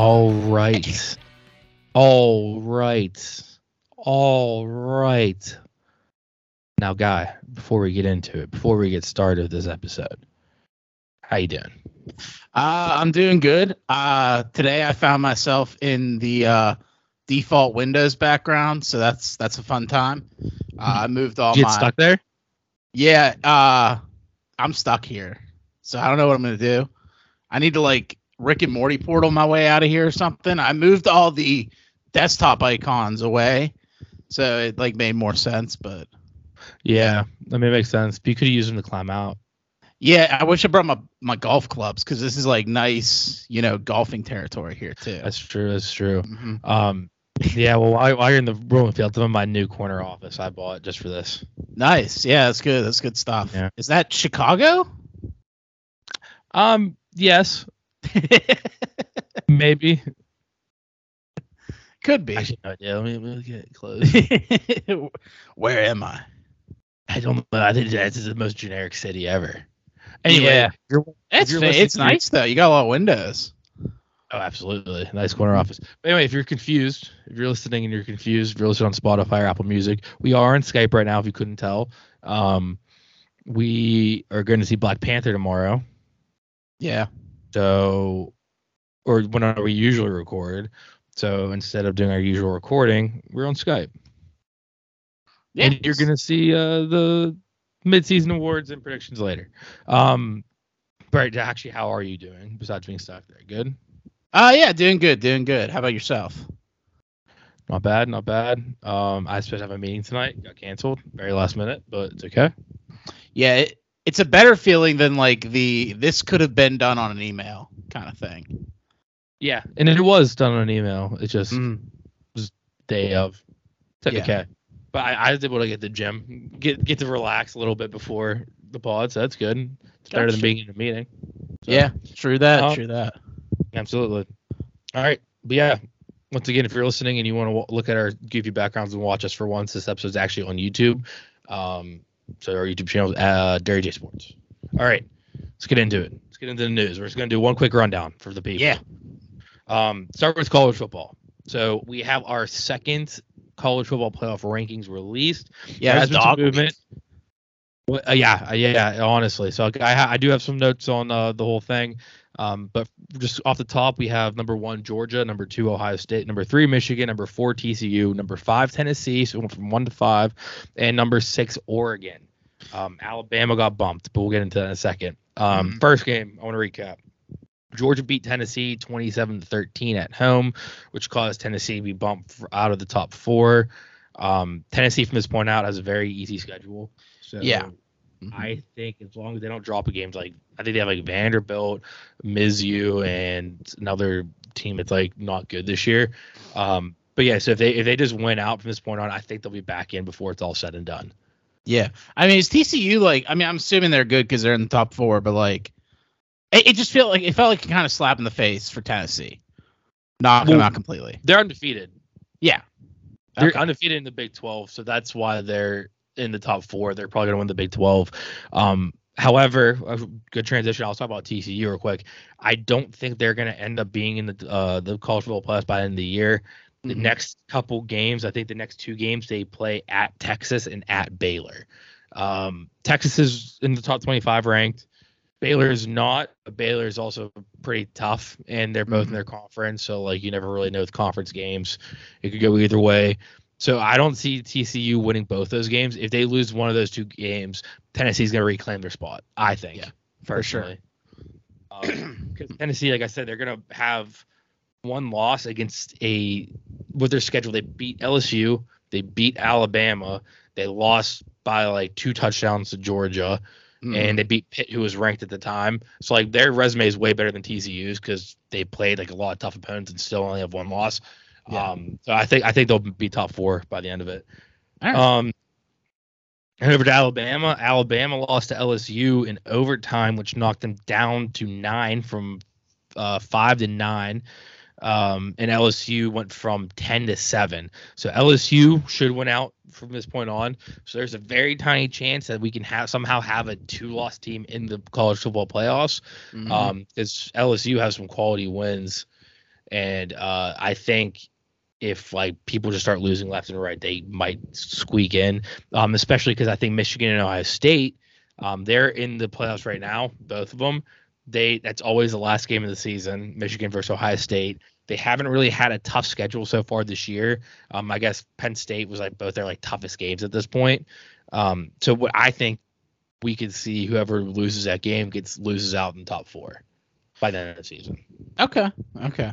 All right. All right. All right. Now, guy, before we get into it, before we get started with this episode, how you doing? Uh, I'm doing good. Uh, today I found myself in the uh, default Windows background, so that's that's a fun time. Uh, I moved all Did you my stuck there? yeah. Uh, I'm stuck here, so I don't know what I'm gonna do. I need to like Rick and Morty portal my way out of here or something. I moved all the desktop icons away, so it like made more sense. But Yeah, I mean, it makes sense. But you could use them to climb out. yeah, I wish I brought my my golf clubs because this is like nice, you know, golfing territory here too. That's true. That's true. Mhm. Um, yeah. Well, while, while you're in the rolling field, I'm in my new corner office. I bought just for this. Nice. Yeah, that's good. That's good stuff. Yeah. Is that Chicago? Um, yes, maybe. Could be. Actually, no idea. Let me, let me get close. Where am I? I don't know. I think that's the most generic city ever. Anyway, Yeah. you're, It's you're it's nice though. You got a lot of windows. Oh, absolutely. Nice corner office. But anyway, if you're confused, if you're listening and you're confused, if you're listening on Spotify or Apple Music, we are on Skype right now, if you couldn't tell. Um, we are going to see Black Panther tomorrow. Yeah. So, or whenever we usually record. So instead of doing our usual recording, we're on Skype. Yeah. And you're going to see uh, the mid-season awards and predictions later. Um, but actually, how are you doing besides being stuck there? Good? Uh yeah, doing good, doing good. How about yourself? Not bad, not bad. Um, I supposed to have a meeting tonight, got canceled very last minute, but it's okay. Yeah, it, it's a better feeling than like the this could have been done on an email kind of thing. Yeah, and it was done on an email. It just Mm. day of. It's Yeah. okay. But I, I was able to get the gym, get get to relax a little bit before the pod, so that's good. It's better than Gotcha. being in a meeting. So, Yeah, true that, Um, true that. absolutely. All right, but yeah. Once again, if you're listening and you want to w- look at our goofy backgrounds and watch us for once, this episode's actually on YouTube. Um, so our YouTube channel is uh, Dirty J Sports. All right, let's get into it. Let's get into the news. We're just gonna do one quick rundown for the people. Yeah. Um, start with college football. So we have our second college football playoff rankings released. Yeah, There's that been some dog movement. Well, uh, yeah, uh, yeah, honestly. So I, I do have some notes on uh, the whole thing. Um, but just off the top, we have number one Georgia, number two Ohio State, number three Michigan, number four TCU, number five Tennessee, so we went from one to five, and number six Oregon. Um, Alabama got bumped, but we'll get into that in a second. Um, Mhm. First game, I want to recap. Georgia beat Tennessee 27 13 at home, which caused Tennessee to be bumped out of the top four. Um, Tennessee, from this point out, has a very easy schedule. So Yeah. I think as long as they don't drop a game, like I think they have like Vanderbilt, Mizzou, and another team that's like not good this year. Um, but yeah, so if they if they just win out from this point on, I think they'll be back in before it's all said and done. Yeah, I mean, is TCU like? I mean, I'm assuming they're good because they're in the top four, but like, it, it just felt like it felt like a kind of slap in the face for Tennessee, them Well- out completely. They're undefeated. Yeah, They're Okay. undefeated in the Big 12, so that's why they're in the top four. They're probably going to win the Big 12. Um, however, a good transition. I'll talk about TCU real quick. I don't think they're going to end up being in the uh, the college football playoffs by the end of the year. The Mhm. next couple games, I think the next two games they play at Texas and at Baylor. Um, Texas is in the top 25 ranked. Baylor is not. Baylor is also pretty tough, and they're both in Mhm. their conference. So like you never really know with conference games. It could go either way. So I don't see TCU winning both those games. If they lose one of those two games, Tennessee's going to reclaim their spot. I think. Yeah, for sure. Because Tennessee, like I said, they're going to have one loss against a with their schedule. They beat LSU, they beat Alabama, they lost by like two touchdowns to Georgia, Mhm. and they beat Pitt, who was ranked at the time. So like their resume is way better than TCU's because they played like a lot of tough opponents and still only have one loss. Yeah. Um, so I think I think they'll be top four by the end of it. Right. Um, and over to Alabama. Alabama lost to LSU in overtime, which knocked them down to nine from uh, five to nine. Um, and LSU went from 10 to 7. So LSU should win out from this point on. So there's a very tiny chance that we can have somehow have a two loss team in the college football playoffs. Mhm. Um, because LSU has some quality wins. And uh, I think if like people just start losing left and right, they might squeak in. Um, especially because I think Michigan and Ohio State, um, they're in the playoffs right now, both of them. They that's always the last game of the season, Michigan versus Ohio State. They haven't really had a tough schedule so far this year. Um, I guess Penn State was like both their like toughest games at this point. Um, so what I think we could see whoever loses that game gets loses out in top four by the end of the season. Okay. Okay.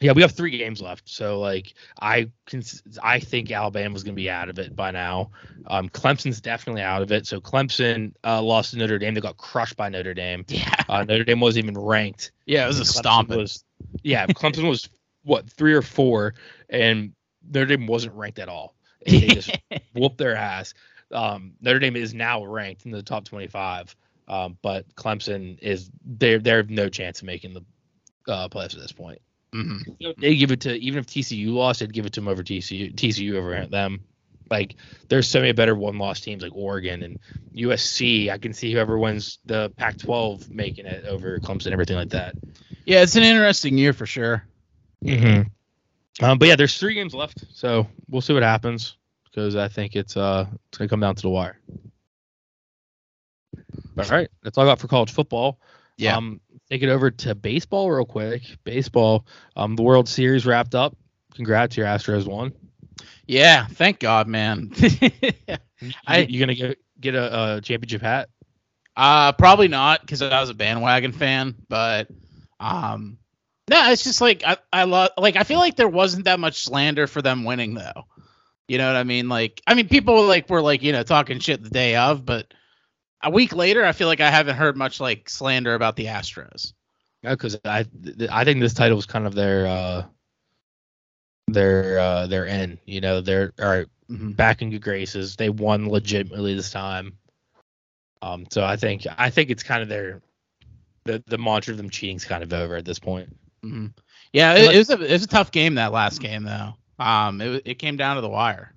Yeah, we have three games left, so like I can, I think Alabama's gonna be out of it by now. Um, Clemson's definitely out of it. So Clemson uh, lost to Notre Dame. They got crushed by Notre Dame. Yeah. Uh, Notre Dame wasn't even ranked. Yeah, it was a stomp. Was, yeah, Clemson was what three or four, and Notre Dame wasn't ranked at all. And they just whooped their ass. Um, Notre Dame is now ranked in the top 25, um, but Clemson is they they have no chance of making the uh, playoffs at this point. Mhm. They give it to even if TCU lost, they'd give it to them over TCU. TCU over them. Like there's so many better one loss teams like Oregon and USC. I can see whoever wins the Pac-12 making it over Clemson, everything like that. Yeah, it's an interesting year for sure. Mm-hmm. Um, but yeah, there's three games left, so we'll see what happens because I think it's uh it's gonna come down to the wire. All right, that's all I got for college football. Yeah. Um, take it over to baseball real quick. Baseball. Um, the World Series wrapped up. Congrats, your Astros won. Yeah, thank God, man. I- You, gonna get get a, a championship hat? uh probably not because I was a bandwagon fan, but um no, it's just like I, I love like I feel like there wasn't that much slander for them winning though. You know what I mean? Like I mean people like were like, you know, talking shit the day of, but a week later I feel like I haven't heard much like slander about the Astros. Yeah, because I th- I think this title was kind of their uh their uh their end. You know, they're all right Mhm. back in good graces. They won legitimately this time. Um, so I think I think it's kind of their the the mantra of them cheating's kind of over at this point. hmm Yeah, it, it was a it was a tough game that last game though. Um, it it came down to the wire.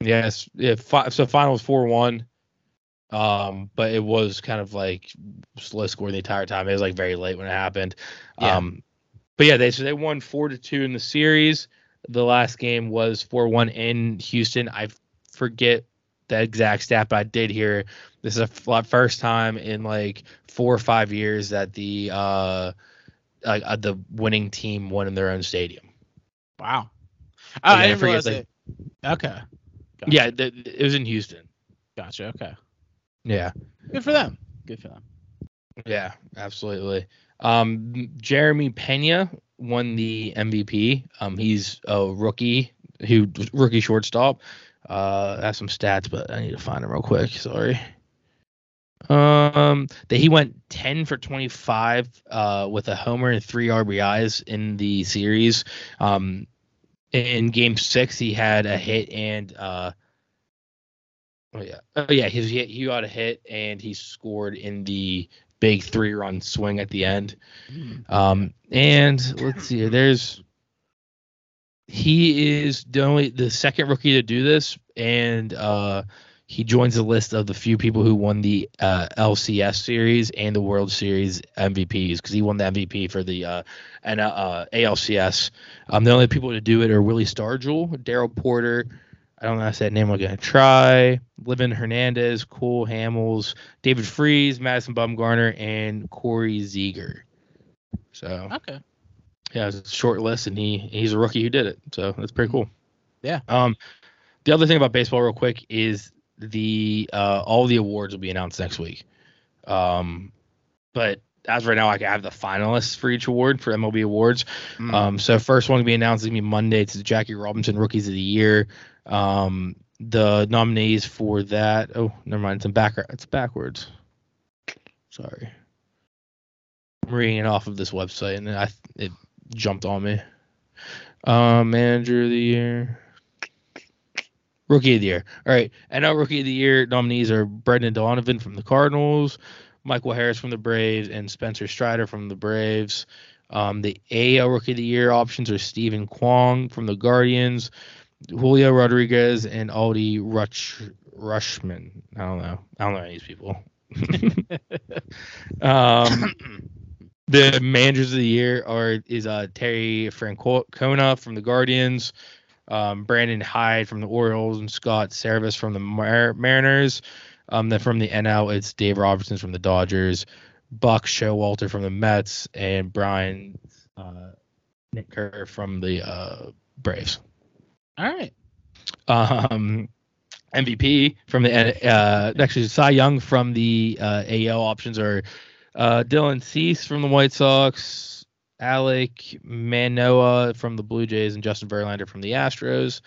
Yes, yeah. Fi- so final was four one. Um, but it was kind of like slow score the entire time. It was like very late when it happened. Yeah. Um, but yeah, they so they won four to two in the series. The last game was four one in Houston. I forget the exact stat, but I did hear this is a f- first time in like four or five years that the uh, uh, the winning team won in their own stadium. Wow. Oh, Yeah, I I didn't forget it. Okay. Gotcha. Yeah, th- it was in Houston. Gotcha. Okay. Yeah. Good for them. Good for them. Yeah, absolutely. Um, Jeremy Pena won the MVP. Um, he's a rookie who rookie shortstop. Uh, I have some stats, but I need to find them real quick. Sorry. Um, that he went 10 for 25 uh, with a homer and three RBIs in the series. Um, in game six, he had a hit and uh, oh yeah, oh yeah, he he he got a hit and he scored in the big three run swing at the end. Um, and let's see, there's he is the only the second rookie to do this, and uh, he joins the list of the few people who won the uh, LCS series and the World Series MVPs because he won the MVP for the uh, and uh, ALCS. Um, the only people to do it are Willie Stargell, Darrell Porter. I don't know how to say that name. I'm gonna try. Livan Hernandez, Cole Hamels, David Freese, Madison Bumgarner, and Corey Seager. So Okay. yeah, it's a short list, and he he's a rookie who did it. So that's pretty cool. Yeah. Um, the other thing about baseball, real quick, is the uh all the awards will be announced next week. Um, but as of right now, I have the finalists for each award for MLB awards. Mm. Um, so first one to be announced is gonna be Monday. It's the Jackie Robinson Rookies of the Year. Um, the nominees for that. Oh, never mind. It's in back. It's backwards. Sorry. I'm reading it off of this website, and I it jumped on me. Um, manager of the year. Rookie of the year. All right. NL Rookie of the Year nominees are Brendan Donovan from the Cardinals, Michael Harris from the Braves, and Spencer Strider from the Braves. Um, the AL Rookie of the Year options are Steven Kwan from the Guardians, Julio Rodriguez, and Aldi Rush Rutschman. I don't know. I don't know any of these people. um, The managers of the year are is uh, Terry Francona from the Guardians, um, Brandon Hyde from the Orioles, and Scott Servais from the Mar- Mariners. Um, then from the NL, it's Dave Robertson from the Dodgers, Buck Showalter from the Mets, and Brian uh, Nick Kerr from the uh, Braves. All right. Um, MVP from the uh, actually Cy Young from the uh, AL options are uh, Dylan Cease from the White Sox, Alek Manoah from the Blue Jays, and Justin Verlander from the Astros.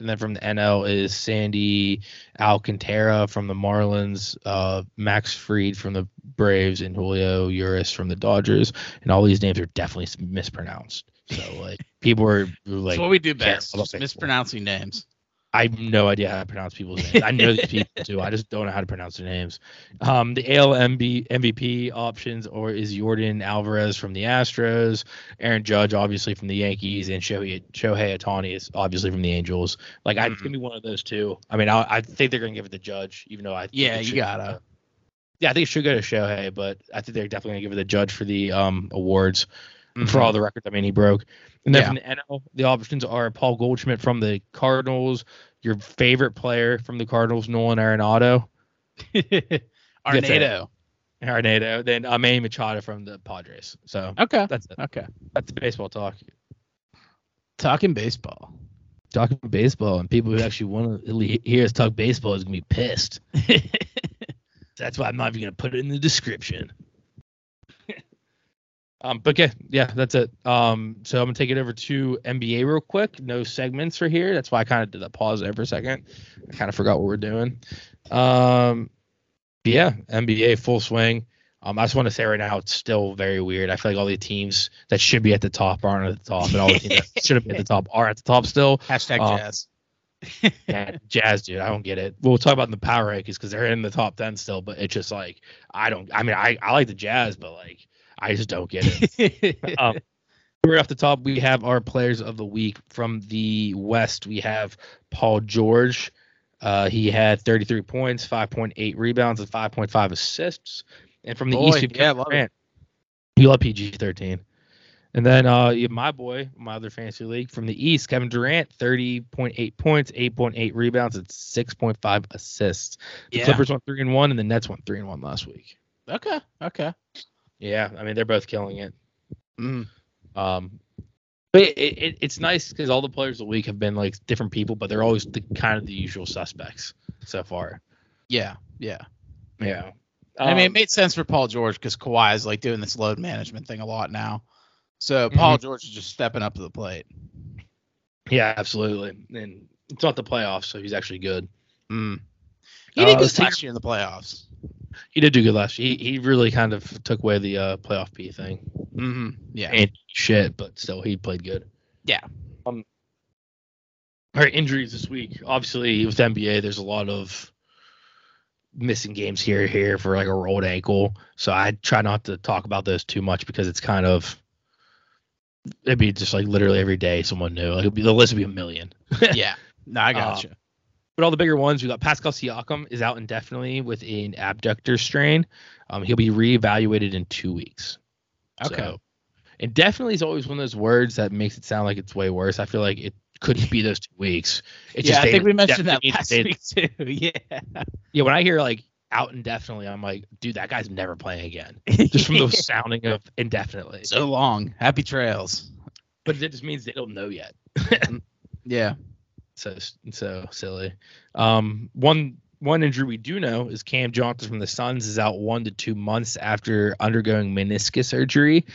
And then from the NL is Sandy Alcantara from the Marlins, uh, Max Fried from the Braves, and Julio Urias from the Dodgers. And all these names are definitely mispronounced. So like people are like, That's what we do best. mispronouncing names. I have no idea how to pronounce people's names. I know these people too. I just don't know how to pronounce their names. Um, the AL MB, MVP options or is Jordan Alvarez from the Astros, Aaron Judge obviously from the Yankees, and Shohei Shohei Ohtani is obviously from the Angels. Like I, it's gonna be one of those two. I mean, I, I think they're gonna give it to Judge, even though I think Yeah, you gotta. go- yeah, I think it should go to Shohei, but I think they're definitely gonna give it to Judge for the um awards for all mm-hmm. the records. I mean, he broke. And then Yeah. from the NL, the options are Paul Goldschmidt from the Cardinals, your favorite player from the Cardinals, Nolan Arenado, Arnado. Arenado, then Manny Machado from the Padres. So Okay. that's it. Okay. That's the baseball talk. Talking baseball. Talking baseball, and people who actually want to hear us talk baseball is gonna be pissed. That's why I'm not even gonna put it in the description. Um, but yeah, yeah, that's it. Um, so I'm gonna take it over to NBA real quick. No segments for here. That's why I kind of did that pause there for a second. I kind of forgot what we're doing. Um, yeah, NBA full swing. Um, I just want to say right now it's still very weird. I feel like all the teams that should be at the top aren't at the top, and all the teams that shouldn't be at the top are at the top still. Hashtag Uh, jazz. Yeah, Jazz, dude, I don't get it. We'll talk about the power rankings because they're in the top ten still, but it's just like I don't. I mean, I I like the Jazz, but like I just don't get it. um, Right off the top, we have our players of the week from the West. We have Paul George. Uh, he had 33 points, 5.8 rebounds, and 5.5 assists. And from the Boy, East, have yeah, Kevin love it. Durant. You love PG 13. And then uh, you have my boy, my other fantasy league from the East, Kevin Durant, 30.8 points, 8.8 rebounds, and 6.5 assists. The Yeah. Clippers went three and one, and the Nets went three and one last week. Okay. Okay. Yeah, I mean they're both killing it. Mm. Um, but it, it, it's nice because all the players of the week have been like different people, but they're always the kind of the usual suspects so far. Yeah. Yeah. Yeah. I mean, it Um, made sense for Paul George because Kawhi is like doing this load management thing a lot now. So Paul George is just stepping up to the plate. yeah, absolutely. And it's not the playoffs, so he's actually good. Mm. He Uh, did good let's last year in the playoffs. He did do good last year. He, he really kind of took away the uh, playoff P thing. hmm Yeah. And shit, but still, he played good. Yeah. Um. All right, injuries this week. Obviously, with NBA, there's a lot of missing games here here for like a rolled ankle. So I try not to talk about those too much because it's kind of it'd be just like literally every day someone new. Like it'd be, the list would be a million. yeah. No, I got you. But all the bigger ones, we got Pascal Siakam is out indefinitely with an adductor strain. Um, he'll be reevaluated in two weeks. Okay. So, indefinitely is always one of those words that makes it sound like it's way worse. I feel like it couldn't be those two weeks. It's yeah, just I think we mentioned that last week too. Yeah. Yeah, when I hear like out indefinitely, I'm like, dude, that guy's never playing again. Just from the sounding of indefinitely. so long. Happy trails. But it just means they don't know yet. Yeah. So so silly. Um, one one injury we do know is Cam Johnson from the Suns is out one to two months after undergoing meniscus surgery.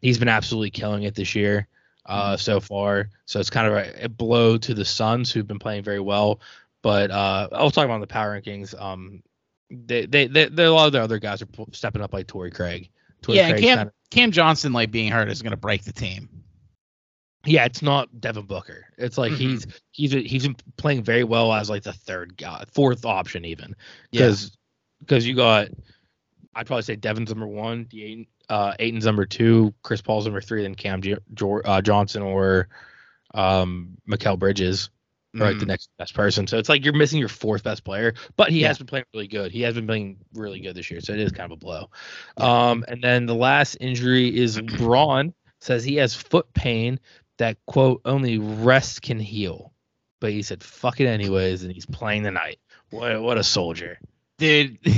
He's been absolutely killing it this year uh, so far. So it's kind of a, a blow to the Suns who've been playing very well. But uh, I'll talk about the power rankings. Um, they they, they, they a lot of the other guys are stepping up like Torrey Craig. Torrey yeah, Craig's Cam kinda- Cam Johnson like being hurt is gonna break the team. Yeah, it's not Devin Booker. It's like Mhm. he's he's he's been playing very well as like the third guy, fourth option even. Yeah. Because you got, I'd probably say Devin's number one, the uh, Ayton's number two, Chris Paul's number three, then Cam J- Jor- uh, Johnson or um, Mikal Bridges. or like the Mhm. next best person. So it's like you're missing your fourth best player, but he Yeah. has been playing really good. He has been playing really good this year, so it is kind of a blow. Um, and then the last injury is Braun says he has foot pain that quote only rest can heal, but he said fuck it anyways, and he's playing tonight. What what a soldier! dude.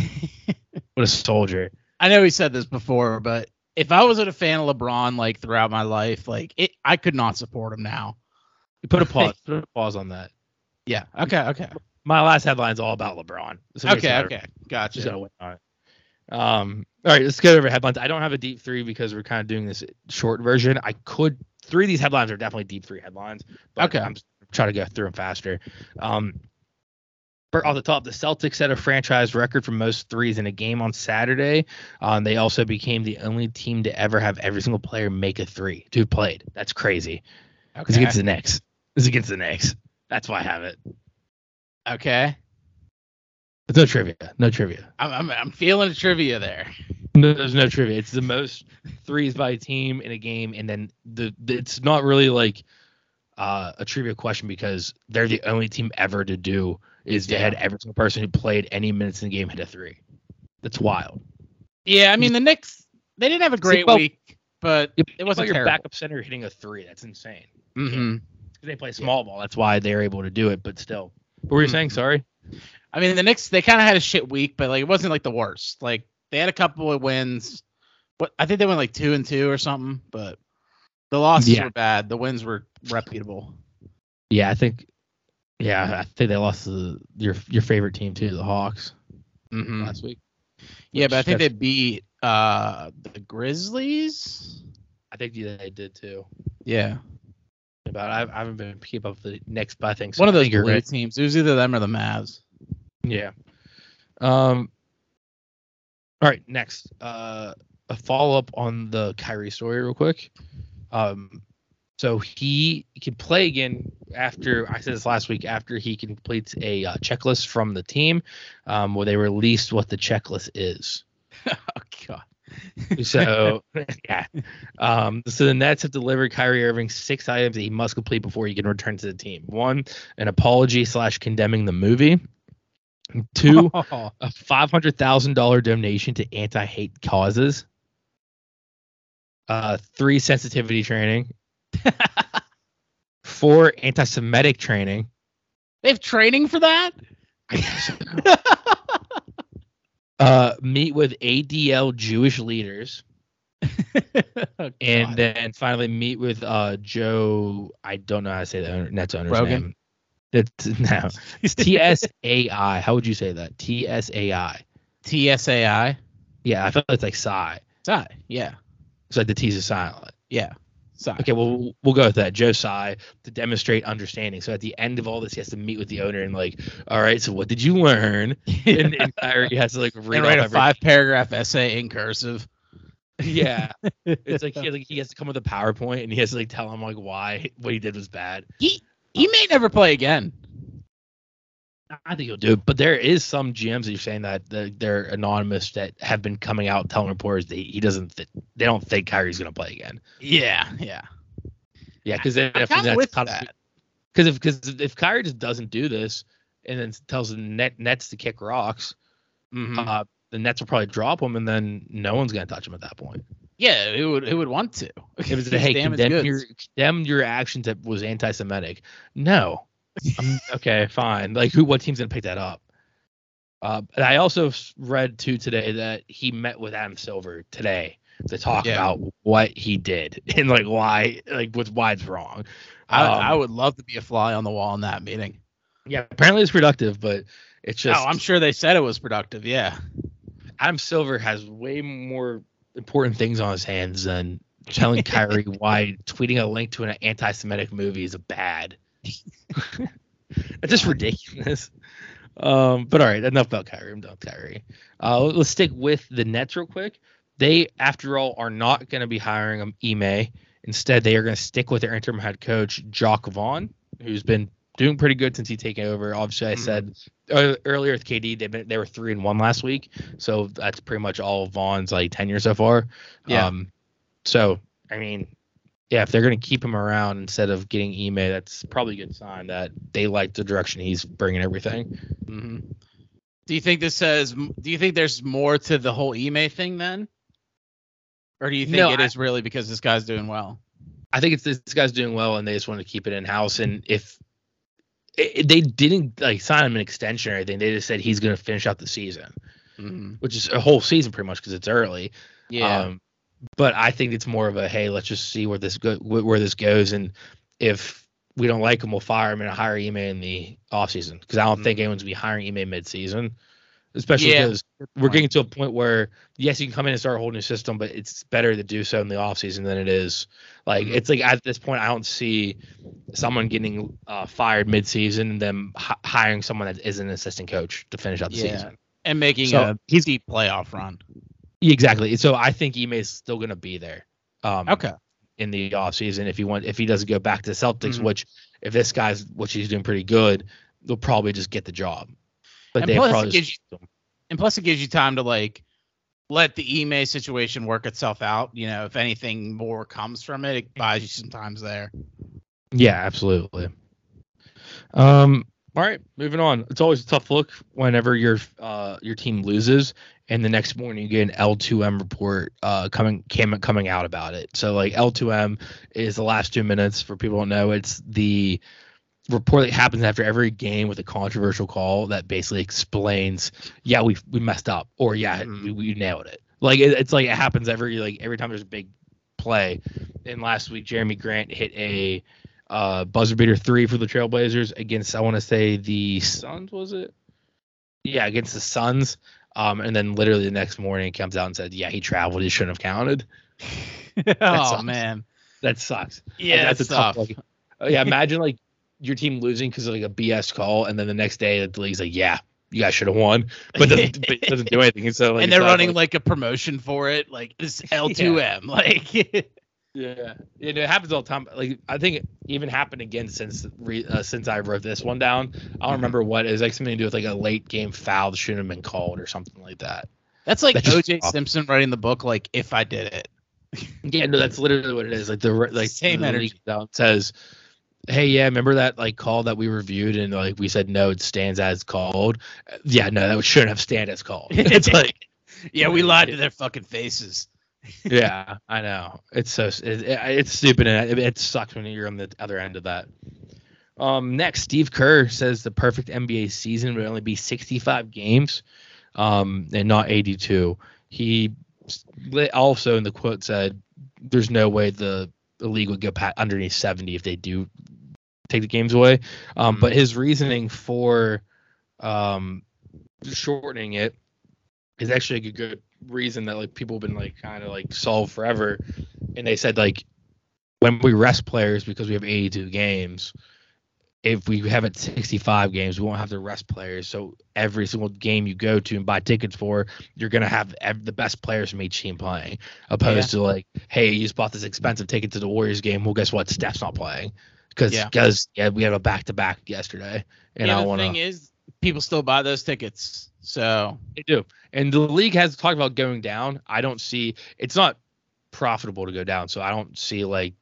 What a soldier! I know he said this before, but if I wasn't a fan of LeBron like throughout my life, like it, I could not support him now. Put a pause. put a pause on that. Yeah. Okay. Okay. My last headline's all about LeBron. So it makes it Okay. Okay. Gotcha. on it. Um, all right, let's get over headlines. I don't have a deep three because we're kind of doing this short version. I could three of these headlines are definitely deep three headlines. But Okay. I'm trying to go through them faster. Um, off the top, the Celtics set a franchise record for most threes in a game on Saturday. Um, they also became the only team to ever have every single player make a three Dude played. That's crazy. It's against the Knicks. It's against the Knicks. That's why I have it. Okay. It's no trivia. No trivia. I'm, I'm I'm feeling a trivia there. No, there's no trivia. It's the most threes by a team in a game, and then the, the it's not really like uh, a trivia question because they're the only team ever to do is they had every single person who played any minutes in the game hit a three. That's wild. Yeah. I mean, the Knicks they didn't have a great about- week, but It wasn't your terrible. backup center hitting a three. That's insane. hmm They play small ball. That's why they're able to do it. But still, what were you saying? Mhm. Sorry. I mean, the Knicks they kind of had a shit week, but like it wasn't like the worst. Like they had a couple of wins. What I think they went like two and two or something, but the losses Yeah. were bad. The wins were reputable. Yeah, I think. Yeah, I think they lost to your your favorite team too, the Hawks, hmm last week. Yeah, but I think they beat uh the Grizzlies. I think they did too. Yeah, About I, I haven't been keep up with the next, but I think so. one of those blue right. teams. It was either them or the Mavs. Yeah. Um. All right. Next, uh, a follow up on the Kyrie story, real quick. Um, so he can play again after I said this last week. After he completes a uh, checklist from the team, um, where they released what the checklist is. oh god. So yeah. Um, so the Nets have delivered Kyrie Irving six items that he must complete before he can return to the team. One, an apology slash condemning the movie. Two, a five hundred thousand dollar donation to anti hate causes. Uh, three sensitivity training. Four anti Semitic training. they have training for that. Uh, meet with ADL Jewish leaders, Oh, and then finally meet with uh Joe. I don't know how to say that. Nets owner's Rogan? name. It's no, it's TSAI. How would you say that? TSAI. TSAI. Yeah, I feel like it's like Psy. Sai. Yeah. It's like the T's are silent. Yeah. Sai. Okay, well we'll go with that. Joe Tsai to demonstrate understanding. So at the end of all this, he has to meet with the owner and like, all right, so what did you learn? And, and Kyrie has to like read write a five paragraph essay in cursive. Yeah, it's like he has, like he has to come with a PowerPoint and he has to like tell him like why what he did was bad. he he may never play again. I think he'll do it, but there is some GMs that you're saying that they're, anonymous that have been coming out telling reporters that he doesn't th- they don't think Kyrie's gonna play again. Yeah, yeah. Yeah, because if kinda that's kind that. because if because if Kyrie just doesn't do this and then tells the net Nets to kick rocks, Mhm. uh, the Nets will probably drop him, and then no one's gonna touch him at that point. Yeah, it would it would want to. He's a hey, condemn your condemn your actions that was anti-Semitic. No, Um, okay, fine. Like who? What team's gonna pick that up? Uh, and I also read too today that he met with Adam Silver today to talk Yeah. about what he did and like why, like what's why it's wrong. I, Um, I would love to be a fly on the wall in that meeting. Yeah, apparently it's productive, but it's just oh, I'm sure they said it was productive. Yeah. Adam Silver has way more important things on his hands than telling Kyrie why tweeting a link to an anti-Semitic movie is a bad. it's just ridiculous. Um, but all right, enough about Kyrie. I'm done with Kyrie. Uh, let's stick with the Nets real quick. They, after all, are not going to be hiring um, Ime. Instead, they are going to stick with their interim head coach, Jacque Vaughn, who's been doing pretty good since he taken over. Obviously, I Mhm. said uh, earlier with KD, they've been, they were three and one last week, so that's pretty much all Vaughn's like tenure so far. Yeah. Um, so I mean, yeah, if they're going to keep him around instead of getting Ime, that's probably a good sign that they like the direction he's bringing everything. hmm Do you think this says? Do you think there's more to the whole Ime thing then, or do you think No, it I- is really because this guy's doing well? I think it's this guy's doing well, and they just want to keep it in house. And if it, they didn't like sign him an extension or anything, they just said he's going to finish out the season, Mm-hmm. which is a whole season pretty much because it's early. Yeah. Um, but I think it's more of a hey, let's just see where this go where this goes, and if we don't like him, we'll fire him and hire Ime in the offseason because I don't think anyone's gonna be hiring Ime mid-season, especially Yeah, because we're getting to a point where yes, you can come in and start a whole new system, but it's better to do so in the offseason than it is like Mhm. it's like at this point I don't see someone getting uh, fired mid-season and then hi- hiring someone that is an assistant coach to finish out the Yeah. season. and making So, a he's- deep playoff run. Exactly. So I think Ime is still going to be there. Um, Okay. in the offseason if he want if he doesn't go back to the Celtics, Mhm. which if this guy's which he's doing pretty good, they'll probably just get the job. But And they plus it probably gives just, And plus, it gives you time to like let the Ime situation work itself out. You know, if anything more comes from it, it buys you some times there. yeah, absolutely. Um. All right, moving on. It's always a tough look whenever your uh your team loses, and the next morning you get an L2M report uh coming came coming out about it. So like L2M is the last two minutes for people don't know. It's the report that happens after every game with a controversial call that basically explains, yeah, we we messed up, or yeah, Mhm. we, we nailed it. Like it, it's like it happens every like every time there's a big play. And last week, Jerami Grant hit a uh, buzzer beater three for the Trailblazers against I want to say the Suns was it? Yeah, against the Suns. Um, and then literally the next morning he comes out and said, yeah, he traveled. He shouldn't have counted. oh sucks. man, That sucks. yeah, Like, that's a tough. tough. Like, yeah, imagine like your team losing because of like a BS call, and then the next day the league's like, yeah, you guys should have won, but doesn't, but doesn't do anything. And so like, and they're running like- like a promotion for it, like this L2M, like Yeah, yeah, it happens all the time. Like I think it even happened again since re, uh, since I wrote this one down. I don't Mhm. remember what it was like something to do with like a late game foul that shouldn't have been called or something like that. that's like That's OJ. Simpson writing the book, like if I did it. Yeah, no, that's literally what it is. Like the like Same the energy. down says, "Hey, yeah, remember that like call that we reviewed and like we said no, it stands as called." Yeah, no, that shouldn't have stand as called. it's like Yeah, we lied to their fucking faces. yeah, I know. It's so it- it's stupid and it, it sucks when you're on the other end of that. Um, next, Steve Kerr says the perfect NBA season would only be 65 games, um, and not 82. He also in the quote said, "There's no way the, the league would go pat underneath 70 if they do take the games away." Um, Mhm. but his reasoning for um, shortening it is actually a good reason that like people have been like kind of like solved forever and they said like when we rest players because we have 82 games if we have it 65 games we won't have to rest players so every single game you go to and buy tickets for you're going to have ev- the best players from each team playing opposed to like hey you just bought this expensive ticket to the warriors game well guess what steph's not playing because Yeah. because yeah we had a back-to-back yesterday and yeah, i the want to thing is, people still buy those tickets. So They do. And the league has talked about going down. I don't see it's not profitable to go down, so I don't see like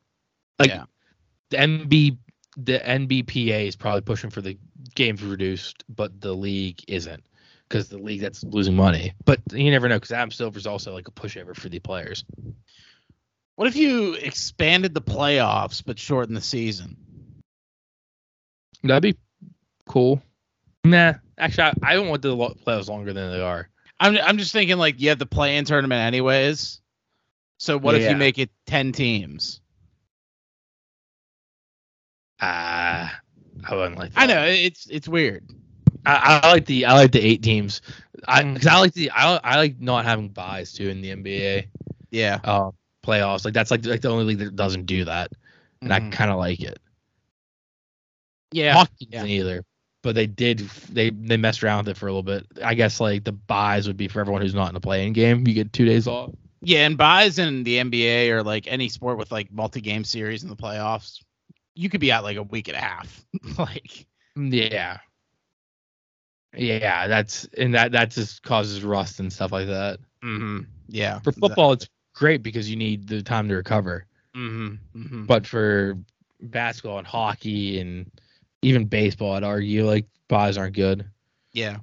like Yeah. the NB the NBPA is probably pushing for the games reduced, but the league isn't because the league that's losing money. But you never know because Adam Silver's also like a pushover for the players. what if you expanded the playoffs but shortened the season? That'd be cool. Nah, actually, I, I don't want the lo- playoffs longer than they are. I'm I'm just thinking like you have the play-in tournament anyways. So what if you make it ten teams? Ah, I wouldn't like. That. I know it's it's weird. I, I like the I like the eight teams. I Mm. because I like the I, I like not having buys too in the NBA Yeah. uh, playoffs. Like that's like like the only league that doesn't do that, and I Mhm. kind of like it. yeah. Hockey yeah. either, but they did they they messed around with it for a little bit. I guess like the buys would be for everyone who's not in a playing game. You get two days off. Yeah, and buys in the NBA or like any sport with like multi-game series in the playoffs, you could be out like a week and a half. like Yeah. Yeah, that's and that that just causes rust and stuff like that. mm-hmm. yeah. For football, it's great because you need the time to recover. Mm-hmm. mm-hmm. But for basketball and hockey and even baseball, I'd argue like buys aren't good. yeah.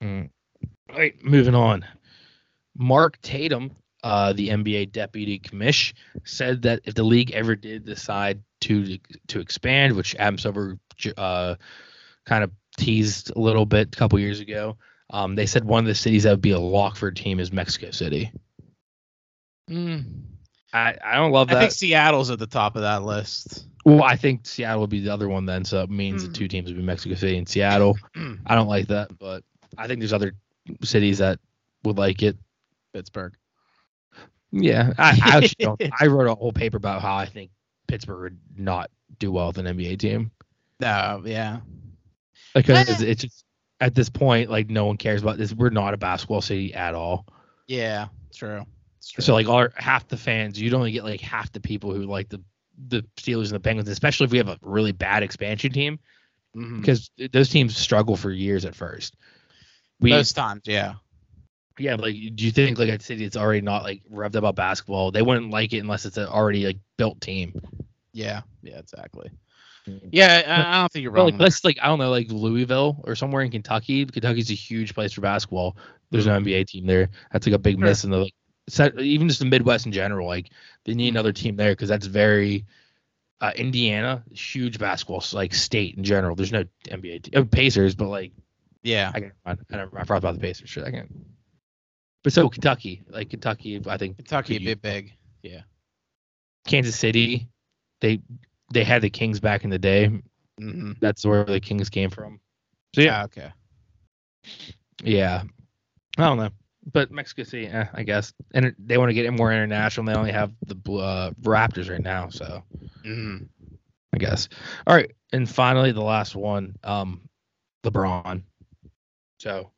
Mm. All right, moving on. Mark Tatum, uh, the NBA deputy commish, said that if the league ever did decide to to expand, which Adam Silver uh, kind of teased a little bit a couple years ago, um, they said one of the cities that would be a lock for a team is Mexico City. Mm. I, I don't love that. I think Seattle's at the top of that list. well, I think Seattle would be the other one then, so it means Hmm. the two teams would be Mexico City and Seattle. I don't like that, but I think there's other cities that would like it. Pittsburgh. Yeah, I, I. I wrote a whole paper about how I think Pittsburgh would not do well with an NBA team No, yeah. because Eh. it's just at this point like no one cares about this. We're not a basketball city at all. Yeah, true. True. So like our half the fans, you'd only get like half the people who like the the Steelers and the Penguins, especially if we have a really bad expansion team because those teams struggle for years at first. We most times, yeah. Yeah, like do you think like a city that's already not like revved up about basketball, they wouldn't like it unless it's an already like built team. Yeah, yeah, exactly. Mhm. Yeah, I, I don't think you're Well, wrong. like let's like I don't know, like Louisville or somewhere in Kentucky. Kentucky's a huge place for basketball. There's no NBA team there. That's like a big Sure. miss in the like set, even just the Midwest in general. Like they need another team there because that's very uh, Indiana, huge basketball like state in general. There's no NBA team. Uh, Pacers, but like yeah, I can I, I forgot about the Pacers for a second. But so Kentucky, like Kentucky, I think Kentucky a bit big. Yeah. Kansas City, they they had the Kings back in the day. Mm-hmm. That's where the Kings came from. So yeah, okay. Yeah, I don't know, but Mexico City, eh, I guess, and they want to get it more international. They only have the uh, Raptors right now, so Mm-hmm. I guess. All right, and finally the last one, um, LeBron. So,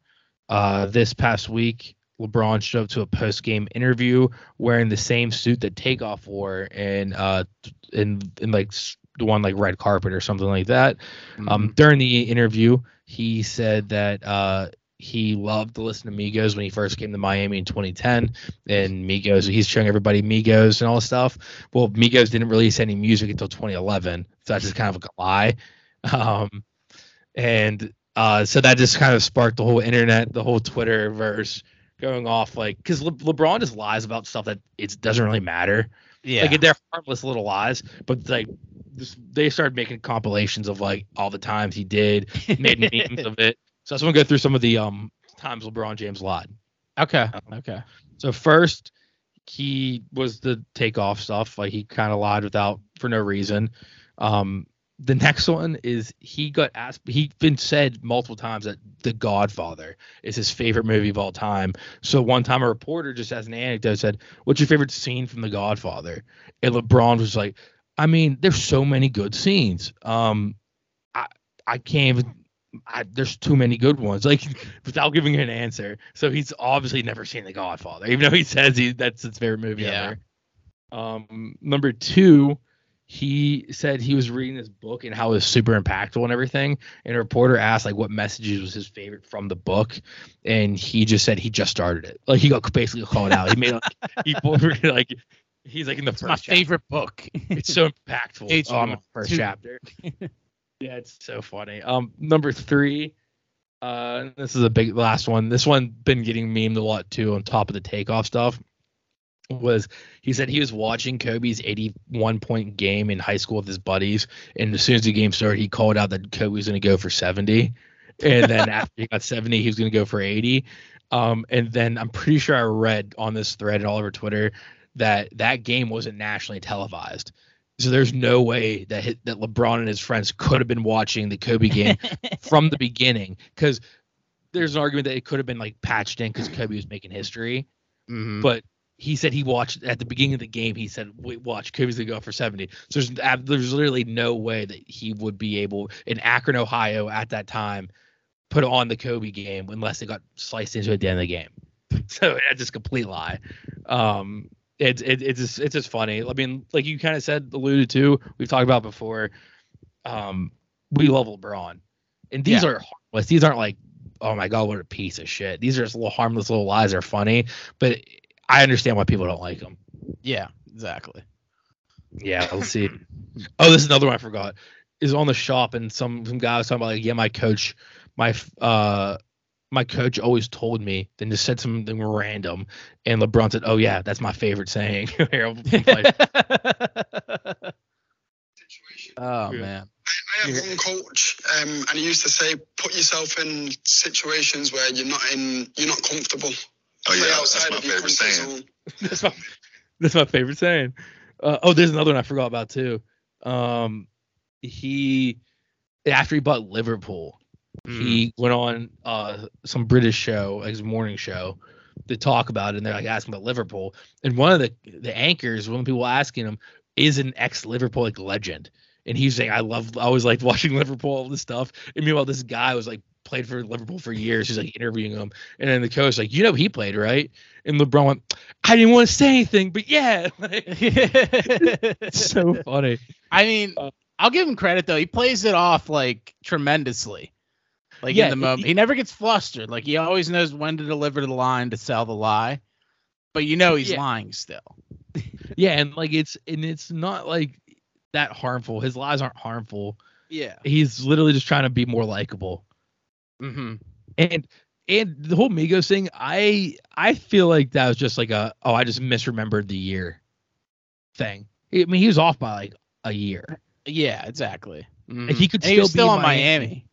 uh, this past week, LeBron showed up to a post game interview wearing the same suit that Takeoff wore, and uh, in in like the one like red carpet or something like that. Mm-hmm. Um, during the interview, he said that uh, he loved to listen to Migos when he first came to Miami in 2010, and Migos. He's showing everybody Migos and all this stuff. Well, Migos didn't release any music until 2011, so that's just kind of a lie. Um, and uh, so that just kind of sparked the whole internet, the whole Twitter verse going off, like because Le- LeBron just lies about stuff that it doesn't really matter. yeah. Like they're harmless little lies, but like this, they started making compilations of like all the times he did, made memes of it. So I just want to go through some of the um times LeBron James lied. okay. Okay. So first, he was the takeoff stuff. Like he kind of lied without for no reason. Um, the next one is he got asked. he's been said multiple times that The Godfather is his favorite movie of all time. So one time a reporter just as an anecdote said, "What's your favorite scene from The Godfather?" And LeBron was like, "I mean, there's so many good scenes. Um, I I can't even." I, there's too many good ones. Like without giving an answer. So he's obviously never seen The Godfather, even though he says he that's his favorite movie Yeah. ever. Um, number two, he said he was reading this book and how it was super impactful and everything. And a reporter asked like what messages was his favorite from the book, and he just said he just started it. Like he got basically called out. He made like he like he's like in the It's first my chapter. favorite book. It's so impactful. Page oh, I'm in the one, first two. chapter. yeah, it's so funny. Um, number three. Uh, this is a big last one. This one been getting memed a lot too. On top of the takeoff stuff, was he said he was watching Kobe's 81 point game in high school with his buddies, and as soon as the game started, he called out that Kobe was going to go for 70, and then after he got 70, he was going to go for 80. Um, and then I'm pretty sure I read on this thread and all over Twitter that that game wasn't nationally televised. So there's no way that hit, that LeBron and his friends could have been watching the Kobe game from the beginning because there's an argument that it could have been like patched in because Kobe was making history. Mhm. But he said he watched at the beginning of the game. He said, "Wait, watch Kobe's gonna go for 70." So there's there's literally no way that he would be able in Akron, Ohio, at that time, put on the Kobe game unless it got sliced into at the end of the game. So that's just a complete lie. Um, it's it, it's just it's just funny. I mean, like you kind of said, alluded to, we've talked about before. Um, we love LeBron, and these Yeah. are harmless. These aren't like, oh my god, what a piece of shit. These are just little harmless little lies. They're funny, but I understand why people don't like them. yeah, exactly. Yeah, let's see. Oh, this is another one I forgot. Is on the shop and some some guy was talking about like, yeah, my coach, my uh my coach always told me, then just said something random, and LeBron said, "Oh yeah, that's my favorite saying." Here, I'll play. oh Yeah. man. I have one coach, um, and he used to say, "Put yourself in situations where you're not in, you're not comfortable. Oh yeah, that's my of your favorite saying. that's my that's my favorite saying. Uh, oh, there's another one I forgot about too. Um, he after he bought Liverpool, he went on uh some British show, like his morning show, to talk about it. And they're like asking about Liverpool, and one of the the anchors, one of the people asking him, is an ex Liverpool like legend, and he's saying, "I love, I always liked watching Liverpool, all this stuff." And meanwhile, this guy was like played for Liverpool for years. He's like interviewing him, and then the coach like, "You know, he played right?" And LeBron went, "I didn't want to say anything, but yeah." Like, it's so funny. I mean, I'll give him credit though. He plays it off like tremendously. Like Yeah, in the he- moment. He never gets flustered. Like he always knows when to deliver the line to sell the lie. But you know he's Yeah. lying still. Yeah, and like it's and it's not like that harmful. His lies aren't harmful. Yeah. He's literally just trying to be more likable. Mm-hmm. And and the whole Migos thing, I I feel like that was just like a oh I just misremembered the year thing. I mean he was off by like a year. Yeah, exactly. Mhm. Like, he could And he still still be in Miami. Miami.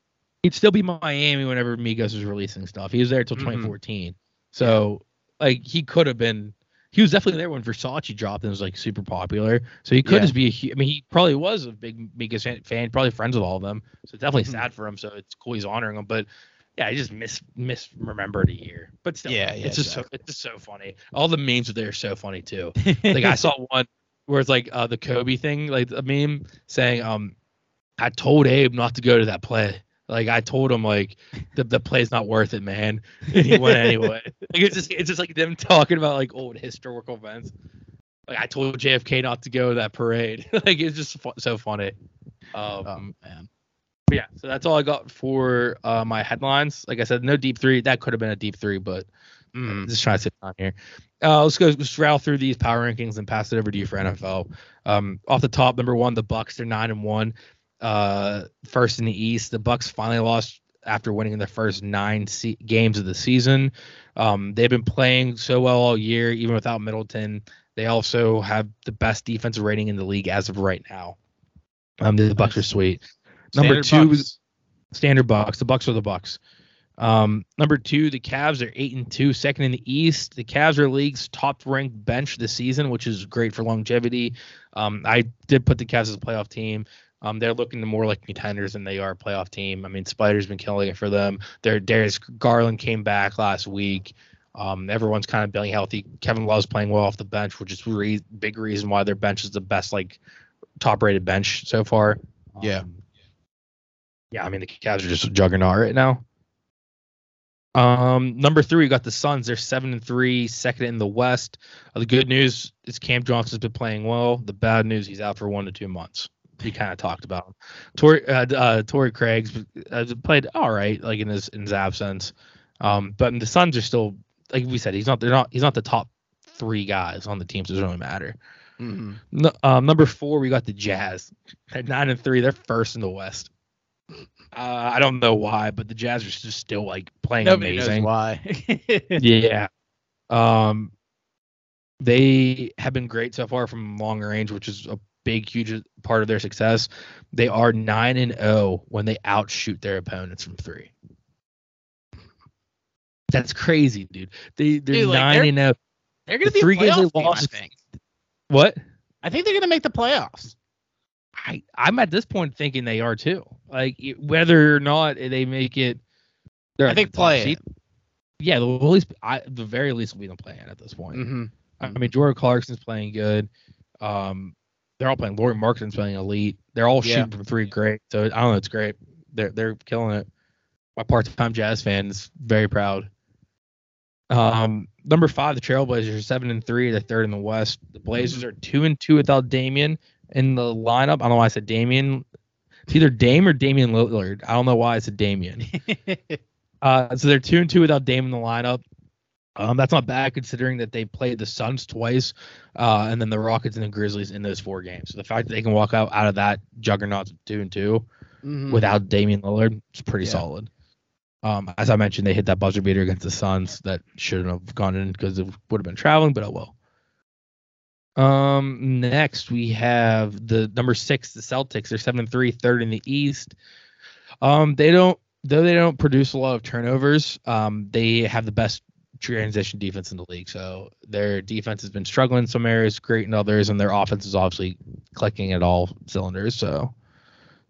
He'd still be Miami whenever Migos was releasing stuff. He was there till Mhm. 2014. So like he could have been he was definitely there when Versace dropped and was like super popular. So he could Yeah. just be a I mean he probably was a big Migos fan, fan probably friends with all of them. So it's definitely Mhm. sad for him. So it's cool he's honoring them. But yeah, I just mis misremembered a year. But still, Yeah, yeah, it's just exactly. so it's just so funny. All the memes are there are so funny too. Like I saw one where it's like uh, the Kobe thing, like a meme saying, um, I told Abe not to go to that play. Like I told him like the the play's not worth it, man. And he went anyway. Like it's just it's just like them talking about like old historical events. Like I told JFK not to go to that parade. like it's just fu- so funny. Um, oh man. but yeah, so that's all I got for uh, my headlines. Like I said, no deep three. That could have been a deep three, but Mm. just trying to sit down here. Uh, let's go let's rattle through these power rankings and pass it over to you for NFL. Um, off the top, number one, the Bucks. They're nine and one, uh, first in the East. The Bucks finally lost after winning the first nine se- games of the season. Um, they've been playing so well all year, even without Middleton. They also have the best defensive rating in the league as of right now. Um, the Bucks are sweet. Number Standard two, Bucks. standard Bucks. The Bucks are the Bucks. Um, number two, the Cavs are eight and two, second in the East. The Cavs are league's top ranked bench this season, which is great for longevity. Um, I did put the Cavs as a playoff team. Um, they're looking more like contenders than they are a playoff team. I mean, Spider's been killing it for them. Their Darius Garland came back last week. Um, everyone's kind of being healthy. Kevin Love's playing well off the bench, which is re- big reason why their bench is the best, like top rated bench so far. Yeah. Um, yeah, I mean the Cavs are just a juggernaut right now. Um, number three, we got the Suns. They're seven and three, second in the West. Uh, the good news is Cam Johnson's been playing well. The bad news, he's out for one to two months. We kind of talked about him. Torrey, uh, uh, Torrey Craig's uh, played all right, like in his in his absence. Um, but the Suns are still, like we said, he's not. They're not. He's not the top three guys on the team, so it doesn't really matter. Mhm. No, um, number four, we got the Jazz at nine and three. They're first in the West. Uh, I don't know why, but the Jazz are just still like playing Nobody amazing. knows why. Yeah. Um, they have been great so far from long range, which is a big, huge part of their success. They are nine and zero when they outshoot their opponents from three. That's crazy, dude. They they're Dude, like, nine they're- and zero. They're gonna The be three games they team, I lost- think. What? I think they're gonna make the playoffs. I I'm at this point thinking they are too. Like whether or not they make it, they're I think the play Yeah, they'll at least I the very least will be the play in at this point. Mm-hmm. I mean, Jordan Clarkson's playing good. Um, they're all playing. Lauri Markkanen's playing elite. They're all Yeah. shooting from three great. So I don't know. It's great. They're they're killing it. My part-time Jazz fan is very proud. Um, number five, the Trailblazers are seven and three. They're third in the West. The Blazers are two and two without Damian in the lineup. I don't know why I said Damian. It's either Dame or Damian Lillard. I don't know why I said Damian. Uh, so they're two and two without Dame in the lineup. Um, that's not bad considering that they played the Suns twice, uh, and then the Rockets and the Grizzlies in those four games. So the fact that they can walk out out of that juggernaut two and 2 Mhm. without Damian Lillard is pretty Yeah. solid. Um, as I mentioned, they hit that buzzer beater against the Suns that shouldn't have gone in because it would have been traveling, but oh well. Um, next we have the number six, the Celtics. They're seven and three, third in the East. Um, they don't though they don't produce a lot of turnovers. Um, they have the best transition defense in the league. So their defense has been struggling in some areas, great in others, and their offense is obviously clicking at all cylinders. So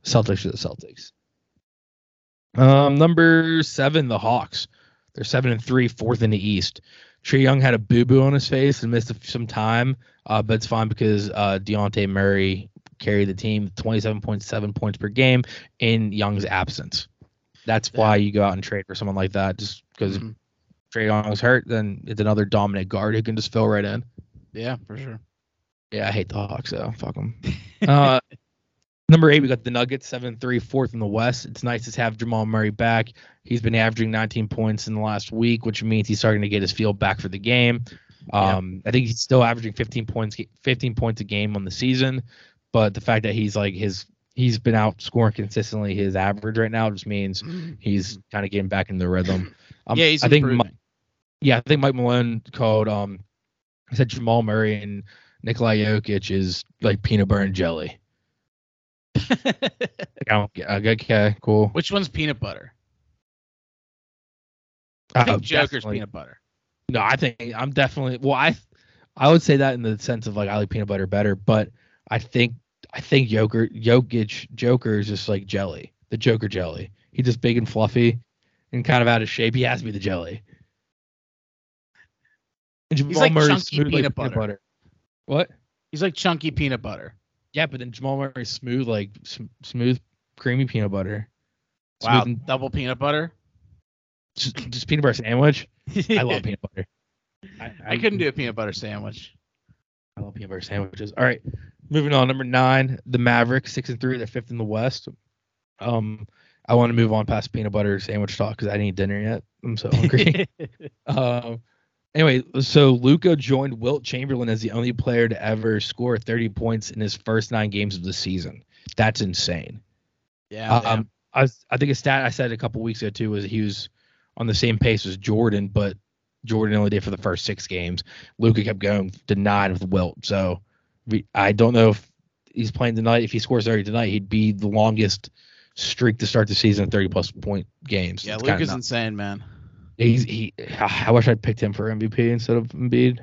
Celtics are the Celtics. Um, number seven, the Hawks. They're seven and three, fourth in the East. Trae Young had a boo boo on his face and missed some time, uh, but it's fine because uh, Dejounte Murray carried the team 27.7 points per game in Young's absence. That's why you go out and trade for someone like that, just because Mhm. Trae Young's hurt, then it's another dominant guard who can just fill right in. Yeah, for sure. Yeah, I hate the Hawks, so fuck them. Uh, number eight, we got the Nuggets, seven three, fourth in the West. It's nice to have Jamal Murray back. He's been averaging 19 points in the last week, which means he's starting to get his feel back for the game. Yeah. Um, I think he's still averaging 15 points, 15 points a game on the season, but the fact that he's like his, he's been out scoring consistently his average right now just means he's kind of getting back in the rhythm. Um, yeah, he's I think, improving. Yeah, I think Mike Malone called um, he said Jamal Murray and Nikolai Jokic is like peanut butter and jelly. Like, I don't get. Okay, cool. Which one's peanut butter? Uh, I think Joker's definitely- peanut butter. No, I think I'm definitely. Well, I I would say that in the sense of like I like peanut butter better, but I think I think Joker Jokic Joker is just like jelly, the Joker jelly. He's just big and fluffy and kind of out of shape. He has to be the jelly. And Jamal like Murray's chunky smooth like peanut butter. What? He's like chunky peanut butter. Yeah, but then Jamal Murray's smooth like sm- smooth, creamy peanut butter. Wow, Smooth double peanut butter. just, just peanut butter sandwich. I love peanut butter. I, I couldn't do a peanut butter sandwich. I love peanut butter sandwiches. All right, moving on. Number nine, the Mavericks, six and three. They're fifth in the West. Um, I want to move on past peanut butter sandwich talk because I didn't eat dinner yet. I'm so hungry. um, anyway, so Luka joined Wilt Chamberlain as the only player to ever score 30 points in his first nine games of the season. That's insane. yeah. Um, I, I think a stat I said a couple weeks ago too was he was on the same pace as Jordan, but Jordan only did for the first six games. Luka kept going to nine with Wilt. So we, I don't know if he's playing tonight. If he scores 30 tonight, he'd be the longest streak to start the season at 30 plus point games. yeah, is insane, man. He's he. I wish I'd picked him for MVP instead of Embiid.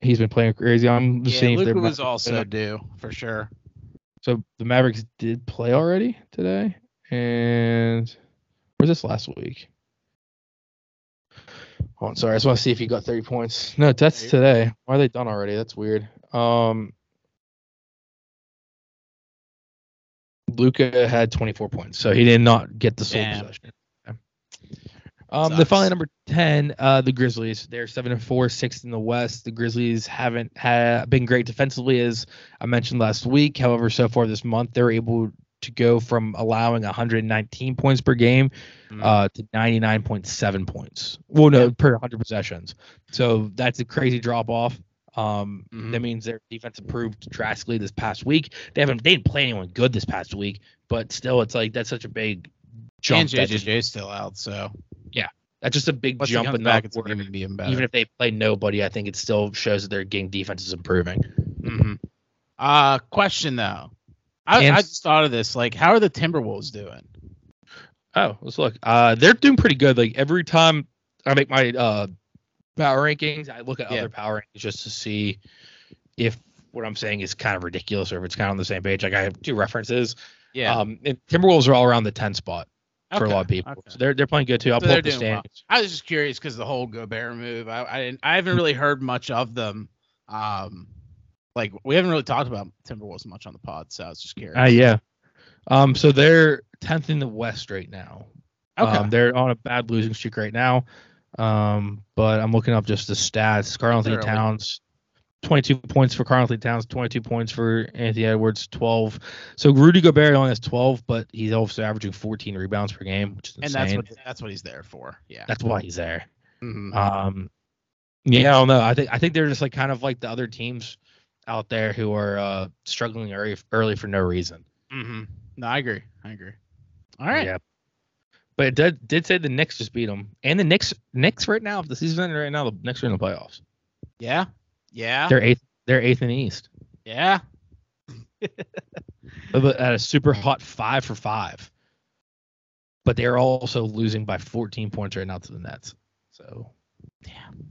He's been playing crazy. I'm just Yeah, seeing they're was also due for sure. So the Mavericks did play already today, and where's this last week? Oh, I'm sorry. I just want to see if he got 30 points. No, that's today. Why are they done already? That's weird. Um, Luka had 24 points, so he did not get the sole Damn. possession. Um, the finally number 10, uh, the Grizzlies. They're seven and four, sixth in the West. The Grizzlies haven't ha- been great defensively, as I mentioned last week. However, so far this month, they're able to go from allowing 119 points per game Mm. uh, to 99.7 points. Well, no, per 100 possessions. So that's a crazy drop off. Um, Mhm. That means their defense improved drastically this past week. They haven't they didn't play anyone good this past week, but still, it's like that's such a big jump. and JJJ's still out, so yeah, that's just a big once jump in back, it's going to be even better. even if they play nobody, I think it still shows that their game defense is improving. hmm Uh, question though. I, And- I just thought of this. Like, how are the Timberwolves doing? Oh, let's look. Uh, they're doing pretty good. Like every time I make my uh power rankings, I look at Yeah. other power rankings just to see if what I'm saying is kind of ridiculous or if it's kind of on the same page. Like I have two references. Yeah, Um, and Timberwolves are all around the 10 spot for a lot of people. okay. So they're they're playing good too. I'll So pull up the doing well. I was just curious because the whole Gobert move. I I, didn't, I haven't really heard much of them. Um, like we haven't really talked about Timberwolves much on the pod, so I was just curious. Uh, yeah. Um, so they're 10th in the West right now. Okay. Um, they're on a bad losing streak right now. Um, but I'm looking up just the stats. Carl Anthony. Towns, 22 points for Carl Anthony Towns, 22 points for Anthony Edwards, 12. So Rudy Gobert only has 12, but he's also averaging 14 rebounds per game, which is and that's what that's what he's there for. Yeah. That's why he's there. Mhm. Um, yeah, I don't know. I think I think they're just like kind of like the other teams out there who are uh, struggling early early for no reason. Mhm. No, I agree. I agree. All right. Yeah. But it did did say the Knicks just beat them, and the Knicks Knicks right now, if the season ended right now, the Knicks are in the playoffs. Yeah. Yeah. They're eighth. They're eighth in the East, Yeah. but at a super hot five for five. But they're also losing by 14 points right now to the Nets. So, Damn.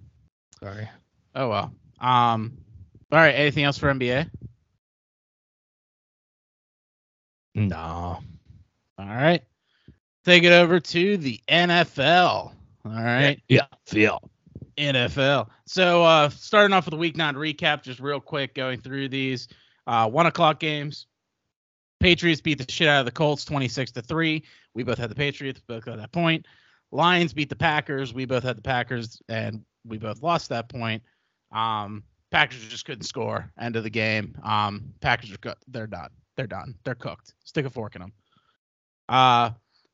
sorry. Oh well. Um. All right. Anything else for NBA? No. All right. Take it over to the NFL. All right. Yeah. Feel. NFL. So uh starting off with a week nine recap, just real quick going through these. Uh one o'clock games. Patriots beat the shit out of the Colts 26 to 3. We both had the Patriots, both got that point. Lions beat the Packers. We both had the Packers and we both lost that point. Um Packers just couldn't score. End of the game. Um Packers are co- they're done. They're done. They're cooked. Stick a fork in them. Uh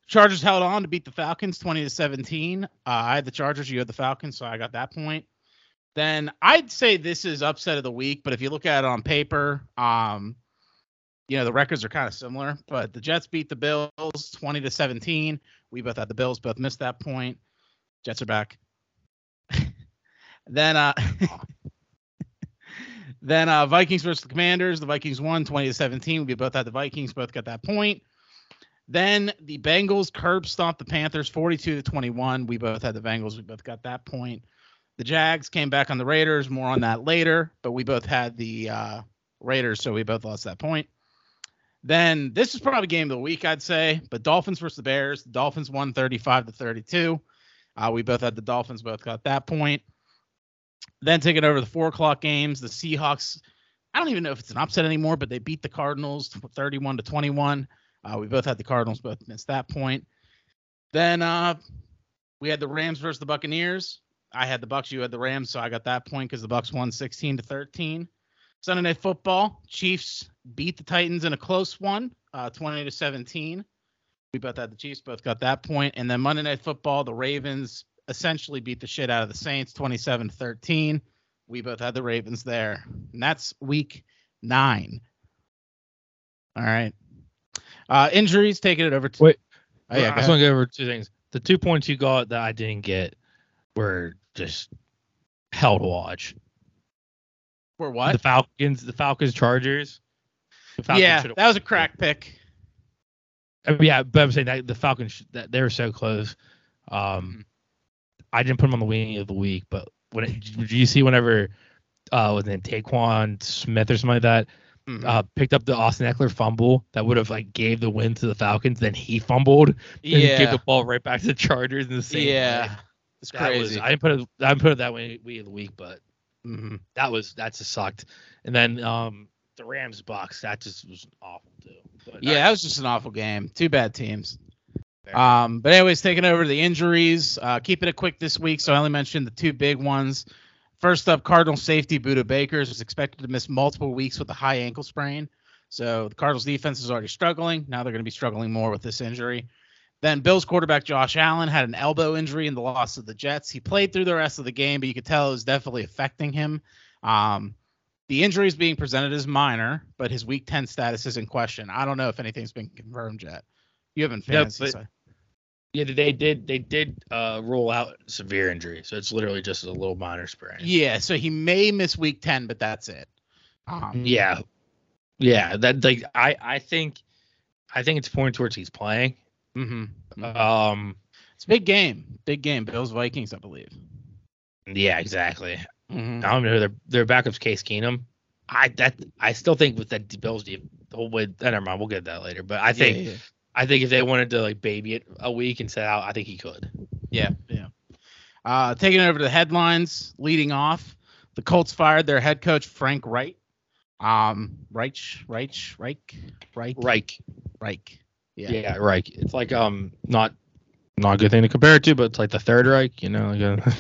Chargers held on to beat the Falcons 20 to 17. Uh, I had the Chargers, you had the Falcons, so I got that point. Then I'd say this is upset of the week, but if you look at it on paper, um, you know, the records are kind of similar. But the Jets beat the Bills 20 to 17. We both had the Bills, both missed that point. Jets are back. then uh then uh Vikings versus the Commanders. The Vikings won 20 to 17. We both had the Vikings, both got that point. Then the Bengals curb stomped the Panthers 42 to 21. We both had the Bengals. We both got that point. The Jags came back on the Raiders. More on that later, but we both had the uh, Raiders, so we both lost that point. Then this is probably game of the week, I'd say. But Dolphins versus the Bears. The Dolphins won 35 to 32. Uh, we both had the Dolphins, both got that point. Then taking over the four o'clock games, the Seahawks. I don't even know if it's an upset anymore, but they beat the Cardinals 31 to 21. Uh, we both had the Cardinals, both missed that point. Then uh, we had the Rams versus the Buccaneers. I had the Bucks, you had the Rams, so I got that point because the Bucks won 16 to 13. Sunday Night Football, Chiefs beat the Titans in a close one, uh, 20 to 17. We both had the Chiefs, both got that point. And then Monday Night Football, the Ravens essentially beat the shit out of the Saints, 27 to 13. We both had the Ravens there. And that's week nine. All right. Uh, injuries, taking it over to. Wait. Oh, yeah, I just want to go over two things. The two points you got that I didn't get were just hell to watch. For what? The Falcons, the Falcons, Chargers. The Falcons yeah, that was a crack pick. Uh, yeah, but I'm saying that the Falcons that they were so close. Um, I didn't put them on the wing of the week, but when it, did you see whenever uh was it Taquan Smith or something like that Mhm. uh picked up the Austin Ekeler fumble that would have like gave the win to the Falcons, then he fumbled and gave the ball right back to the Chargers in the same yeah, it's That was crazy. I didn't put it I didn't put it that way week of the week, but Mhm. that was that just sucked. And then um the Rams box that just was awful too. But Yeah, that was just an awful game. Two bad teams. Um, but anyways, taking over the injuries. Uh, keeping it quick this week, so I only mentioned the two big ones. First up, Cardinal safety Budda Bakers is expected to miss multiple weeks with a high ankle sprain. So the Cardinals defense is already struggling. Now they're going to be struggling more with this injury. Then Bills quarterback Josh Allen had an elbow injury in the loss of the Jets. He played through the rest of the game, but you could tell it was definitely affecting him. Um, the injury is being presented as minor, but his Week 10 status is in question. I don't know if anything's been confirmed yet. You haven't fantasy, so- Yeah, they did. They did uh, rule out severe injury, so it's literally just a little minor sprain. Yeah, so he may miss Week 10, but that's it. Um, yeah, yeah. That like I I think I think it's pointing towards he's playing. Mm-hmm. Um, It's a big game. Big game. Bills Vikings, I believe. yeah, exactly. Mhm. I don't know their their backup's Case Keenum. I that I still think with that Bills the whole way. Never mind, we'll get that later. But I think Yeah, yeah, I think if they wanted to like baby it a week and set out, I think he could. yeah. yeah. Uh, taking it over to the headlines, leading off, the Colts fired their head coach Frank Wright. Um, Reich, Reich, Reich, Reich, Reich. Reich. Yeah. Yeah. Reich. It's like um not not a good thing to compare it to, but it's like the third Reich. You know, like a,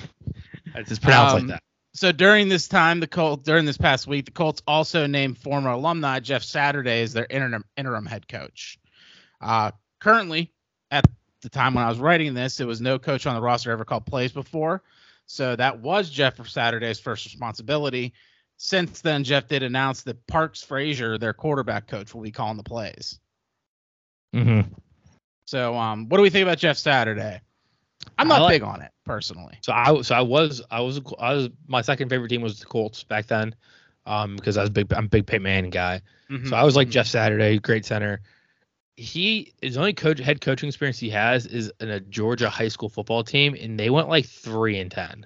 it's pronounced Um, like that. So during this time, the Colts during this past week, the Colts also named former alumni Jeff Saturday as their interim interim head coach. Uh, currently, at the time when I was writing this, there was no coach on the roster ever called plays before. So that was Jeff Saturday's first responsibility. Since then, Jeff did announce that Parks Frazier, their quarterback coach, will be calling the plays. Mm-hmm. So, um, what do we think about Jeff Saturday? I'm not like- big on it personally. So I so I was I was I was my second favorite team was the Colts back then, um because I was big I'm a big Peyton Manning guy. So I was like Mhm. Jeff Saturday, great center. He his only coach head coaching experience he has is in a Georgia high school football team, and they went like three and ten.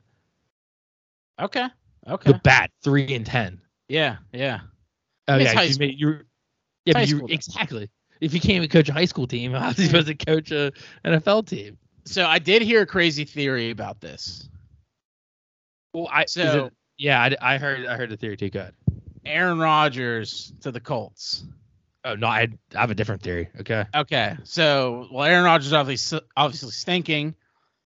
okay, okay, The bat three and ten. yeah, yeah. Oh It's yeah, you made, you're yeah, High you exactly. If you can't even coach a high school team, how's he supposed to coach a NFL team? So I did hear a crazy theory about this. Well, I So- it- yeah, I, I heard I heard the theory too. Good. Aaron Rodgers to the Colts. Oh no, I, I have a different theory. Okay. Okay, so well, Aaron Rodgers is obviously obviously stinking.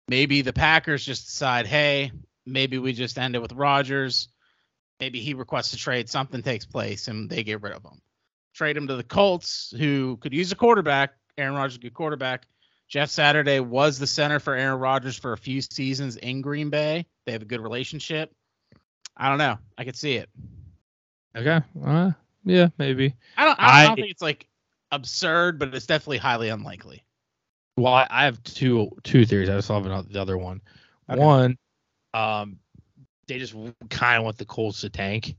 Maybe the Packers just decide, hey, maybe we just end it with Rodgers. Maybe he requests a trade, something takes place, and they get rid of him. Trade him to the Colts, who could use a quarterback. Aaron Rodgers, is a good quarterback. Jeff Saturday was the center for Aaron Rodgers for a few seasons in Green Bay. They have a good relationship. I don't know. I could see it. Okay. Uh, yeah, maybe. I don't. I, don't think it's like absurd, but it's definitely highly unlikely. Well, I, I have two two theories. I just have another, the other one. Okay. One, um, they just kind of want the Colts to tank,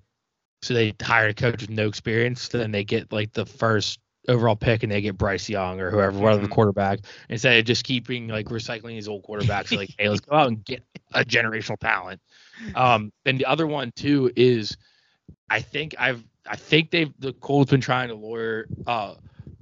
so they hire a coach with no experience. Then they get like the first overall pick, and they get Bryce Young or whoever, whatever the quarterback, instead of just keeping like recycling these old quarterbacks. like, hey, let's go out and get a generational talent. Um, and the other one too is, I think I've I think they've the Colts been trying to lure uh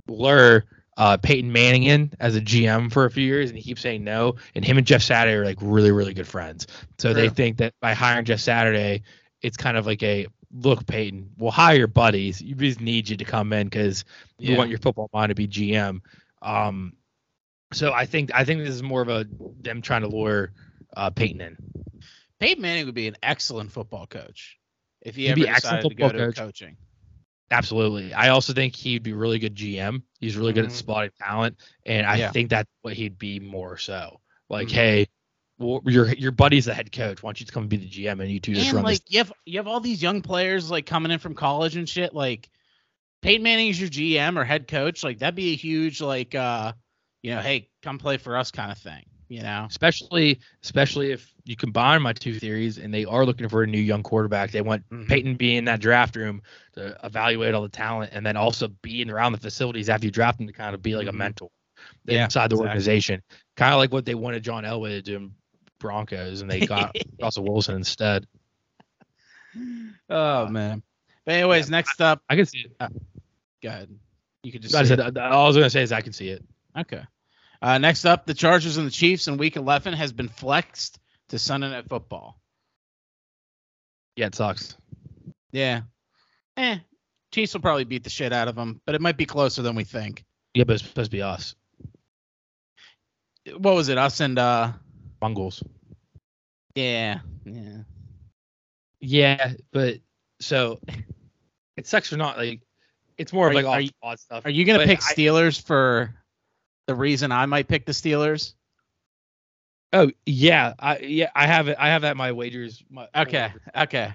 lure uh Peyton Manning in as a GM for a few years and he keeps saying no. And him and Jeff Saturday are like really, really good friends. So they think that by hiring Jeff Saturday, it's kind of like a look, Peyton, we'll hire your buddies. You just need you to come in because you Yeah. want your football mind to be GM. Um so I think I think this is more of a them trying to lure uh Peyton in. Peyton Manning would be an excellent football coach if he He'd ever be decided to go to coach. coaching. Absolutely. I also think he'd be really good GM. He's really good Mhm. at spotting talent, and I Yeah. think that's what he'd be more so. Like, Mhm. hey, well, your your buddy's the head coach. Why don't you come and be the GM and you two just And run like this? you have you have all these young players like coming in from college and shit. Like Peyton Manning is your GM or head coach. Like that'd be a huge like uh you know hey come play for us kind of thing. You know. Especially, especially if you combine my two theories and they are looking for a new young quarterback. They want Mhm. Peyton be in that draft room to evaluate all the talent, and then also being around the facilities after you draft them to kind of be like Mhm. a mentor Yeah, inside the exactly. organization. Kind of like what they wanted John Elway to do in Broncos, and they got Russell Wilson instead. Oh man. But anyways, next up, I can see it. go ahead. You could just I said it. all I was gonna say is I can see it. Okay. Uh, next up, the Chargers and the Chiefs in Week 11 has been flexed to Sunday Night Football. Yeah, it sucks. Yeah. Eh. Chiefs will probably beat the shit out of them, but it might be closer than we think. Yeah, but it's supposed to be us, What was it? Us and uh Bungles. yeah. Yeah. Yeah, but so it sucks for not like it's more Are you- like are off you- odd stuff. Are you gonna But pick I- Steelers for the reason I might pick the Steelers? Oh yeah, I yeah I have it. I have that my wagers. My, Okay. Okay.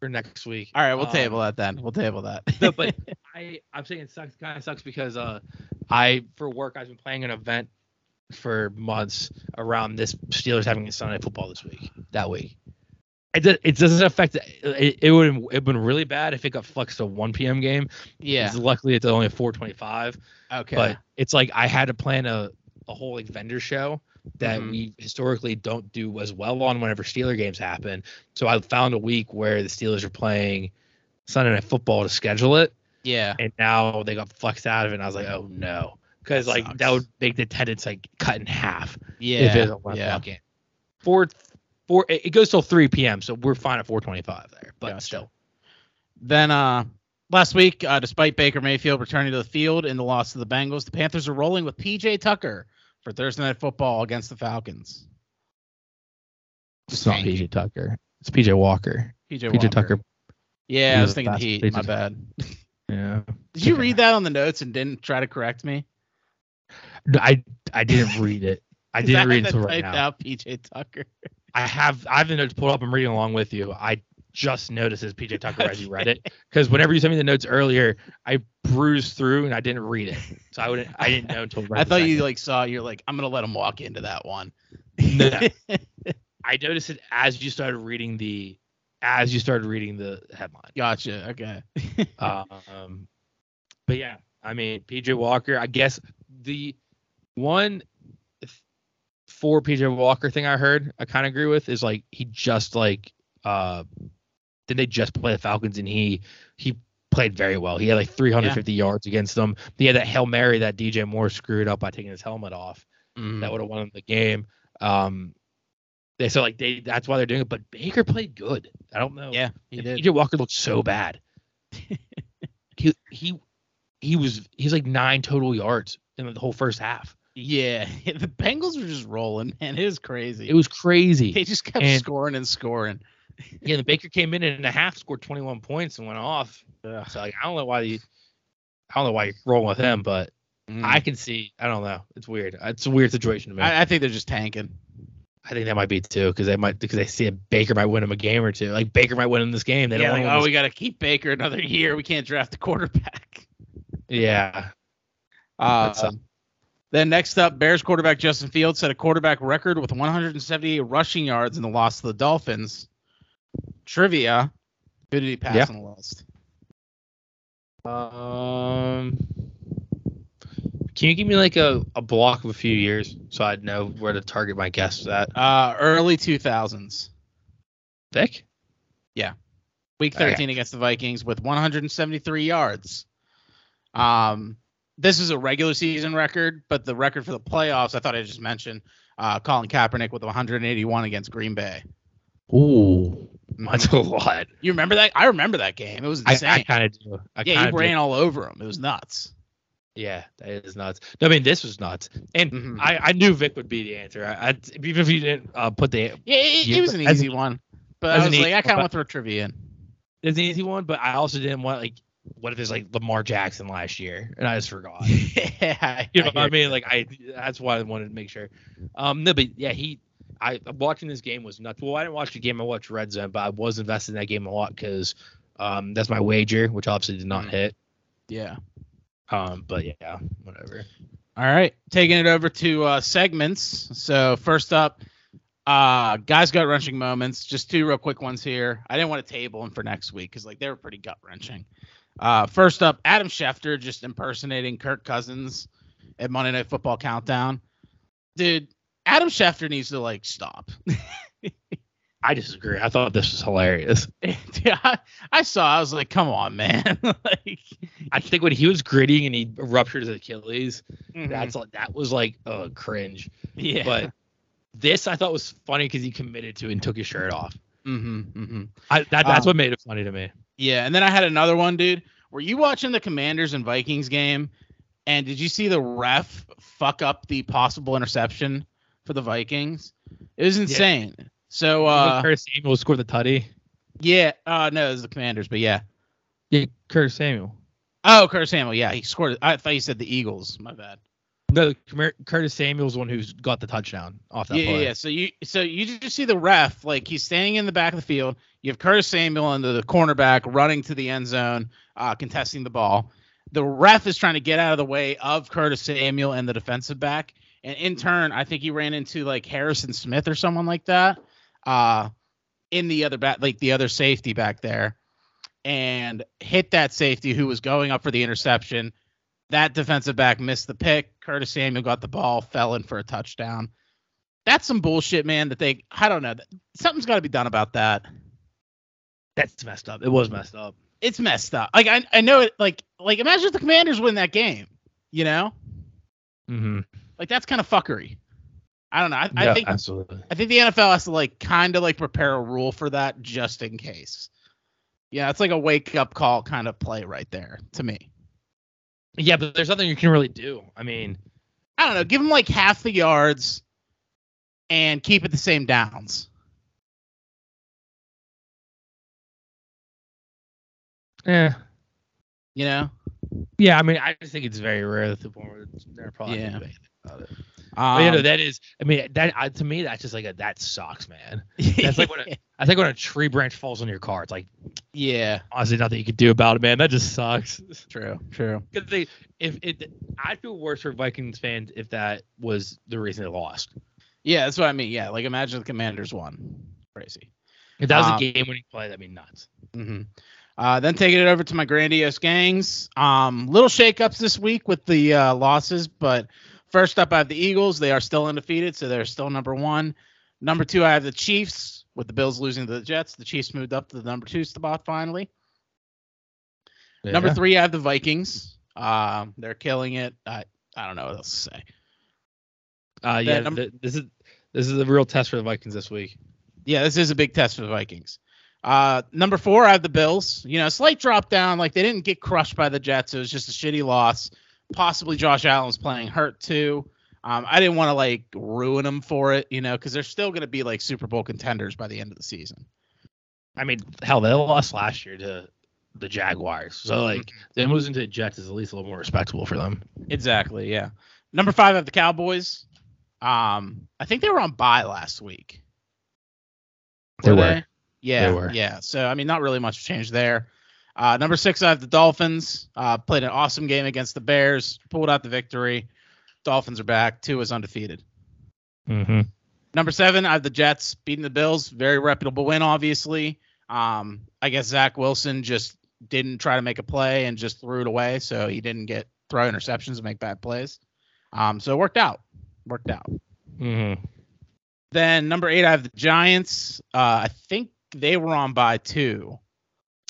for next week. All right, we'll Um, table that then. We'll table that. no, but I I'm saying it sucks. Kind of sucks because uh, I for work I've been playing an event for months around this Steelers having a Sunday football this week. That week, it does, it doesn't affect. It, it would have been really bad if it got flexed to 1 p.m. game. Yeah. Luckily, it's only 4:25. Okay. But it's like I had to plan a a whole like vendor show that Mhm. we historically don't do as well on whenever Steeler games happen. So I found a week where the Steelers are playing Sunday Night Football to schedule it yeah. and now they got flexed out of it. And I was like, oh no, because like sucks. that would make the attendance like cut in half Yeah. if it's a one yeah. o'clock game. Four, four, it goes till three p.m. So we're fine at four twenty-five there, but Gotcha. still, Then uh last week, uh, despite Baker Mayfield returning to the field in the loss to the Bengals, the Panthers are rolling with PJ Tucker for Thursday night football against the Falcons. it's not PJ Tucker, it's PJ Walker. PJ, PJ Walker. Tucker, Yeah, I was thinking Heat. My bad. yeah. Did you read that on the notes and didn't try to correct me? No, I I didn't read it. I didn't read it until right typed now. out PJ Tucker. I have I have the notes pulled up. I'm reading along with you. I just noticed as PJ Tucker as you read it because whenever you sent me the notes earlier, I bruised through and I didn't read it, so I wouldn't I didn't know until. Right I thought you like saw. You're like, I'm gonna let him walk into that one. No. I noticed it as you started reading the as you started reading the headline. gotcha. Okay. Um, but yeah, I mean PJ Walker. I guess the one f- for PJ Walker thing I heard I kind of agree with is like he just like uh did they just play the Falcons and he he played very well. He had like 350 yards against them. He had that hail mary that DJ Moore screwed up by taking his helmet off Mm. that would have won them the game. Um, they so like they that's why they're doing it. But Baker played good. I don't know. Yeah, he did. PJ Walker looked so bad. he he he was he's like nine total yards in the whole first half. Yeah, the Bengals were just rolling, man. It was crazy. It was crazy. they just kept and- scoring and scoring. Yeah, the Baker came in and a half, scored 21 points and went off. Ugh. So like I don't know why you I don't know why you're rolling with him, but Mm. I can see. I don't know. It's weird. It's a weird situation to me. I, I, think they're just tanking. I think that might be too because they might because they see a Baker might win him a game or two. Like Baker might win in this game. They yeah, don't like, oh, we got to keep Baker another year. We can't draft a quarterback. yeah. Uh, uh, then next up, Bears quarterback Justin Fields set a quarterback record with 178 rushing yards in the loss to the Dolphins. Trivia: Who did he pass Yeah. on the list? Um, can you give me like a, a block of a few years so I'd know where to target my guess at? Uh, early 2000s. Vic? Yeah. Week Okay. 13 against the Vikings with 173 yards. Um, this is a regular season record, but the record for the playoffs, I thought I just mentioned, uh, Colin Kaepernick with 181 against Green Bay. Ooh, that's a lot. You remember that? I remember that game. It was insane. I kind of do. I yeah, do. ran all over him. It was nuts. Yeah, that is nuts. No, I mean, this was nuts. And Mhm. I, I knew Vic would be the answer. I, I, even if you didn't uh, put the Yeah, it, it was an as easy one. But I was like, I kind of want to throw trivia in. it's an easy one, but I also didn't want like what if it's like Lamar Jackson last year and I just forgot. yeah, You know what I mean? Like I that's why I wanted to make sure. Um no, but yeah, he I watching this game was nuts. Well, I didn't watch the game, I watched Red Zone, but I was invested in that game a lot because um that's my wager, which obviously did not Mm. hit. Yeah. Um, but yeah, whatever. All right, taking it over to uh, segments. So first up, uh, guys gut wrenching moments. Just two real quick ones here. I didn't want to table them for next week because like they were pretty gut wrenching. Uh, first up, Adam Schefter just impersonating Kirk Cousins at Monday Night Football Countdown. Dude, Adam Schefter needs to like stop. I disagree. I thought this was hilarious. Dude, I, I saw. I was like, come on, man. like, I think when he was gritting and he ruptured his Achilles, mhm. that's like that was like uh cringe. yeah. But this I thought was funny because he committed to and took his shirt off. hmm hmm I, that, that's Um, what made it funny to me. Yeah, and then I had another one, dude. Were you watching the Commanders and Vikings game? And did you see the ref fuck up the possible interception for the Vikings? It was insane. So uh Curtis Samuel scored the tutty. yeah, uh no, it was the Commanders, but yeah. Yeah, Curtis Samuel. Oh, Curtis Samuel, yeah, he scored. I thought you said the Eagles. My bad. No, Curtis Samuel's the one who's got the touchdown off that Yeah, yeah, play. yeah. So you so you just see the ref like he's standing in the back of the field. You have Curtis Samuel and the cornerback running to the end zone, uh, contesting the ball. The ref is trying to get out of the way of Curtis Samuel and the defensive back. And in turn, I think he ran into like Harrison Smith or someone like that. Uh in the other back like the other safety back there and hit that safety who was going up for the interception. That defensive back missed the pick. Curtis Samuel got the ball, fell in for a touchdown. That's some bullshit, man. That they, I don't know. Something's got to be done about that. That's messed up. It was messed up. It's messed up. Like I, I know it. Like, like imagine if the Commanders win that game. You know, Mm-hmm. Like that's kind of fuckery. I don't know. I, I think absolutely. I think the NFL has to like kind of like prepare a rule for that just in case. Yeah, it's like a wake up call kind of play right there to me. Yeah, but there's nothing you can really do. I mean, I don't know. Give them like half the yards and keep it the same downs. yeah, You know, Yeah, I mean, I just think it's very rare that the point where they're probably Yeah. yeah. About it. Um, But, you know, that is, I mean, that I, to me, that's just like a that sucks, man. That's like when a, I think when a tree branch falls on your car, it's like yeah, honestly nothing you can do about it, man. That just sucks. true, true. Because they, if it, I'd feel worse for Vikings fans if that was the reason they lost. Yeah, that's what I mean. Yeah, like imagine the Commanders won. Crazy. If that was Um, a game-winning play, that'd be nuts. hmm Uh, then taking it over to my grandiose gangs. Um, little shakeups this week with the uh, losses, but first up I have the Eagles. They are still undefeated, so they're still number one. Number two, I have the Chiefs. With the Bills losing to the Jets, the Chiefs moved up to the number two spot finally. Number three, I have the Vikings. Um, they're killing it. I I don't know what else to say. uh, yeah, th- this is this is a real test for the Vikings this week. Yeah, this is a big test for the Vikings. Uh, number four, I have the Bills. You know, slight drop down. Like they didn't get crushed by the Jets. It was just a shitty loss. Possibly Josh Allen's playing hurt too. Um, I didn't want to like ruin them for it, you know, because they're still going to be like Super Bowl contenders by the end of the season. I mean, hell, they lost last year to the Jaguars, so like them losing to the Jets is at least a little more respectable for them. Exactly. Yeah. Number five, of the Cowboys. Um, I think they were on bye last week. They were. Yeah, They were. yeah. So I mean, not really much change there. Uh, number six, I have the Dolphins. Uh, played an awesome game against the Bears, pulled out the victory. Dolphins are back. Two is undefeated. Mm-hmm. Number seven, I have the Jets beating the Bills. Very reputable win, obviously. Um, I guess Zach Wilson just didn't try to make a play and just threw it away, so he didn't get throw interceptions and make bad plays. Um, so it worked out. Worked out. Mm-hmm. Then number eight, I have the Giants. Uh, I think they were on bye too.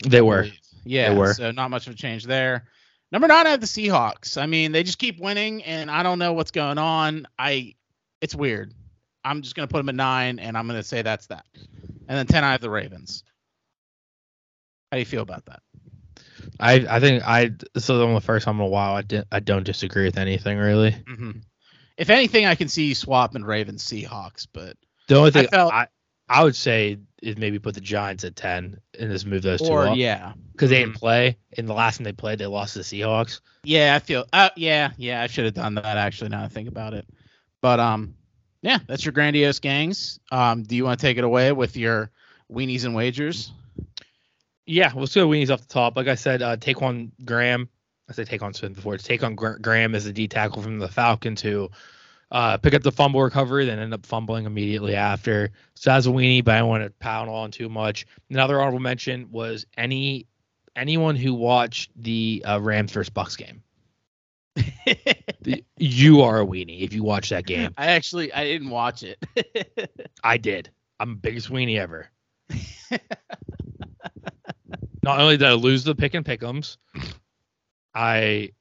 They were. Yeah, so not much of a change there. Number nine, I have the Seahawks. I mean, they just keep winning, and I don't know what's going on. I, it's weird. I'm just gonna put them at nine, and I'm gonna say that's that. And then ten, I have the Ravens. How do you feel about that? I I think I this is the first time in a while I did I don't disagree with anything really. hmm If anything, I can see you swapping Ravens Seahawks, but The only thing I felt- I, I would say is maybe put the Giants at ten and just move those two or up yeah, because they didn't play. And the last time they played, they lost to the Seahawks. yeah, I feel. Uh, yeah, yeah, I should have done that actually. Now I think about it, but um, yeah, that's your grandiose gangs. Um, do you want to take it away with your weenies and wagers? Yeah, we'll see what weenies off the top. Like I said, uh, take on Graham. I say on Smith before. It's Taquan Gra- Graham as the D tackle from the Falcons who uh, pick up the fumble recovery, then end up fumbling immediately after. So that's a weenie, but I don't want to pound on too much. Another honorable mention was any anyone who watched the uh, Rams versus Bucks game. You are a weenie if you watch that game. I actually I didn't watch it. I did. I'm the biggest weenie ever. Not only did I lose the pick and pickums, I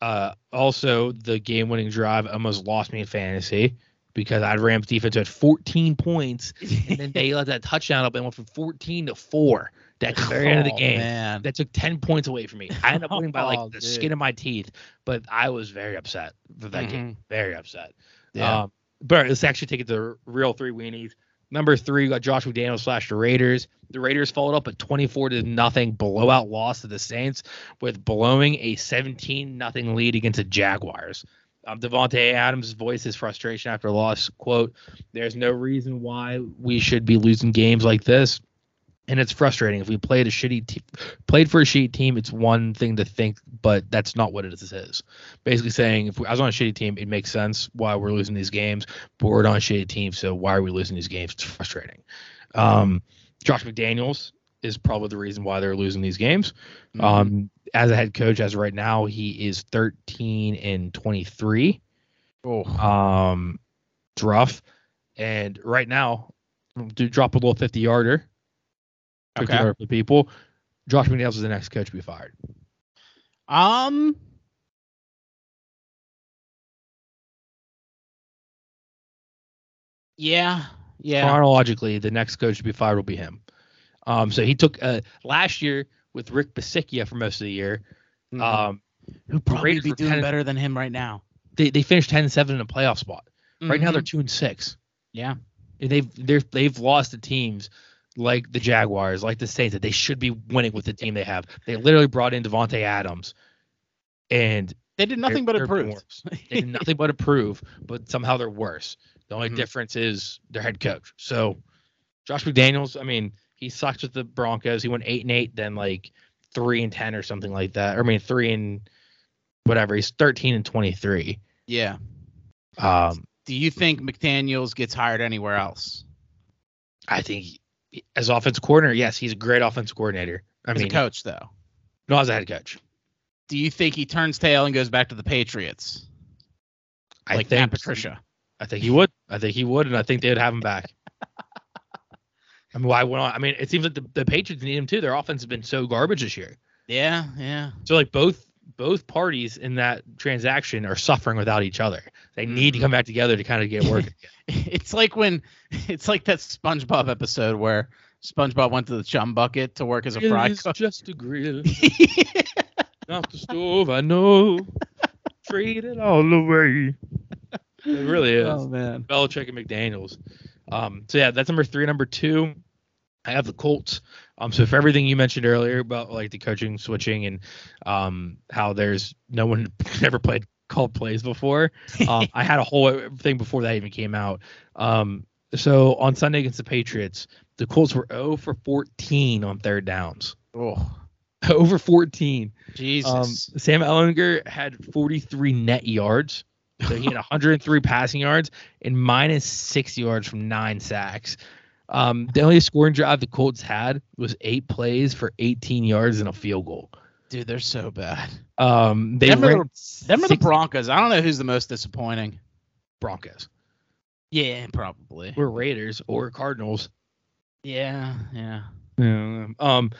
uh also the game winning drive almost lost me in fantasy because I had Rams defense at 14 points and then they let that touchdown up and went from 14 to 4 at the very end of the Oh, game. Man. That took 10 points away from me. I ended up winning by like Oh, the dude. skin of my teeth, but I was very upset for that game. Very upset. Yeah. Um, but let's actually take it to the real three weenies. Number three, we got Josh McDaniels slash the Raiders. The Raiders followed up a 24 to nothing blowout loss to the Saints with blowing a 17 nothing lead against the Jaguars. Um, Davante Adams voiced his frustration after loss. Quote, There's no reason why we should be losing games like this. And it's frustrating. If we played a shitty te- played for a shitty team, it's one thing to think, but that's not what it is. is. Basically saying if we, I was on a shitty team, it makes sense why we're losing these games, but we're not a shitty team, so why are we losing these games? It's frustrating. Um, Josh McDaniels is probably the reason why they're losing these games. Mhm. Um, as a head coach, as of right now, he is 13 and 23. Oh. Um, it's rough. And right now, do drop a little 50 yarder. 50 Okay. people. Josh McDaniels is the next coach to be fired. Um. Yeah. Yeah. Chronologically, the next coach to be fired will be him. Um, so he took uh, last year with Rich Bisaccia for most of the year. Mhm. Um, Who probably be doing 10 better than him right now? they, they finished 10 7 in a playoff spot. Right now, they're Mhm. two and six. yeah. And they've they're, they've lost to teams like the Jaguars, like the Saints, that they should be winning with the team they have. They literally brought in Davante Adams and They did nothing they're- but improve. they did nothing but improve, but somehow they're worse. The only Mhm. difference is their head coach. So Josh McDaniels, I mean, he sucks with the Broncos. He went eight and eight, then like three and ten or something like that. Or I mean three and whatever. He's thirteen and twenty three. Yeah. Um, Do you think McDaniel's gets hired anywhere else? I think as offense coordinator, yes, he's a great offense coordinator. I As mean, a coach, though. not as a head coach. Do you think he turns tail and goes back to the Patriots? I like think Matt Patricia. I think he would. I think he would, and I think they would have him back. I mean, why would I mean, it seems like the, the Patriots need him too. Their offense has been so garbage this year. Yeah, yeah. So like both both parties in that transaction are suffering without each other. They need to Mhm. come back together to kind of get working. It's like when it's like that SpongeBob episode where SpongeBob went to the chum bucket to work as a fry cook. just a grill, not the stove. I know. Trade it all away. It really is. oh man. Belichick and McDaniels. Um, so yeah, that's number three. Number two, I have the Colts. Um, so for everything you mentioned earlier about like the coaching switching and um how there's no one never played called plays before. Um, I had a whole thing before that even came out. Um, so on Sunday against the Patriots, the Colts were 0 for 14 on third downs. Oh, Over 14. Jesus. Um, Sam Ehlinger had 43 net yards. So he had 103 passing yards and minus six yards from nine sacks. Um, the only scoring drive the Colts had was eight plays for 18 yards and a field goal. Dude, they're so bad. Um, they Them are Them are the Broncos. I don't know who's the most disappointing. Broncos. Yeah, probably. We're Raiders or Cardinals. Yeah, yeah. Um,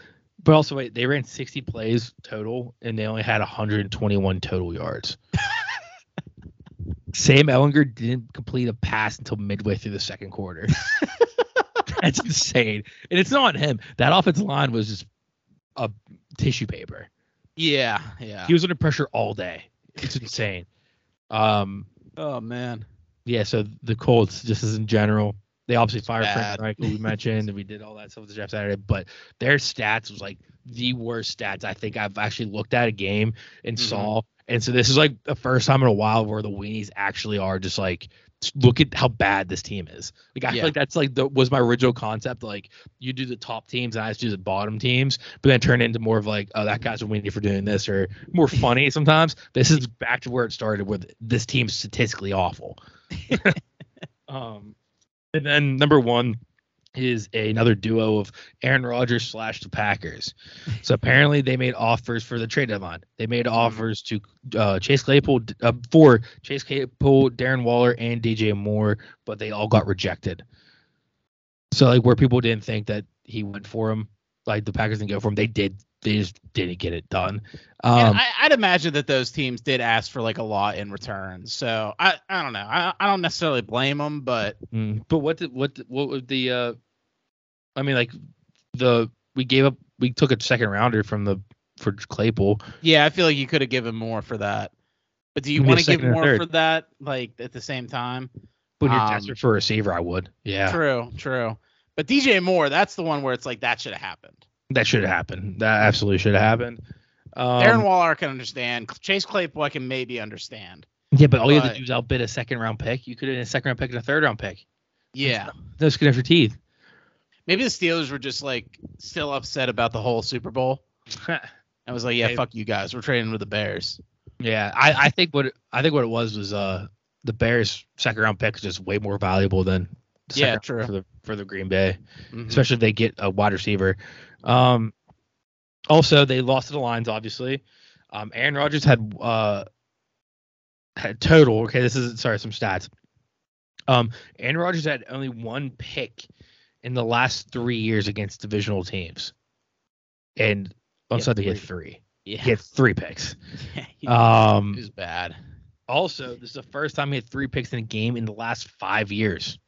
but also wait, they ran 60 plays total and they only had 121 total yards. Sam Ehlinger didn't complete a pass until midway through the second quarter. That's insane. And it's not him. That offensive line was just a tissue paper. Yeah, yeah. He was under pressure all day. It's insane. Um, oh man. yeah, so the Colts, just as in general, they obviously fired Frank Reich, who we mentioned, and we did all that stuff with the Jeff Saturday. But their stats was like the worst stats I think I've actually looked at a game and Mhm. saw. And so this is like the first time in a while where the weenies actually are just like, look at how bad this team is. Like I Yeah. feel like that's like the was my original concept. Like you do the top teams and I just do the bottom teams, but then turn it into more of like, oh, that guy's a weenie for doing this, or more funny sometimes. This is back to where it started with this team's statistically awful. Um, and then number one is another duo of Aaron Rodgers slash the Packers. So apparently they made offers for the trade deadline. They made offers to uh, Chase Claypool uh, for Chase Claypool, Darren Waller, and DJ Moore, but they all got rejected. So like where people didn't think that he went for him, like the Packers didn't go for him, they did. They just didn't get it done. Um, I, I'd imagine that those teams did ask for like a lot in return. So I, I don't know. I, I don't necessarily blame them, but Mm, but what did what did- what would the uh I mean like the we gave up we took a second rounder from the for Claypool. yeah, I feel like you could have given more for that. But do you Give me a want to give more for that? Like at the same time? When you're Um, desperate for a receiver, I would. Yeah. True, true. But DJ Moore, that's the one where it's like that should have happened. That should have happened. That absolutely should have happened. Um, Darren Waller can understand. Chase Claypool I can maybe understand. yeah, but all you have but- to do is outbid a second round pick. You could have a second round pick and a third round pick. Yeah. Those could have your teeth. Maybe the Steelers were just like still upset about the whole Super Bowl. I was like, yeah, fuck you guys. We're trading with the Bears. yeah, I, I think what it, I think what it was was uh the Bears second round pick is just way more valuable than the Yeah, true. for the for the Green Bay. Mhm. especially if they get a wide receiver. Um, also, they lost to the Lions, obviously. Um, Aaron Rodgers had uh, had total. Okay, this is sorry, some stats. Um, Aaron Rodgers had only one pick in the last three years against divisional teams, and on Sunday he had three. Yeah. He had three picks. he Um, was bad. also, this is the first time he had three picks in a game in the last five years.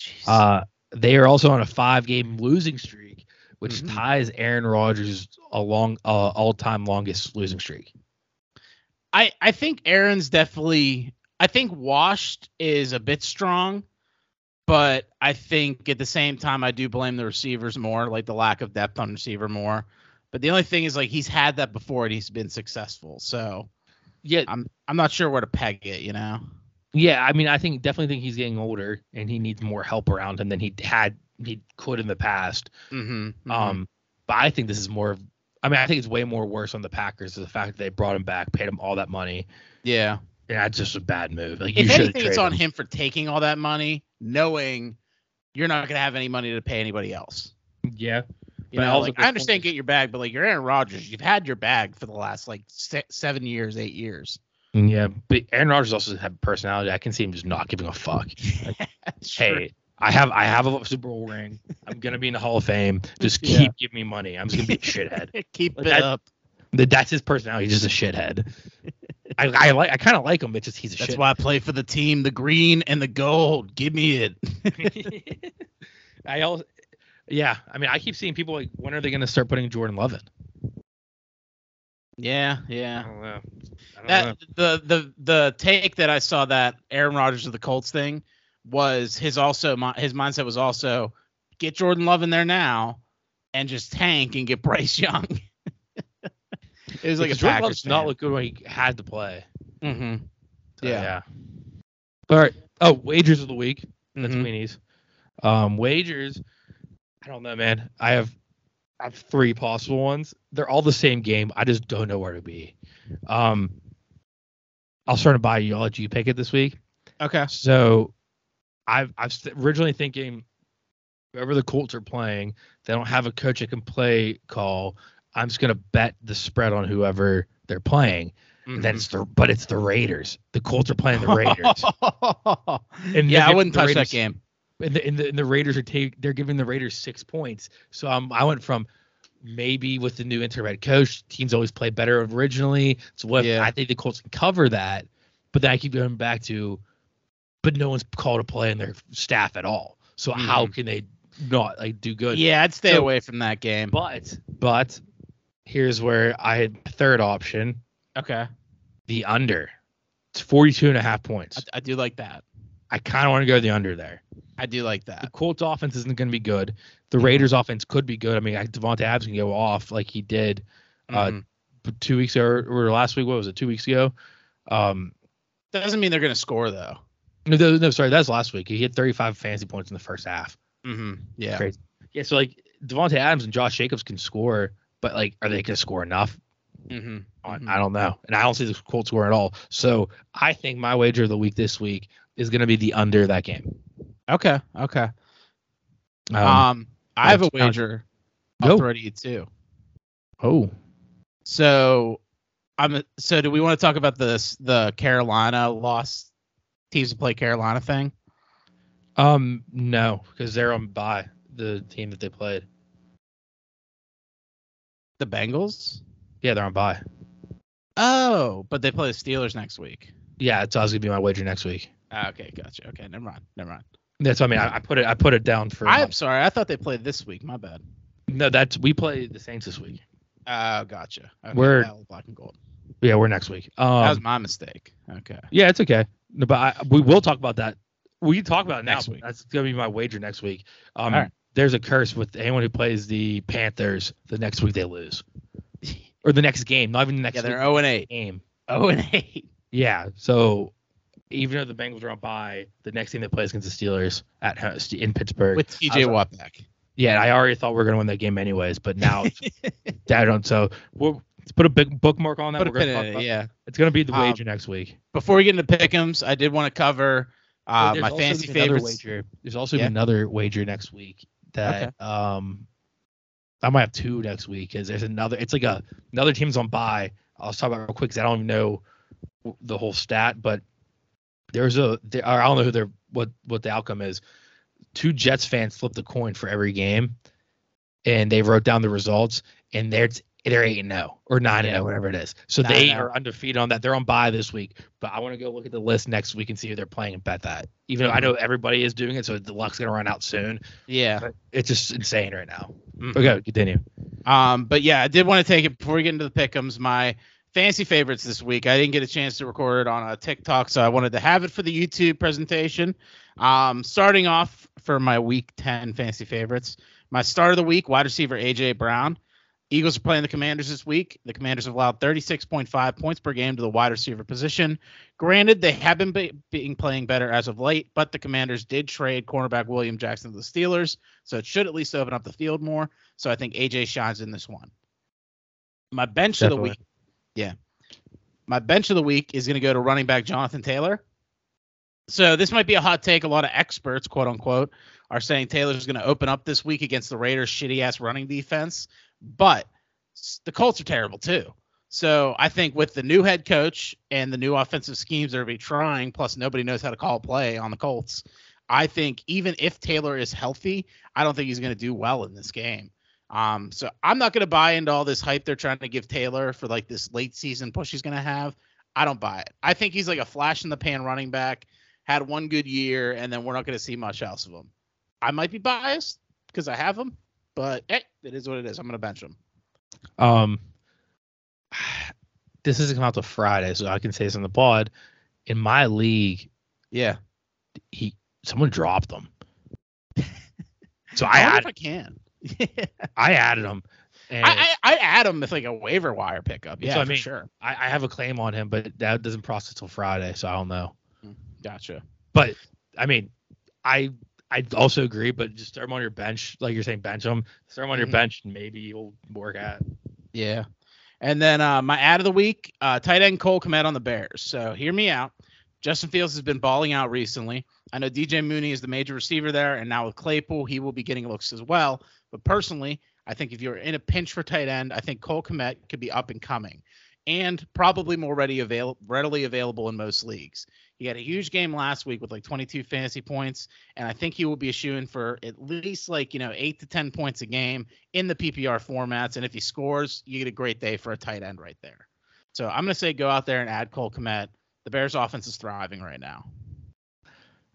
Jeez. Uh, they are also on a five-game losing streak, which Mhm. ties Aaron Rodgers along uh, all-time longest losing streak. I I think Aaron's definitely. I think washed is a bit strong, but I think at the same time I do blame the receivers more, like the lack of depth on receiver more. But the only thing is like he's had that before and he's been successful. So Yeah, I'm I'm not sure where to peg it, you know. yeah. I mean, I think definitely think he's getting older and he needs more help around him than he had he could in the past. Mm-hmm. Um, but I think this is more. of I mean, I think it's way more worse on the Packers is the fact that they brought him back, paid him all that money, yeah. and that's just a bad move. Like If should anything, it's on him for taking all that money, knowing you're not gonna have any money to pay anybody else. Yeah, You But know, like, I understand get your bag, but like you're Aaron Rodgers, you've had your bag for the last like se- seven years, eight years. yeah. But Aaron Rodgers also has personality. I can see him just not giving a fuck. Hey, I have I have a Super Bowl ring. I'm gonna be in the Hall of Fame. Just Yeah. keep giving me money. I'm just gonna be a shithead. keep Like, it that- up. That- That's his personality. He's just a shithead. I, I like I kind of like him. It's just he's a That's shit. why I play for the team, the green and the gold. Give me it. I also, yeah. I mean, I keep seeing people like, when are they going to start putting Jordan Love in? yeah, yeah. don't know. I don't know. That the the the take that I saw that Aaron Rodgers of the Colts thing was his also mi- his mindset was also get Jordan Love in there now and just tank and get Bryce Young. it was like Jordan Packers Love's not look good when he had to play. mm-hmm. So, Yeah. yeah. All right. Oh, wagers of the week. That's Mhm. weenies. Um, wagers. I don't know, man. I have I have three possible ones. They're all the same game. I just don't know where to be. Um, I'll start to buy you. I'll let you pick it this week. Okay. So, I've I've st- originally thinking whoever the Colts are playing, they don't have a coach that can play call. I'm just gonna bet the spread on whoever they're playing. And then it's the but it's the Raiders. The Colts are playing the Raiders. And yeah, I wouldn't touch the that game. and the, and the, and the Raiders are take they're giving the Raiders six points. So um, I went from maybe with the new interim head coach, teams always play better originally. So what Yeah. I think the Colts can cover that, but then I keep going back to, but no one's called a play in their staff at all. So how can they not like do good? Yeah, I'd stay So- away from that game. But but here's where I had third option, Okay. the under. It's 42 and a half points. I, I do like that. I kind of want to go the under there. I do like that. The that. Colts offense isn't going to be good. The Raiders offense could be good. I mean, Davante Adams can go off like he did uh, Mhm. two weeks ago or last week. What was it? Two weeks ago. Um, Doesn't mean they're gonna score though. no, no, no, sorry, that's last week. He hit 35 fantasy points in the first half. Mm-hmm. Yeah. Crazy. Yeah, so like Davante Adams and Josh Jacobs can score, but like, are they going to score enough? Mm-hmm. I- I don't know, and I don't see the Colts score at all. So I think my wager of the week this week is going to be the under that game. Okay. Okay. Um, Um, I have a wager. I'll throw to you too. oh, So, I'm. So, do we want to talk about this? The Carolina lost teams to play Carolina thing. um, no, because they're on by the team that they played. The Bengals. Yeah, they're on by. Oh, but they play the Steelers next week. Yeah, it's always gonna be my wager next week. Ah, okay, gotcha. Okay, never mind. Never mind. That's what I mean. I, I put it. I put it down for. I'm sorry. I thought they played this week. My bad. no, that's we play the Saints this week. Oh, gotcha. Okay, We're- black and gold. Yeah, we're next week. Um, that was my mistake. Okay. yeah, it's okay. No, but I, we will talk about that. We can talk about it Next now. week. That's gonna be my wager next week. Um, All right. There's a curse with anyone who plays the Panthers. The next week they lose, or the next game. Not even the next Yeah, they're week, 0 and 8. game. 0 and 8. Yeah. So even though the Bengals are on bye, the next team that plays against the Steelers at in Pittsburgh. With TJ Watt back. yeah, I already thought we were gonna win that game anyways, but now I don't. So we'll let's put a big bookmark on that. Put a We're gonna pin talk in it. Yeah. It's gonna be the Um, wager next week. Before we get into pick'ems, I did want to cover uh, my fancy fantasy gonna another favorites. Wager. There's also Yeah. another wager next week that um I might have two next week because there's another. It's like a another team's on bye. I'll talk about it real quick because I don't even know the whole stat, but there's a there, I don't know who they're what what the outcome is. Two Jets fans flipped a coin for every game, and they wrote down the results, and they're they're eight and zero or nine and zero, whatever it is. So 9-0. they are undefeated on that. They're on bye this week, but I want to go look at the list next week and see who they're playing and bet that. Even though I know everybody is doing it, so the luck's gonna run out soon. Yeah. But it's just insane right now. Mhm. Okay, continue. Um, but yeah, I did want to take it before we get into the pick'ems. My fancy favorites this week. I didn't get a chance to record it on a TikTok, so I wanted to have it for the YouTube presentation. Um, starting off for my week 10 fantasy favorites, my start of the week, wide receiver AJ Brown. Eagles are playing the Commanders this week. The Commanders have allowed 36.5 points per game to the wide receiver position. Granted, they have been be- being playing better as of late, but the Commanders did trade cornerback William Jackson to the Steelers, so it should at least open up the field more. So I think AJ shines in this one. My bench of the week, yeah, my bench of the week is going to go to running back Jonathan Taylor. So this might be a hot take. A lot of experts, quote unquote, are saying Taylor's going to open up this week against the Raiders' shitty ass running defense, but the Colts are terrible too. So I think with the new head coach and the new offensive schemes they're be trying, plus nobody knows how to call play on the Colts, I think even if Taylor is healthy, I don't think he's going to do well in this game. Um, so I'm not going to buy into all this hype they're trying to give Taylor for like this late season push he's going to have. I don't buy it. I think he's like a flash in the pan running back, had one good year, and then we're not going to see much else of him. I might be biased because I have him, but hey, it is what it is. I'm going to bench him. Um, this doesn't come out till Friday, so I can say this on the pod. In my league, Yeah, he someone dropped them. so I, I add, if I can. I added him, I, I I add him with like a waiver wire pickup. Yeah, what I mean. sure. I, I have a claim on him, but that doesn't process till Friday, so I don't know. Gotcha. But I mean, I I also agree, but just throw him on your bench, like you're saying, bench him. Throw him on your bench, and maybe you'll work out. Yeah. And then uh, my ad of the week, uh, tight end Cole Kmet on the Bears. So hear me out. Justin Fields has been balling out recently. I know DJ Mooney is the major receiver there, and now with Claypool, he will be getting looks as well. But personally, I think if you're in a pinch for tight end, I think Cole Kmet could be up and coming, and probably more ready avail- readily available in most leagues. He had a huge game last week with like 22 fantasy points, and I think he will be a shoo-in for at least like you know eight to 10 points a game in the PPR formats. And if he scores, you get a great day for a tight end right there. So I'm gonna say go out there and add Cole Kmet. The Bears offense is thriving right now.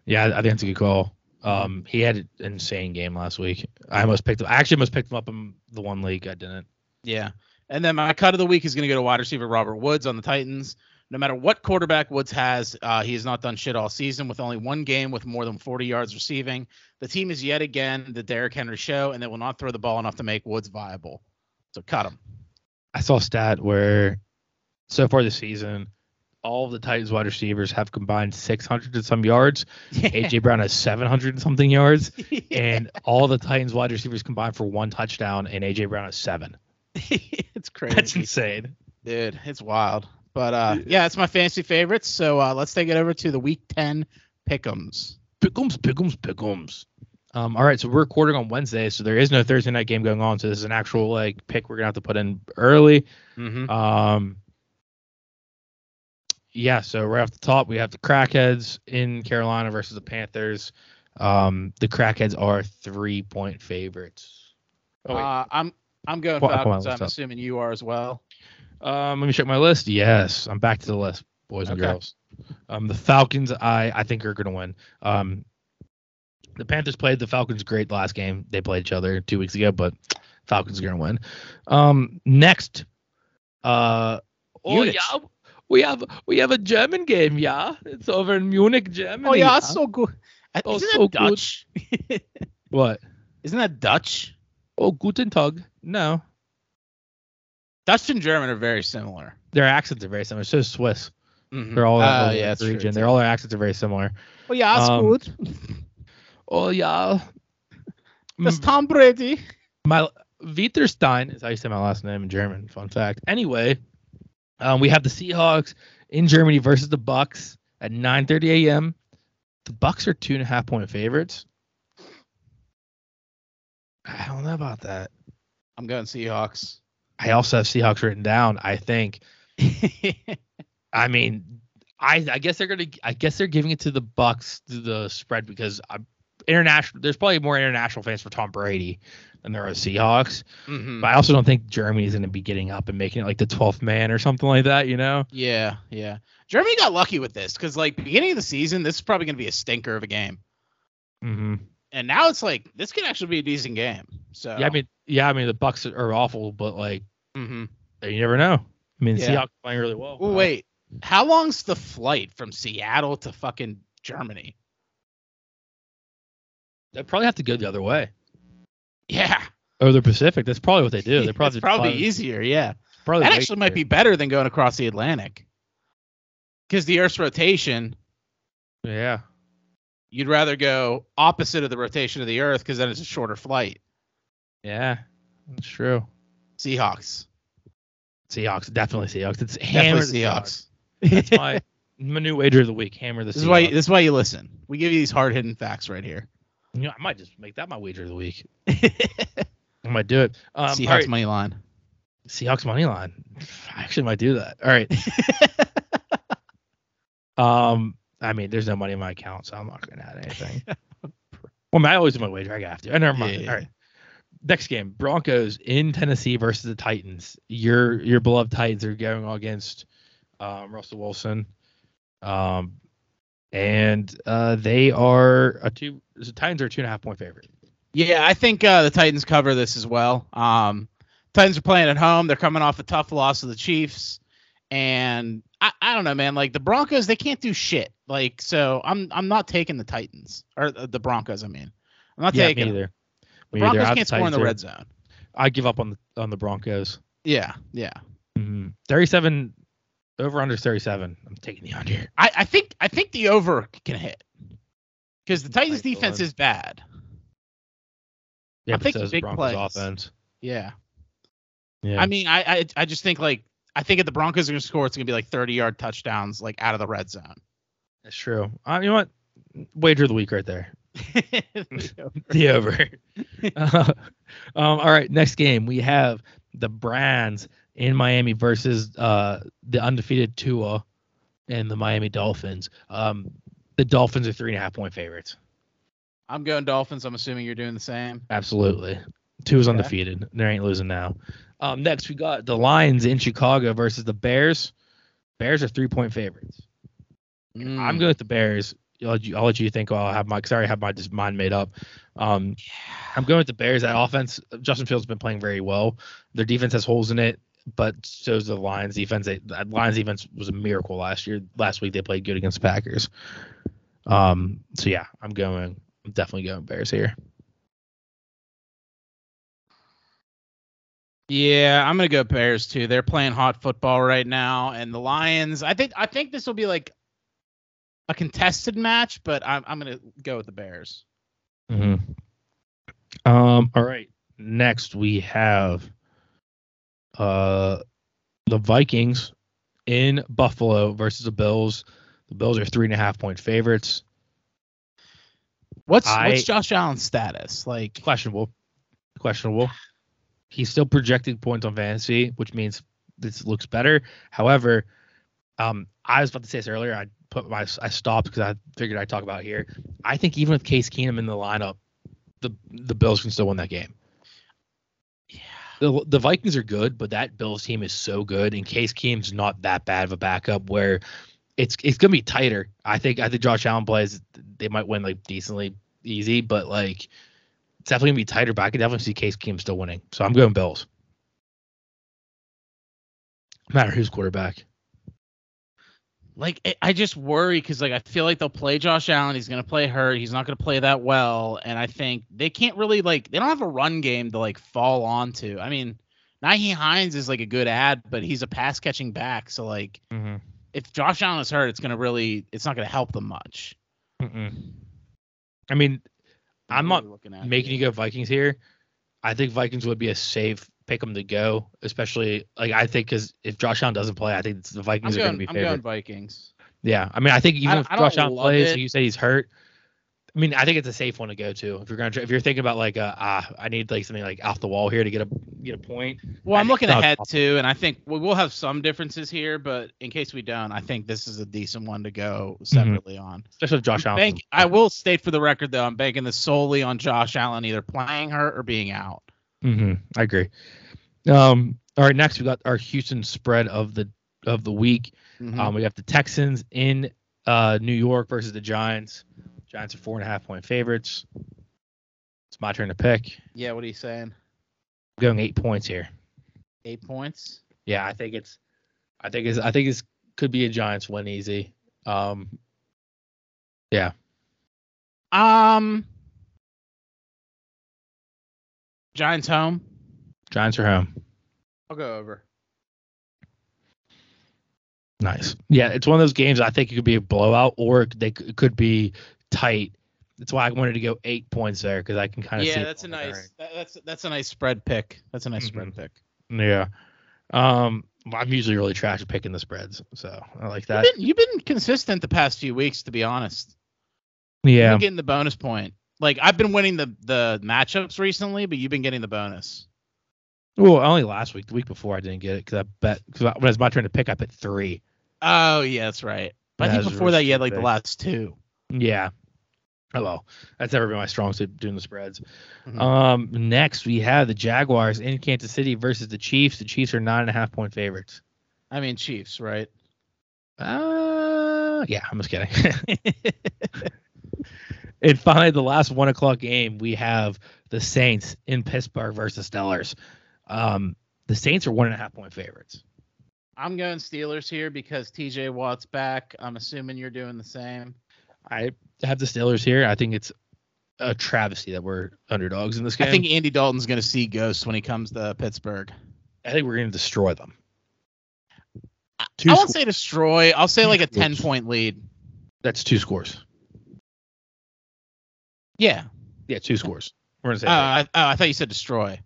Yeah, I I think that's a good call. Um, he had an insane game last week. I almost picked him. I actually almost picked him up in the one league. I didn't. Yeah. And then my cut of the week is going to go to wide receiver Robert Woods on the Titans. No matter what quarterback Woods has, uh, he has not done shit all season with only one game with more than 40 yards receiving. The team is yet again the Derrick Henry show, and they will not throw the ball enough to make Woods viable. So cut him. I saw a stat where so far this season, all of the Titans wide receivers have combined 600 and some yards. AJ Brown has 700 and something yards, and all the Titans wide receivers combined for one touchdown, and AJ Brown has seven. it's crazy. That's insane. Dude, it's wild. But uh, yeah, it's my fantasy favorites. So uh, let's take it over to the week 10 pickums. Pickums, pickums, pickums. Um, all right, so we're recording on Wednesday, so there is no Thursday night game going on. So this is an actual like pick we're gonna have to put in early. Mm-hmm. Um, yeah, so right off the top, we have the Crackheads in Carolina versus the Panthers. Um, the Crackheads are three point favorites. Oh, uh, I'm I'm going Come on, on, Falcons. I'm assuming you are as well. Um, let me check my list. Yes, I'm back to the list, boys and Okay. girls. Um, the Falcons, I I think are going to win. Um, the Panthers played the Falcons great last game. They played each other two weeks ago, but Falcons are going to win. Um, next, uh, oh Munich. yeah, we have we have a German game. Yeah, it's over in Munich, Germany. Oh yeah, it's so good. Uh, Oh, Isn't so that good. Dutch? what? Isn't that Dutch? Oh, guten Tag. No, Dutch and German are very similar. their accents are very similar. So is Swiss. Mhm. They're all in Uh, the yeah, that's true, region. too. They're all their accents are very similar. Oh yeah, it's Um, good. Oh yeah. That's Tom Brady. my Wieterstein is how you say my last name in German. Fun fact. Anyway, um, we have the Seahawks in Germany versus the Bucs at 9:30 a.m. The Bucs are two and a half point favorites. I don't know about that. I'm going Seahawks. I also have Seahawks written down. I think. I mean, I I guess they're gonna. I guess they're giving it to the Bucs to the spread because I'm international. There's probably more international fans for Tom Brady than there are Seahawks. Mhm. But I also don't think Germany's going to be getting up and making it like the 12th man or something like that, you know? Yeah, yeah. Germany got lucky with this because, like, beginning of the season, this is probably going to be a stinker of a game, Mm-hmm. and now it's like this could actually be a decent game. So Yeah, I mean, yeah, I mean the Bucs are awful, but like Mhm. you never know. I mean, Yeah. Seahawks playing really well. Ooh, wait, how long's the flight from Seattle to fucking Germany? they probably have to go the other way. Yeah, Oh, the Pacific. That's probably what they do. They're probably it's probably easier. Yeah, Probably that actually might be better than going across the Atlantic. Because the Earth's rotation, Yeah. you'd rather go opposite of the rotation of the Earth because then it's a shorter flight. Yeah. That's true. Seahawks, Seahawks. Definitely Seahawks. It's hammer definitely the Seahawks. That's my my new wager of the week. Hammer the This Seahawks. is why. This is why you listen. We give you these hard hitting facts right here. You know, I might just make that my wager of the week. I might do it. Um, Seahawks right. money line. Seahawks money line. I actually might do that. All right. Um, I mean, there's no money in my account, so I'm not gonna add anything. well, I, always do my wager. I have to. I never mind. Yeah. All right. Next game, Broncos in Tennessee versus the Titans. Your your beloved Titans are going against um, Russell Wilson, um, and uh, they are a two. The Titans are a two and a half point favorite. Yeah, I think uh, the Titans cover this as well. Um, Titans are playing at home. They're coming off a tough loss to the Chiefs, and I, I don't know, man. Like the Broncos, they can't do shit. Like so, I'm I'm not taking the Titans or the Broncos. I mean, I'm not Yeah, taking me either. The. Broncos I can't score in the red zone. I give up on the on the Broncos. Yeah, yeah. Mhm. 37 over under 37. I'm taking the under. I, I think I think the over can hit because the Titans defense is bad. Yeah, I think so the big Broncos plays. offense. Yeah. Yeah. I mean, I, I I just think like I think if the Broncos are gonna score, it's gonna be like 30 yard touchdowns like out of the red zone. That's true. Uh, you know what? Wager of the week right there. The over. Uh, um, all right, next game we have the Brands in Miami versus uh, the undefeated Tua and the Miami Dolphins. Um, the Dolphins are three and a half point favorites. I'm going Dolphins. I'm assuming you're doing the same. Absolutely. Tua's Okay. undefeated. They ain't losing now. Um, next we got the Lions in Chicago versus the Bears. Bears are three point favorites. Mm. I'm going with the Bears. I'll let you, I'll let you think. I'll have my because I have my just mind made up. Um, I'm going with the Bears. That offense, Justin Fields has been playing very well. Their defense has holes in it, but so does the Lions defense. They, the Lions defense was a miracle last year. Last week they played good against the Packers. Um, so yeah, I'm going. I'm definitely going Bears here. Yeah, I'm gonna go Bears too. They're playing hot football right now, and the Lions. I think I think this will be like a contested match, but I'm I'm gonna go with the Bears. hmm Um. All right. Next we have uh the Vikings in Buffalo versus the Bills. The Bills are three and a half point favorites. What's I- what's Josh Allen's status? Like, Questionable. Questionable. He's still projecting points on fantasy, which means this looks better. However, um, I was about to say this earlier. I put my I stopped because I figured I'd talk about it here. I think even with Case Keenum in the lineup, the the Bills can still win that game. yeah, the the Vikings are good, but that Bills team is so good, and Case Keenum's not that bad of a backup. Where it's it's gonna be tighter. I think I think Josh Allen plays. They might win like decently easy, but like it's definitely gonna be tighter. But I can definitely see Case Keenum still winning. So I'm going Bills. No matter who's quarterback. Like I- I just worry because like I feel like they'll play Josh Allen. He's gonna play hurt. He's not gonna play that well, and I think they can't really like they don't have a run game to like fall onto. I mean, Nyheim Hines is like a good ad, but he's a pass catching back. So like Mm-hmm. if Josh Allen is hurt, it's gonna really it's not gonna help them much. Mm-mm. I mean, I'm are not at making you go Vikings here. I think Vikings would be a safe pick 'em to go, especially like I think because if Josh Allen doesn't play, I think the I'm Vikings are going to going. be I'm favored. going Vikings. Yeah, I mean, I think even I- if I Josh Allen plays, you said he's hurt. I mean, I think it's a safe one to go to if you're going to if you're thinking about like uh, ah, I need like something like off the wall here to get a get a point. Well, I'm looking ahead tough. too, and I think we will have some differences here, but in case we don't, I think this is a decent one to go separately on. especially Josh Allen. Bank, I will state for the record though, I'm banking this solely on Josh Allen either playing hurt or being out. Hmm I agree. Um. All right. Next, we got our Houston spread of the of the week. Mhm. Um, we got the Texans in uh New York versus the Giants. Giants are four and a half point favorites. It's my turn to pick. yeah, what are you saying? I'm going eight points here. Eight points. Yeah, I think it's, I think it's, I think it's could be a Giants win easy. Um, yeah. Um, Giants home. Giants are home. I'll go over. Nice. Yeah, it's one of those games I think it could be a blowout or they c- it could be tight. That's why I wanted to go eight points there because I can kind of see. Yeah, that's a nice. That, that's that's a nice spread pick. That's a nice Mhm. spread pick. Yeah. Um, I'm usually really trash at picking the spreads, so I like that. You've been, you've been consistent the past few weeks, to be honest. Yeah. You're getting the bonus point. Like I've been winning the the matchups recently, but you've been getting the bonus. Well, only last week. The week before I didn't get it because I bet because when it was my turn to pick, I put three. Oh yeah, that's right. But I think before that you had like the last two. Yeah. Hello. that's never been my strong suit doing the spreads. Mhm. Um, next we have the Jaguars in Kansas City versus the Chiefs. The Chiefs are nine and a half point favorites. I mean Chiefs, right? Uh, yeah, I'm just kidding. and finally, the last one o'clock game, we have the Saints in Pittsburgh versus Steelers. Um, the Saints are one and a half point favorites. I'm going Steelers here because TJ Watt's back. I'm assuming you're doing the same. I have the Steelers here. I think it's a travesty that we're underdogs in this game. I think Andy Dalton's going to see ghosts when he comes to Pittsburgh. I think we're going to destroy them. I Two won't sco- say destroy. I'll say like a Scores. 10 point lead. That's two scores. Yeah. Yeah, two scores. We're gonna say Oh. I, oh, I thought you said destroy.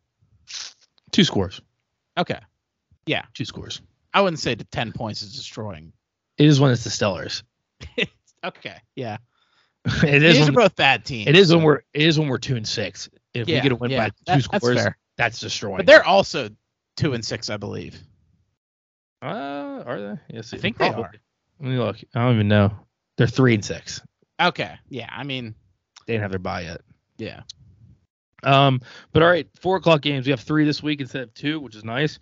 two scores. Okay. Yeah, Two scores. I wouldn't say the 10 points is destroying. It is when it's the Steelers. Okay. Yeah. it is These are both bad teams. it is when we're it is when we're two and six. If Yeah, we get a win yeah, by two that- scores, That's that's, destroying. But they're also two and six, I believe. uh, are they? Yes, I think they are. Let me look. I don't even know. They're three and six. Okay. Yeah. I mean, They didn't have their buy yet. yeah. Um, but all right, four o'clock games. We have three this week instead of two, which is nice.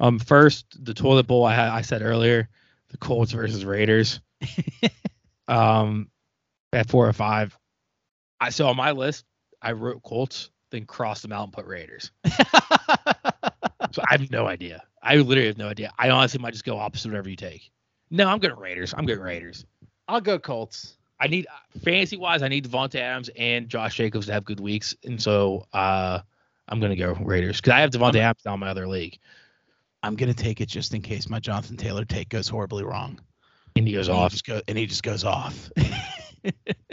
Um, first the toilet bowl. I I said earlier, the Colts versus Raiders. um, at four or five. I saw on my list. I wrote Colts, then crossed them out and put Raiders. So I have no idea. I literally have no idea. I honestly might just go opposite whatever you take. No, I'm going Raiders. I'm going Raiders. I'll go Colts. I need fantasy wise. I need Davante Adams and Josh Jacobs to have good weeks, and so uh, I'm gonna go Raiders because I have Davante I'm- Adams on my other league, I'm gonna take it just in case my Jonathan Taylor take goes horribly wrong. and he goes And off. just go, and he just goes off.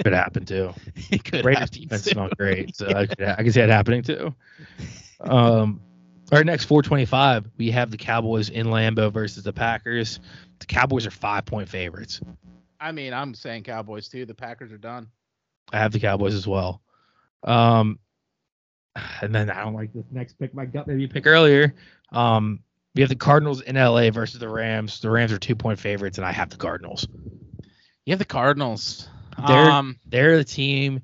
Could happen too. it could Raiders happen defense too. not great, so I could, I could see that happening too. Um, our next 425, we have the Cowboys in Lambeau versus the Packers. The Cowboys are five point favorites. I mean, I'm saying Cowboys too. The Packers are done. I have the Cowboys as well. Um, and then I don't like this next pick. My gut maybe pick earlier. Um, we have the Cardinals in LA versus the Rams. The Rams are two point favorites, and I have the Cardinals. You have the Cardinals. They're- um, They're the team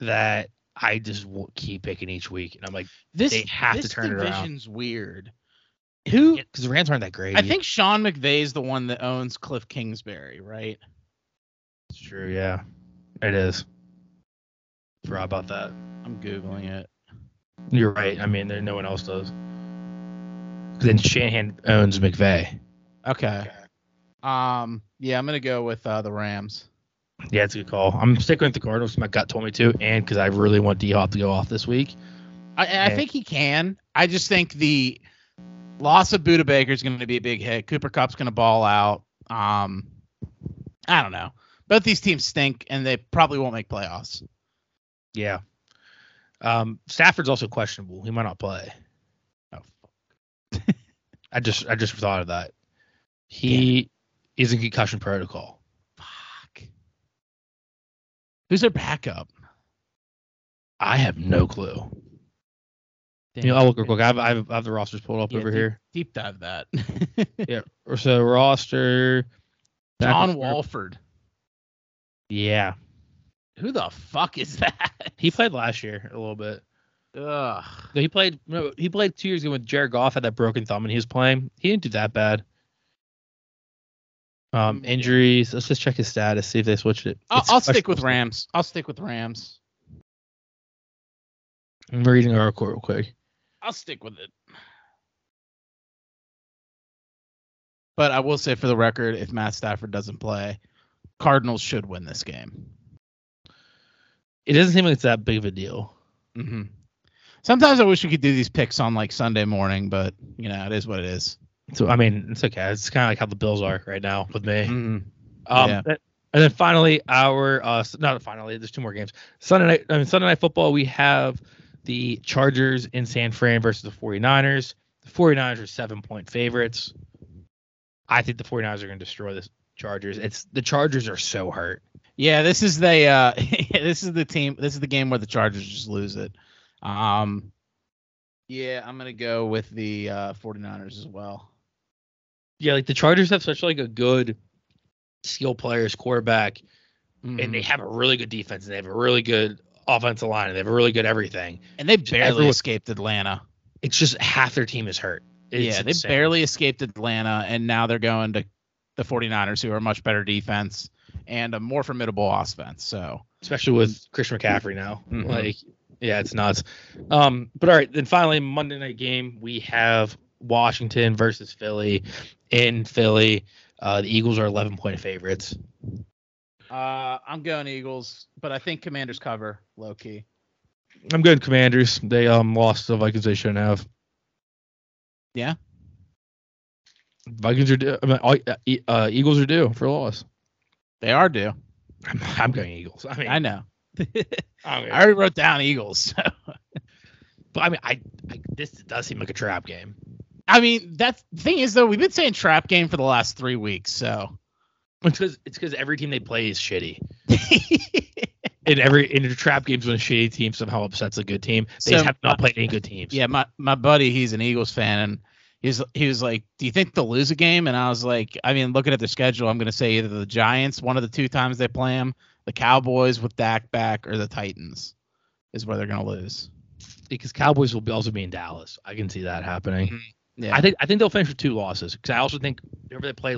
that I just keep picking each week, and I'm like, this they have to turn it around. division's weird. Who? because the Rams aren't that great. I think Sean McVay's the one that owns Cliff Kingsbury, right? it's true. Yeah, it is. Forgot about that. I'm googling it. You're right. I mean, there no one else does. Then Shanahan owns McVay. Okay. Um. Yeah, I'm gonna go with uh, the Rams. Yeah, it's a good call. I'm sticking with the Cardinals. My gut told me to, and because I really want D Hop to go off this week. I, and I think he can. I just think the loss of Budda Baker is going to be a big hit. Cooper Kupp's going to ball out. Um, I don't know. Both these teams stink, and they probably won't make playoffs. Yeah. Um, Stafford's also questionable. He might not play. Oh, fuck. I just I just thought of that. He is in concussion protocol. fuck. Who's their backup? I have no clue. Damn, You know, I'll look real quick. I have, I have, I have the rosters pulled up Yeah, over deep- here. Deep dive that. Yeah. Or So roster. John Wolford. Yeah. Who the fuck is that? He played last year a little bit. Ugh. No, he played. No, he played two years ago when Jared Goff had that broken thumb, and he was playing. He didn't do that bad. Um, Mm. injuries. Let's just check his status. See if they switched it. I'll, I'll stick with. Rams. I'll stick with Rams. I'm reading our report real quick. I'll stick with it. But I will say for the record, if Matt Stafford doesn't play, Cardinals should win this game. It doesn't seem like it's that big of a deal. hmm Sometimes I wish we could do these picks on like Sunday morning, but you know, it is what it is. So I mean, it's okay. It's kind of like how the Bills are right now with me. Mhm. Um, Yeah. th- and then finally, our uh, not finally. There's two more games. Sunday night. I mean, Sunday night football. We have the Chargers in San Fran versus the 49ers. The 49ers are seven point favorites. I think the 49ers are going to destroy the Chargers. It's the Chargers are so hurt. Yeah, this is the uh this is the team this is the game where the Chargers just lose it. Um yeah, I'm gonna go with the uh 49ers as well. Yeah, like the Chargers have such like a good skill players, quarterback, and they Mhm. have a really good defense, and they have a really good offensive line, and they have a really good everything. and they barely everyone- escaped Atlanta. It's just half their team is hurt. It's yeah, they insane. barely escaped Atlanta and now they're going to the 49ers who are a much better defense and a more formidable offense. So, especially with Christian McCaffrey now. Mhm. Like, yeah, it's nuts. Um, but all right, then finally Monday night game we have Washington versus Philly in Philly. Uh, the Eagles are 11 point favorites. Uh I'm going Eagles, but I think Commanders cover low key. I'm good. Commanders. They um lost the Vikings. They shouldn't have. Yeah. Vikings are due. I mean, uh, uh, Eagles are due for a loss. They are due. I'm, I'm going Eagles. I mean, I know. I already wrote down Eagles. So. but I mean, I, I this does seem like a trap game. I mean, that's the thing is though, we've been saying trap game for the last three weeks, so It's because it's because every team they play is shitty. And every in the trap games when a shitty team somehow upsets a good team, they So, have not played any good teams. yeah, my my buddy, he's an Eagles fan, and he's he was like, "Do you think they'll lose a game?" And I was like, "I mean, looking at the schedule, I'm gonna say either the Giants, one of the two times they play them, the Cowboys with Dak back, or the Titans, is where they're gonna lose." because Cowboys will be also be in Dallas. I can see that happening. Mm-hmm. Yeah, I think I think they'll finish with two losses because I also think whenever they play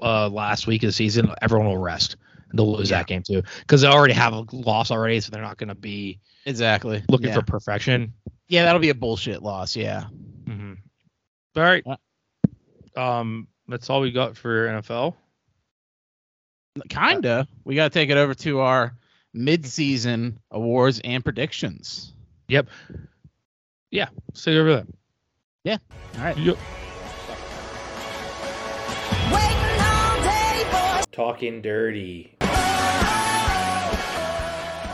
uh, last week of the season, everyone will rest. They'll lose Yeah. that game too because they already have a loss already, so they're not going to be exactly looking yeah. for perfection. yeah, that'll be a bullshit loss. Yeah, hmm All right. Yeah. Um, that's all we got for NFL. kinda. We gotta take it over to our mid-season awards and predictions. Yep. Yeah. Stay over there. Yeah. All right. Yep. Talking dirty.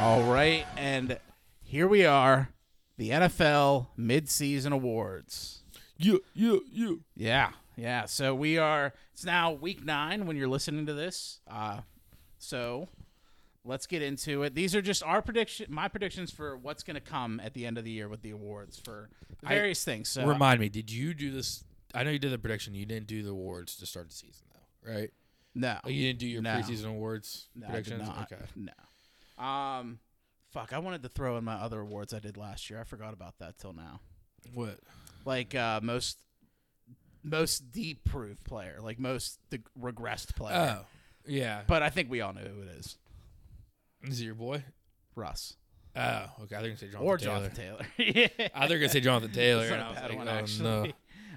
All right, and here we are, the NFL mid-season awards. You you you. Yeah, yeah. So we are. It's now week nine when you're listening to this. Uh, so let's get into it. These are just our prediction, my predictions for what's going to come at the end of the year with the awards for I- various things. So Remind me, did you do this? I know you did the prediction. You didn't do the awards to start the season, though, right? No, Oh, you didn't do your No. preseason awards no, I did predictions. not. Okay. No. Um, fuck. I wanted to throw in my other awards I did last year. I forgot about that till now. What? like uh, most most deep proof player, like most the regressed player. Oh, yeah. But I think we all know who it is, Is it your boy? Russ Oh, okay. I think gonna say Jonathan or Taylor. Jonathan Taylor. yeah, I think gonna say Jonathan Taylor. It's and not I a was bad like, one oh, actually.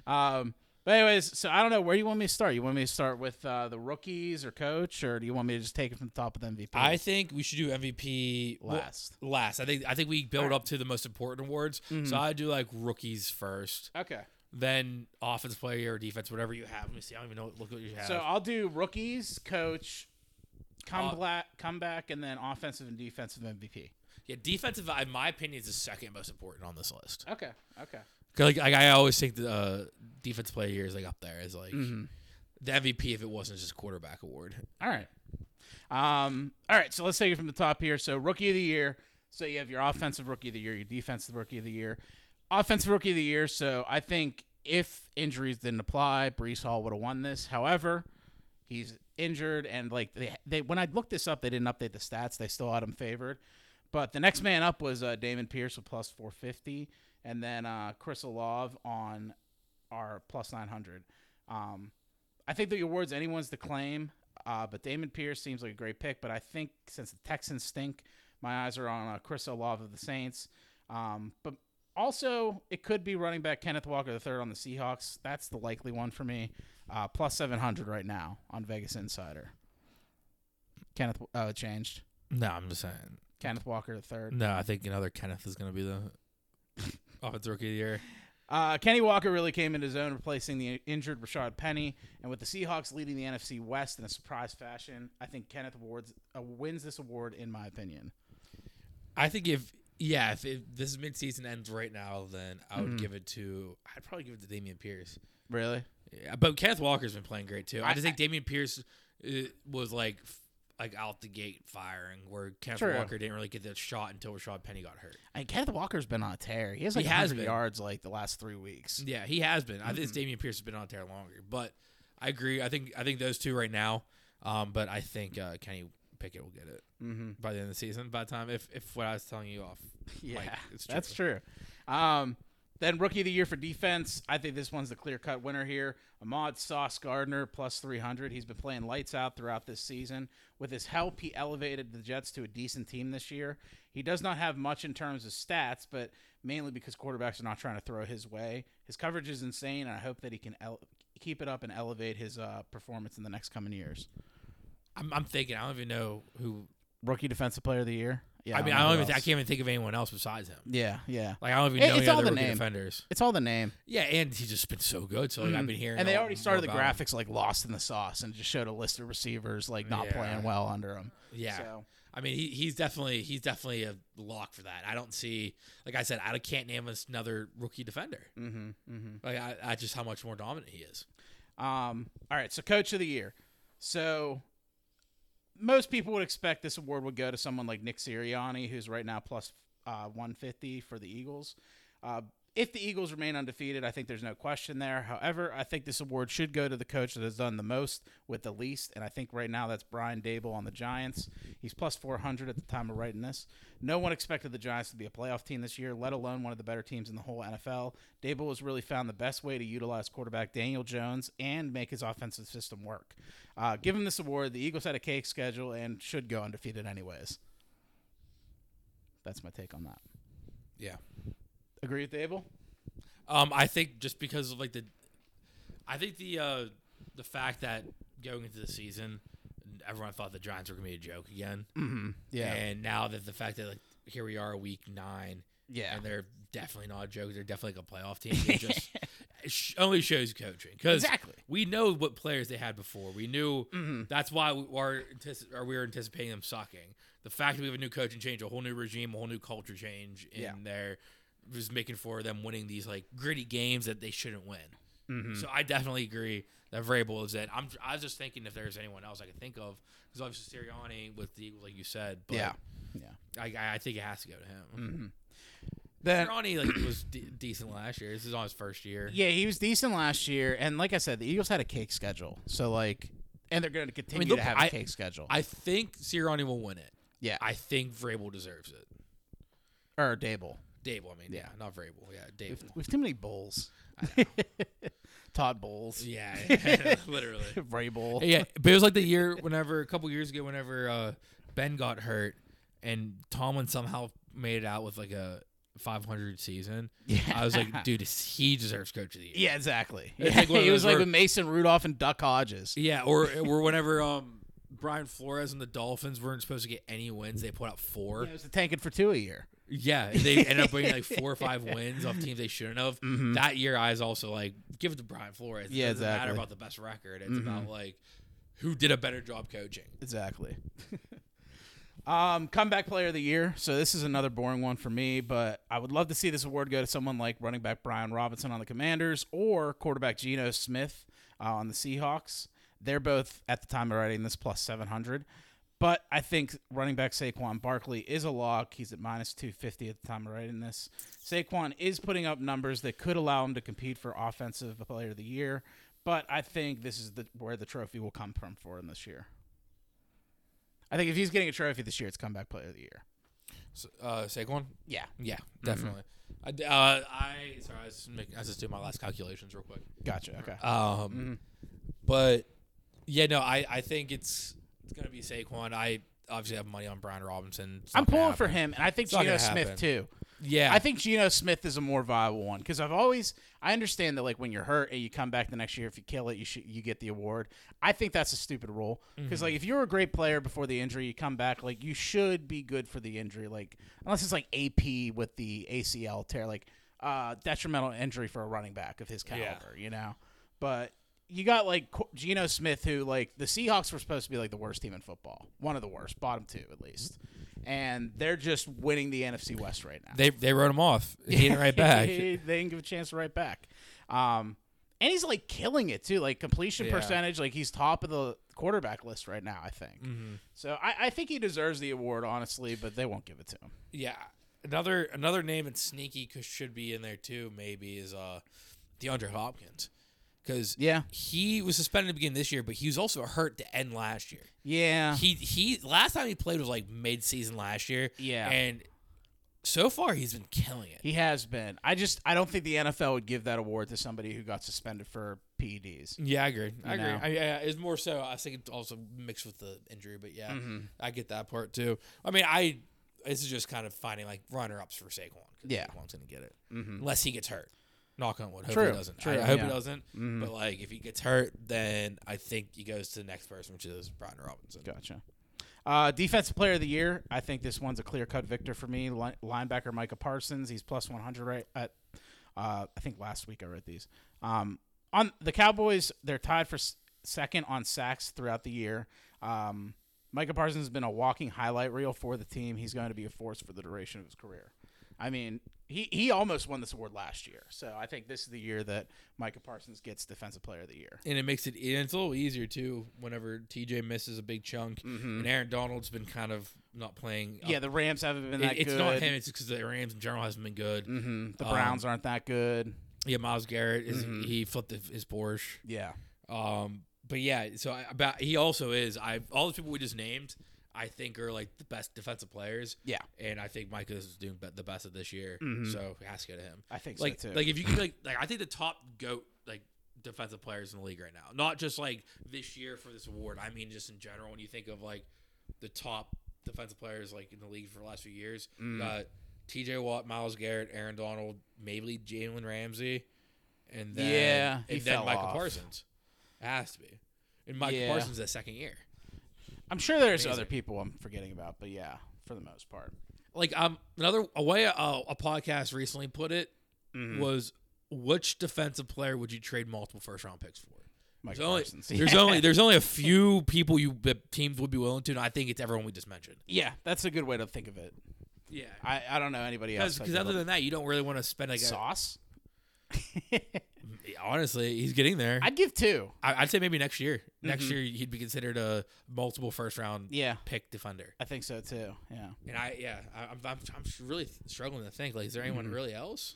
no. Um, but anyways, so I don't know where do you want me to start. You want me to start with uh, the rookies or coach, or do you want me to just take it from the top of the MVP? I think we should do MVP well, last. last. I think I think we build up to the most important awards. Mhm. So I do like rookies first, Okay. then offense player or defense, whatever you have. Let me see. I don't even know. Look what you have. So I'll do rookies, coach, come Uh, black, comeback, and then offensive and defensive MVP. yeah, defensive. In my opinion, is the second most important on this list. Okay. Okay. 'Cause, Like, I always think the uh, defense player here is like up there is like Mm-hmm. the MVP if it wasn't just quarterback award. All right. Um, all right, so let's take it from the top here. So rookie of the year. So you have your offensive rookie of the year, your defensive rookie of the year, offensive rookie of the year. So I think if injuries didn't apply, Breece Hall would have won this. However, he's injured, and like they, they when I looked this up, they didn't update the stats. They still had him favored. But the next man up was uh, Dameon Pierce with plus 450, and then uh, Chris Olave on our plus 900. Um, I think the awards anyone's to claim, uh, but Dameon Pierce seems like a great pick. But I think since the Texans stink, my eyes are on uh, Chris Olave of the Saints. Um, but also, it could be running back Kenneth Walker the third on the Seahawks. That's the likely one for me. Uh, plus 700 right now on Vegas Insider. Kenneth, oh, changed. No, I'm just saying. Kenneth Walker the third. No, I think another Kenneth is gonna be the Offensive rookie of the year. Uh, Kenny Walker really came into his own, replacing the injured Rashad Penny, and with the Seahawks leading the NFC West in a surprise fashion, I think Kenneth Awards uh, wins this award in my opinion. I think if yeah, if, if this midseason ends right now, then I would Mm-hmm. give it to. I'd probably give it to Dameon Pierce. Really? Yeah, but Kenneth Walker's been playing great too. I, I- just think Dameon Pierce uh, was like like out the gate firing, where Kenneth True. Walker didn't really get that shot until Rashad Penny got hurt. And Kenneth Walker's been on a tear. He has like He has 100 been. yards like the last three weeks. Yeah, he has been. I Mm-hmm. think Dameon Pierce has been on a tear longer, but I agree. I think I think those two right now. Um, but I think uh, Kenny Pickett will get it Mm-hmm. by the end of the season. By the time if if what I was telling you off, Yeah, mic, it's that's true. Um, then rookie of the year for defense, I think this one's the clear cut winner here. Ahmad Sauce Gardner plus 300. He's been playing lights out throughout this season. With his help, he elevated the Jets to a decent team this year. He does not have much in terms of stats, but mainly because quarterbacks are not trying to throw his way. His coverage is insane, and I hope that he can ele- keep it up and elevate his uh, performance in the next coming years. I'm, I'm thinking. I don't even know who. Rookie defensive player of the year. Yeah, I mean, I don't who even. I can't even think of anyone else besides him. Yeah, yeah. Like I don't even It- know it's any all other the rookie name. defenders. It's all the name. Yeah, and he's just been so good. So like I've been hearing. and they already started the about him. graphics like lost in the sauce and just showed a list of receivers like not Yeah. playing well under him. Yeah. So, I mean, he, he's definitely he's definitely a lock for that. I don't see, like I said, I can't name another rookie defender. mm-hmm, mm-hmm. Like I, I just how much more dominant he is. Um, all right, so coach of the year. So most people would expect this award would go to someone like Nick Sirianni, who's right now plus uh, 150 for the Eagles. Uh, if the Eagles remain undefeated, I think there's no question there. However, I think this award should go to the coach that has done the most with the least, and I think right now that's Brian Daboll on the Giants. He's plus 400 at the time of writing this. No one expected the Giants to be a playoff team this year, let alone one of the better teams in the whole NFL. Daboll has really found the best way to utilize quarterback Daniel Jones and make his offensive system work. Uh, give him this award. The Eagles had a cake schedule and should go undefeated anyways. That's my take on that. Yeah. Agree with Abel? Um, I think just because of like the, I think the uh the fact that going into the season, everyone thought the Giants were gonna be a joke again. Mm-hmm. Yeah. And now that the fact that like here we are, week nine, yeah. and they're definitely not a joke. They're definitely like a playoff team. It just it sh- only shows coaching because Exactly. we know what players they had before. We knew Mhm. that's why we are, or we were anticipating them sucking. The fact that we have a new coaching change, a whole new regime, a whole new culture change in Yeah. there was making for them winning these like gritty games that they shouldn't win. Mhm. So I definitely agree that Vrabel is it. I'm I was just thinking if there's anyone else I could think of because obviously Sirianni with the Eagles, like you said, but Yeah. Yeah. I, I think it has to go to him. Mm-hmm. Then Sirianni like was de- decent last year. This is on his first year. Yeah, he was decent last year, and like I said, the Eagles had a cake schedule. So like, and they're going to continue they'll- to have I- a cake schedule. I think Sirianni will win it. yeah, I think Vrabel deserves it. or Daboll. Daboll, I mean, yeah, Yeah. not Vrabel. Yeah, We've, Daboll. we've too many bowls. Todd Bowles. Yeah, literally. Vrabel. Yeah, but it was like the year whenever a couple years ago, whenever uh, Ben got hurt and Tomlin somehow made it out with like a 500 season. Yeah. I was like, dude, he deserves coach of the year. Yeah, exactly. Yeah, like he was like where- with Mason Rudolph and Duck Hodges. Yeah, or or whenever um Brian Flores and the Dolphins weren't supposed to get any wins, they put out four. Yeah, it was the tanking for two a year. Yeah, they ended up bringing like four or five wins off teams they shouldn't have. Mhm. That year, I was also like, give it to Brian Flores. It Yeah, doesn't matter exactly. about the best record. It's Mhm. about like who did a better job coaching. Exactly. Um, comeback player of the year. So this is another boring one for me, but I would love to see this award go to someone like running back Brian Robinson on the Commanders or quarterback Geno Smith uh, on the Seahawks. They're both at the time of writing this plus seven hundred. But I think running back Saquon Barkley is a lock. He's at minus 250 at the time of writing this. Saquon is putting up numbers that could allow him to compete for Offensive Player of the Year, but I think this is the, where the trophy will come from for him this year. I think if he's getting a trophy this year, it's Comeback Player of the Year. So, uh, Saquon. Yeah. Yeah, definitely. I, d- uh, I sorry, I was, making, I was just doing my last calculations real quick. Gotcha. Okay. Um, Mhm. but yeah, no, I, I think it's it's gonna be Saquon. I obviously have money on Brian Robinson. I'm pulling for him, and I think Geno Smith happen. too. Yeah, I think Geno Smith is a more viable one because I've always I understand that like when you're hurt and you come back the next year if you kill it you should you get the award. I think that's a stupid rule because Mm-hmm. like if you're a great player before the injury you come back like you should be good for the injury like unless it's like AP with the ACL tear like uh, detrimental injury for a running back of his caliber, you know. But you got like Geno Smith, who like the Seahawks were supposed to be like the worst team in football, one of the worst, bottom two at least, and they're just winning the NFC West right now. They they wrote him off. He ain't right back. they didn't give a chance to right back. Um, and he's like killing it too, like completion Yeah. percentage. Like he's top of the quarterback list right now. I think. Mm-hmm. So I, I think he deserves the award, honestly, but they won't give it to him. Yeah, another another name and sneaky should be in there too. Maybe is uh DeAndre Hopkins because Yeah. he was suspended at the beginning of this year, but he was also hurt to end last year. Yeah. He he last time he played was like mid season last year. Yeah. and so far he's been killing it. He has been. I just I don't think the NFL would give that award to somebody who got suspended for PEDs. Yeah, I agree. I You agree. know? I, yeah, it's more so. I think it's also mixed with the injury, but yeah, Mm-hmm. I get that part too. I mean, I this is just kind of finding like runner ups for Saquon. Yeah. Saquon's gonna get it unless he gets hurt. Knock on wood. Hope True, he doesn't. true, I, I hope yeah. he doesn't. But like, if he gets hurt, then I think he goes to the next person, which is Brian Robinson. Gotcha. Uh, defensive player of the year. I think this one's a clear cut victor for me. Li- linebacker Micah Parsons. He's plus 100 right at. Uh, I think last week I read these. Um, on the Cowboys, they're tied for s- second on sacks throughout the year. Um, Micah Parsons has been a walking highlight reel for the team. He's going to be a force for the duration of his career. I mean, he, he almost won this award last year. So I think this is the year that Micah Parsons gets Defensive Player of the Year. And it makes it and it's a little easier too whenever TJ misses a big chunk, and Aaron Donald's been kind of not playing. up Mm-hmm. Yeah, the Rams haven't been It- that it's good. not him. It's because the Rams in general hasn't been good. hmm The Um, Browns aren't that good. Yeah, Miles Garrett is Mm-hmm. he flipped his his Porsche. Yeah. Um, but yeah, so I, about he also is. I all the people we just named, I think are like the best defensive players. Yeah. and I think Micah is doing be- the best of this year. So it has to go to him. Mm-hmm. I think so, like too. like if you could like like I think the top goat like defensive players in the league right now, not just like this year for this award. I mean just in general. When you think of like the top defensive players like in the league for the last few years, Mm. got T.J. Watt, Miles Garrett, Aaron Donald, maybe Jalen Ramsey, and then Yeah, and then Michael off. Parsons. It has to be. And Michael Yeah. Parsons that second year. I'm sure there's Amazing. other people I'm forgetting about, but yeah, for the most part. Like um another a way a, a podcast recently put it Mm-hmm. was which defensive player would you trade multiple first round picks for? Mike There's only, Parsons. there's only there's only a few people you teams would be willing to, and I think it's everyone we just mentioned. yeah, that's a good way to think of it. Yeah, I, I don't know anybody else. because other than that, you don't really want to spend like a, sauce, honestly, he's getting there. I'd give two. I, I'd say maybe next year. Next year he'd be considered a multiple first round Yeah, pick defender. I think so too. Yeah, And I yeah, I, I'm, I'm I'm really struggling to think like, is there anyone Mm-hmm. really else?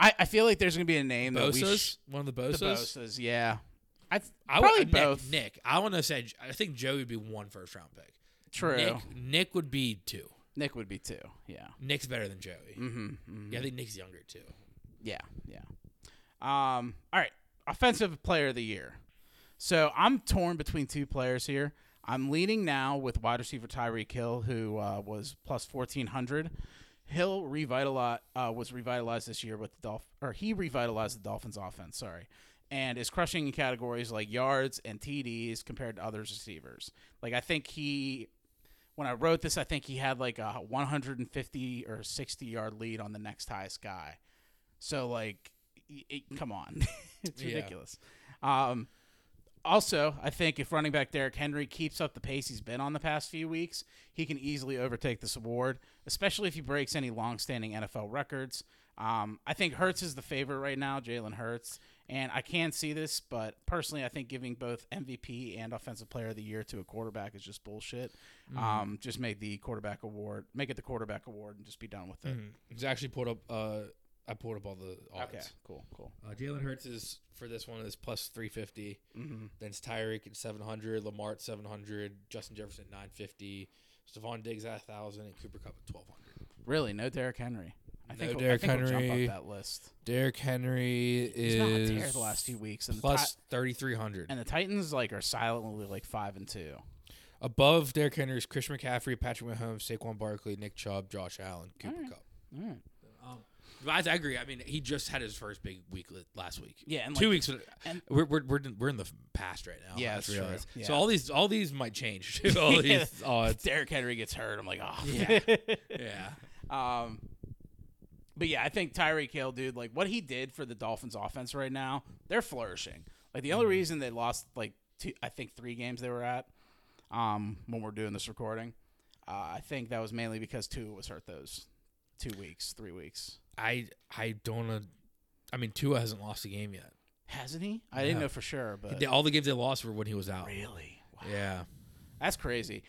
I, I feel like there's gonna be a name that we Bosa's sh- one of the the Bosa's. Bosa's. Yeah, I I would probably Nick, both. Nick, I want to say I think Joey would be one first round pick. True. Nick, Nick would be two. Nick would be two. Yeah. Nick's better than Joey. Mm-hmm, Yeah, I think Nick's younger too. Yeah, yeah. Um, all right, offensive player of the year. So I'm torn between two players here. I'm leaning now with wide receiver Tyreek Hill, who uh, was plus fourteen hundred. Hill revitalized uh, was revitalized this year with the Dolph or he revitalized the Dolphins offense. Sorry. And is crushing in categories like yards and TDs compared to other receivers. Like I think he when I wrote this, I think he had like a 150 or 60 yard lead on the next highest guy. So like, it, come on, it's Yeah. ridiculous. Um, also, I think if running back Derrick Henry keeps up the pace he's been on the past few weeks, he can easily overtake this award, especially if he breaks any long-standing NFL records. Um, I think Hurts is the favorite right now, Jalen Hurts, and I can see this, but personally, I think giving both MVP and Offensive Player of the Year to a quarterback is just bullshit. Um, just make the quarterback award, make it the quarterback award, and just be done with it. He's actually pulled up. Uh, I pulled up all the odds. Okay, cool, cool. Uh, Jalen Hurts is for this one is plus three fifty. Mm-hmm. Then it's Tyreek at seven hundred, Lamar at seven hundred, Justin Jefferson at nine fifty, Stefon Diggs at thousand, and Cooper Kupp at twelve hundred. Really, no Derrick Henry. I No think, Derrick I think we'll jump Henry. up that list. Derrick Henry He's not is the last few weeks, and plus thirty three hundred. and the Titans like are silently like five and two. Above Derrick Henry is Christian McCaffrey, Patrick Mahomes, Saquon Barkley, Nick Chubb, Josh Allen, Cooper Alright. Kupp. All right. I, I agree. I mean, he just had his first big week last week. Yeah, and two like- weeks. and- we're, we're we're we're in the past right now. Yeah, that's true. Yeah. So all these all these might change. all Yeah. these odds. Derrick Henry gets hurt. I'm like, oh Yeah. Yeah. um, but yeah, I think Tyreek Hill, dude, like what he did for the Dolphins offense right now, they're flourishing. Like the only reason they lost like Tua, I think three games they were at, um, when we're doing this recording, uh, I think that was mainly because two was hurt those two weeks, three weeks. I I don't know. I mean, Tua hasn't lost a game yet. Hasn't he? I didn't know for sure, but They- all the games they lost were when he was out. really, wow. Yeah. that's crazy.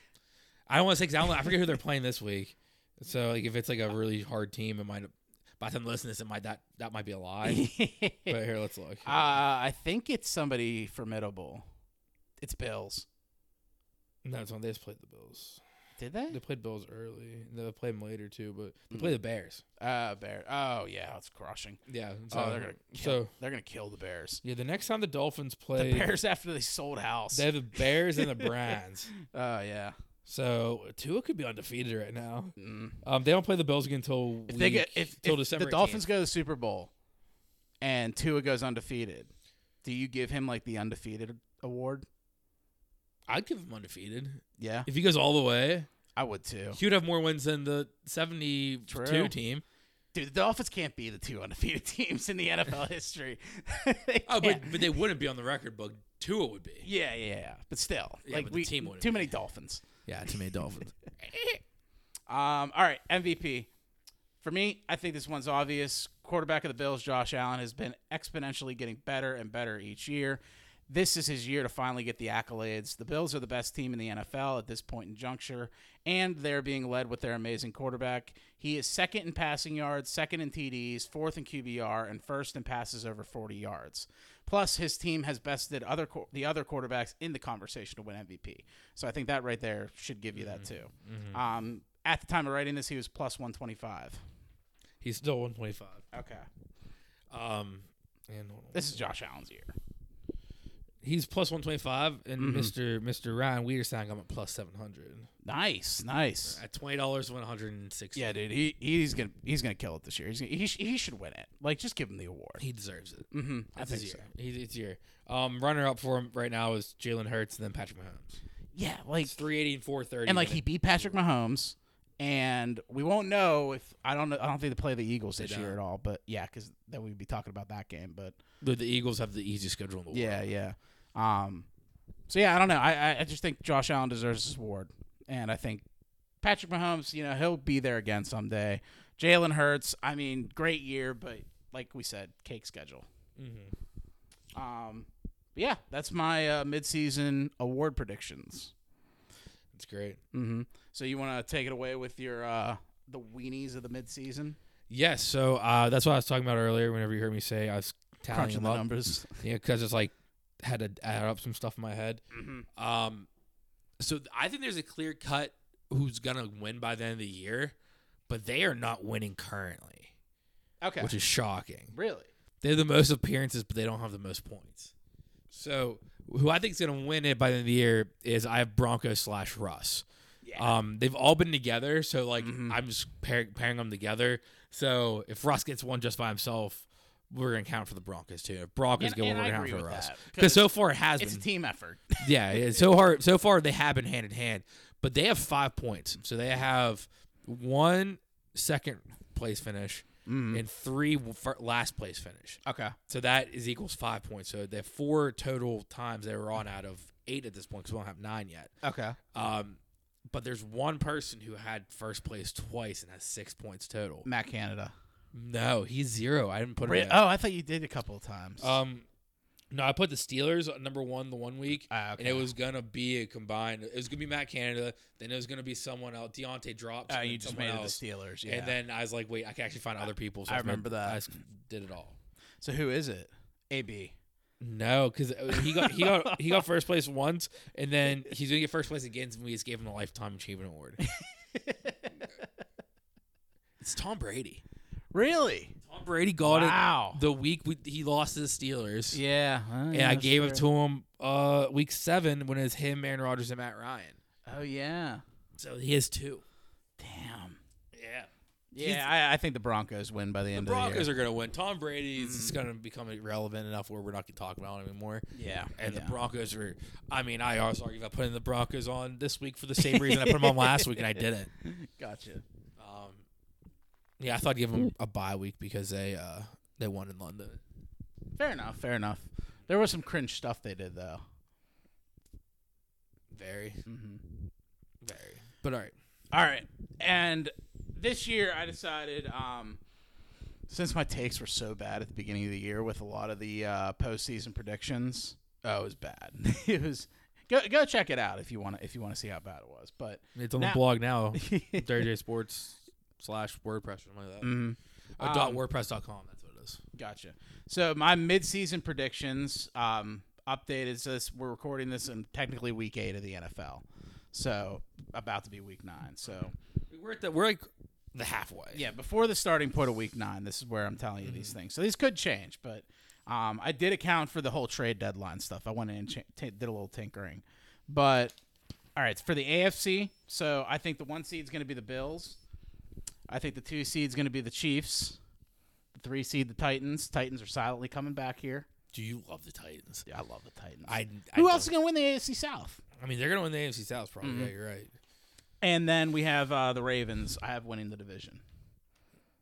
I don't want to say 'cause I, don't, I forget who they're playing this week. So like if it's like a really hard team, it might. By the time listen to this, it might that that might be a lie. but here, let's look. Uh, I think it's somebody formidable. It's Bills. no, it's on. They just played the Bills. Did they? They played Bills early. They played them later too, but they play the Bears. Uh, Bear. Oh yeah, it's crushing. Yeah. So, Oh, they're gonna kill, so they're gonna kill the Bears. yeah, the next time the Dolphins play The Bears after they sold house. they have the Bears and the Browns. Oh yeah. So Tua could be undefeated right now. Mm. Um, they don't play the Bills again until If they get week- if, if December the Dolphins go to the Super Bowl, and Tua goes undefeated, do you give him like the undefeated award? I'd give him undefeated Yeah, if he goes all the way. I would too. He would have more wins than the seventy-two True. team. Dude, the Dolphins can't be the two undefeated teams in the NFL history. Oh, but, but they wouldn't be on the record book. Tua would be. yeah, yeah, yeah. But still, Yeah, like but the we team wouldn't too be. many Dolphins. Yeah, too many Dolphins. Um, all right, MVP. For me, I think this one's obvious. Quarterback of the Bills, Josh Allen, has been exponentially getting better and better each year. This is his year to finally get the accolades. The Bills are the best team in the NFL at this point in juncture, and they're being led with their amazing quarterback. He is second in passing yards, second in TDs, fourth in QBR, and first in passes over 40 yards. Plus, his team has bested other the other quarterbacks in the conversation to win MVP. So I think that right there should give you that too. Um, at the time of writing this, he was plus 125. He's still one twenty-five. Okay. Um, and. This is Josh Allen's year. He's plus one twenty-five, and Mm-hmm. Mister Mister Ryan Wiederstein got him at plus seven hundred. Nice, nice. At twenty dollars, one hundred and sixty. Yeah, dude, he he's gonna he's gonna kill it this year. He's gonna, he he should win it. Like, just give him the award. he deserves it. Mm-hmm. I That's think his so. year. He's it's year. Um, runner up for him right now is Jalen Hurts and then Patrick Mahomes. Yeah, like three eighty and four thirty. and like he beat Patrick Mahomes, and we won't know if I don't know. I don't think they play the Eagles this year at all. But yeah, because then we'd be talking about that game. But the, the Eagles have the easiest schedule in the world. yeah, yeah. Um, so yeah, I don't know. I I- just think Josh Allen deserves this award, and I think Patrick Mahomes, you know, he'll be there again someday. Jalen Hurts, I mean, great year, but like we said, cake schedule. Mm-hmm. Um, yeah, that's my uh, midseason award predictions. That's great. Mm-hmm. So you want to take it away with your uh, the weenies of the midseason, Yes, so uh, that's what I was talking about earlier. Whenever you heard me say I was tallying crunching the up, numbers. yeah, because it's like had to add up some stuff in my head. Mm-hmm. Um, so I think there's a clear cut who's gonna win by the end of the year, but they are not winning currently, Okay, which is shocking. really They have the most appearances, but they don't have the most points. So who I think is gonna win it by the end of the year is I have Broncos slash Russ. yeah. Um, they've all been together, so like Mhm. I'm just pair, pairing them together. So if Russ gets one just by himself, we're gonna count for the Broncos too. If Broncos And- one, and we're gonna count for Russ. Because so far it has been it's a team effort. yeah, so hard. So far they have been hand in hand, but they have five points. So they have one second place finish Mm. and three last place finish. Okay, So that is equals five points. So they have four total times they were on out of eight at this point because we don't have nine yet. okay. Um, but there's one person who had first place twice and has six points total. Matt Canada. No, he's zero. I didn't put Re- it. oh, I thought you did a couple of times. Um, no, I put the Steelers at number one the one week, Ah, and it was gonna be a combined. It was gonna be Matt Canada, then it was gonna be someone else. Diontae drops. Oh, and you then just made it else. the Steelers. Yeah. And then I was like, wait, I can actually find other people. So I my- remember that. I did it all. so who is it? AB. No, because he got he got he got first place once, and then he's gonna get first place again. And we just gave him a lifetime achievement award. it's Tom Brady. Really? Tom Brady got Wow. it the week we, he lost to the Steelers. Yeah. And yeah, I that's gave it to him uh, week seven when it was him, Aaron Rodgers, and Matt Ryan. Oh yeah. So he has two. Damn. Yeah. Yeah, I, I think the Broncos win by the The end Broncos of the day. The Broncos are going to win. Tom Brady's is going to become irrelevant enough where we're not going to talk about him anymore. year. Yeah. And yeah. the Broncos are, I mean, I always argue about putting the Broncos on this week for the same reason I put them on last week and I didn't. Gotcha. Yeah, I thought I'd give them a bye week because they uh they won in London. Fair enough. Fair enough. There was some cringe stuff they did though. Very, Mm-hmm. very. But all right. All right. And this year I decided, um, since my takes were so bad at the beginning of the year with a lot of the uh, postseason predictions, oh, it was bad. it was go go check it out if you want to if you want to see how bad it was. But It's on Now- the blog now. J Sports slash WordPress or something like that. Mhm. Uh, dot Um, WordPress.com. That's what it is. Gotcha. So my mid-season predictions um, updated. So this, we're recording this in technically week eight of the NFL. So about to be week nine. So We're at the we're like the halfway. yeah, before the starting point of week nine, this is where I'm telling you these things. So these could change, but um, I did account for the whole trade deadline stuff. I went in and t- did a little tinkering. But all right, for the AFC, so I think the one seed is going to be the Bills. I think the two seed is going to be the Chiefs. The three seed, the Titans. Titans are silently coming back here. Do you love the Titans? Yeah, I love the Titans. I, I Who else is going to win the AFC South? I mean, they're gonna win the AFC South probably. Mm-hmm. Yeah, you're right. And then we have uh, the Ravens. I have winning the division.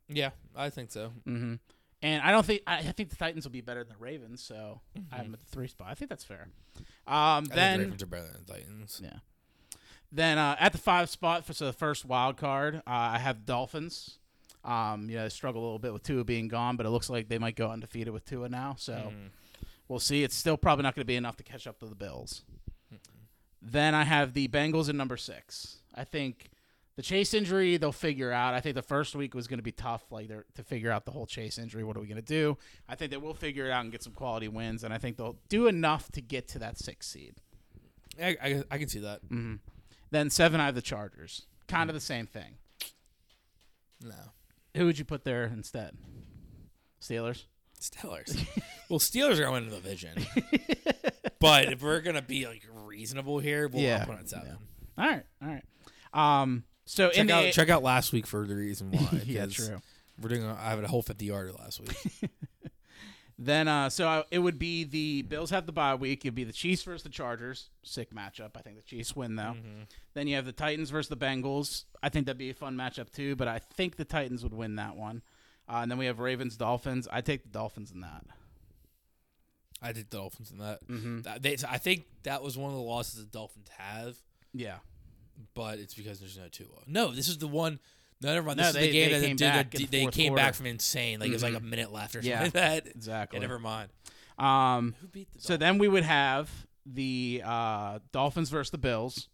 Yeah, I think so. Mm-hmm. And I don't think I, I think the Titans will be better than the Ravens, so I have them at the three spot. I think that's fair. Um, I think the then Ravens are better than the Titans. yeah, then uh, at the five spot for so the first wild card, uh, I have Dolphins. Um, you know, they struggle a little bit with Tua being gone, but it looks like they might go undefeated with Tua now. So Mm-hmm. we'll see. It's still probably not going to be enough to catch up to the Bills. Then I have the Bengals in number six. I think the Chase injury they'll figure out. I think the first week was going to be tough, like they're, to figure out the whole Chase injury. What are we going to do? I think they will figure it out and get some quality wins, and I think they'll do enough to get to that sixth seed. I, I, I can see that. Mm. Then seven, I have the Chargers. Kind of the same thing. No, Who would you put there instead? Steelers. Steelers. well, Steelers are going to the division. but if we're gonna be like reasonable here, we'll Yeah. Put it at seven. All right, all right. Um, so in Check the out check out last week for the reason why. yeah, true. We're doing. A, I have a whole fifty yarder last week. Then, uh, so I, it would be the Bills have the bye week. It'd be the Chiefs versus the Chargers. Sick matchup. I think the Chiefs win though. Then you have the Titans versus the Bengals. I think that'd be a fun matchup too. But I think the Titans would win that one. Uh, and then we have Ravens Dolphins. I take the Dolphins in that. I did Dolphins in that. Mm-hmm. That- They, I think that was one of the losses the Dolphins have, Yeah. but it's because there's no Tua. No, this is the one. No, never mind. No, This is they- the game they that came did back they came quarter. Mm-hmm. back from insane. Like it was like a minute left or something Yeah, like that. exactly. Yeah, never mind. Um, Who beat the so then we would have the uh, Dolphins versus the Bills.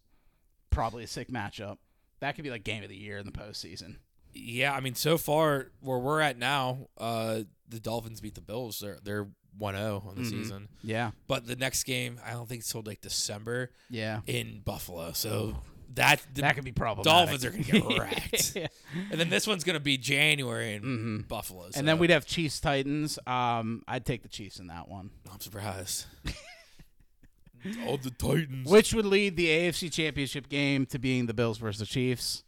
Probably a sick matchup. That could be like game of the year in the postseason. Yeah, I mean, so far where we're at now, uh, the Dolphins beat the Bills. They're they're 1-0 on the Mm-hmm. season. Yeah. But the next game, I don't think it's till like December Yeah. in Buffalo. So that the That could be problematic. Dolphins are going to get wrecked. Yeah. And then this one's going to be January in Buffalo. And then we'd have Chiefs Titans. Um, I'd take the Chiefs in that one, I'm surprised. All the Titans. which would lead the AFC Championship game to being the Bills versus the Chiefs.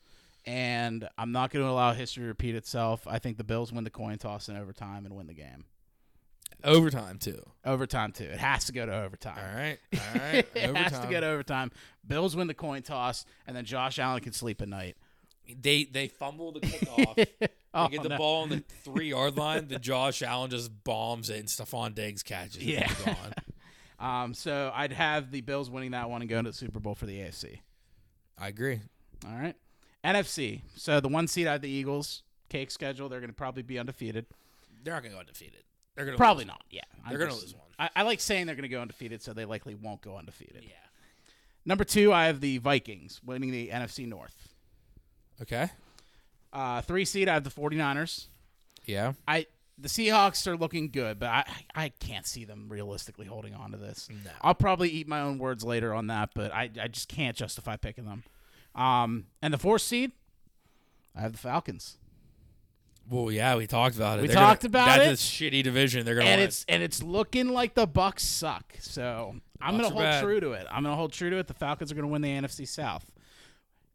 And I'm not going to allow history to repeat itself. I think the Bills win the coin toss in overtime and win the game. Overtime too. Overtime too. It has to go to overtime. All right. All right. it has to go to overtime. Bills win the coin toss, and then Josh Allen can sleep at night. They they fumble the kickoff. they Oh, get the no. ball on the three yard line. The Josh Allen just bombs it, and Stefon Diggs catches it. Yeah. Um, so I'd have the Bills winning that one and going to the Super Bowl for the AFC. I agree. All right. NFC. So the one seed out of the Eagles. Cake schedule. They're going to probably be undefeated. They're not going to go undefeated. They're going to Probably not. Yeah. They're gonna lose one. I, I like saying they're going to go undefeated, so they likely won't go undefeated. Yeah. Number two, I have the Vikings winning the NFC North. Okay. Uh, three seed, I have the 49ers. Yeah. I the Seahawks are looking good, but I I can't see them realistically holding on to this. No. I'll probably eat my own words later on that, but I, I just can't justify picking them. Um, and the fourth seed, I have the Falcons, Well, yeah, we talked about it. We They're gonna- talked about that's it. a shitty division. They're going to and win. it's and it's looking like the Bucs suck. So I'm Bucs gonna hold bad. true to it. I'm gonna hold true to it. The Falcons are gonna win the NFC South.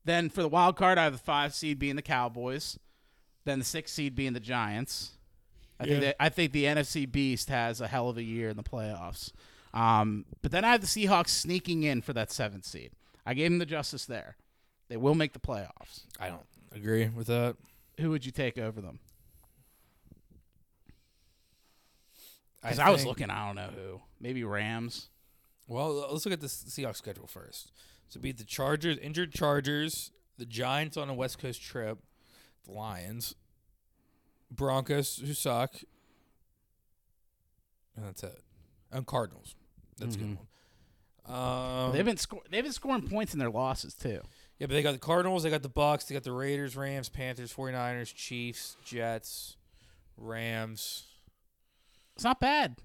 Then for the wild card, I have the five seed being the Cowboys, then the six seed being the Giants. I think Yeah. that I think the NFC Beast has a hell of a year in the playoffs. Um, but then I have the Seahawks sneaking in for that seventh seed. I gave them the justice there. They will make the playoffs. I don't agree with that. Who would you take over them? Because I, was think- looking, I don't know who. Maybe Rams. Well, let's look at the Seahawks schedule first. So beat the Chargers, injured Chargers, the Giants on a West Coast trip, the Lions, Broncos who suck, and that's it. And Cardinals. That's a good one. Um, they've been sco- they've been scoring points in their losses too. Yeah, but they got the Cardinals, they got the Bucs, they got the Raiders, Rams, Panthers, 49ers, Chiefs, Jets, Rams. It's not bad.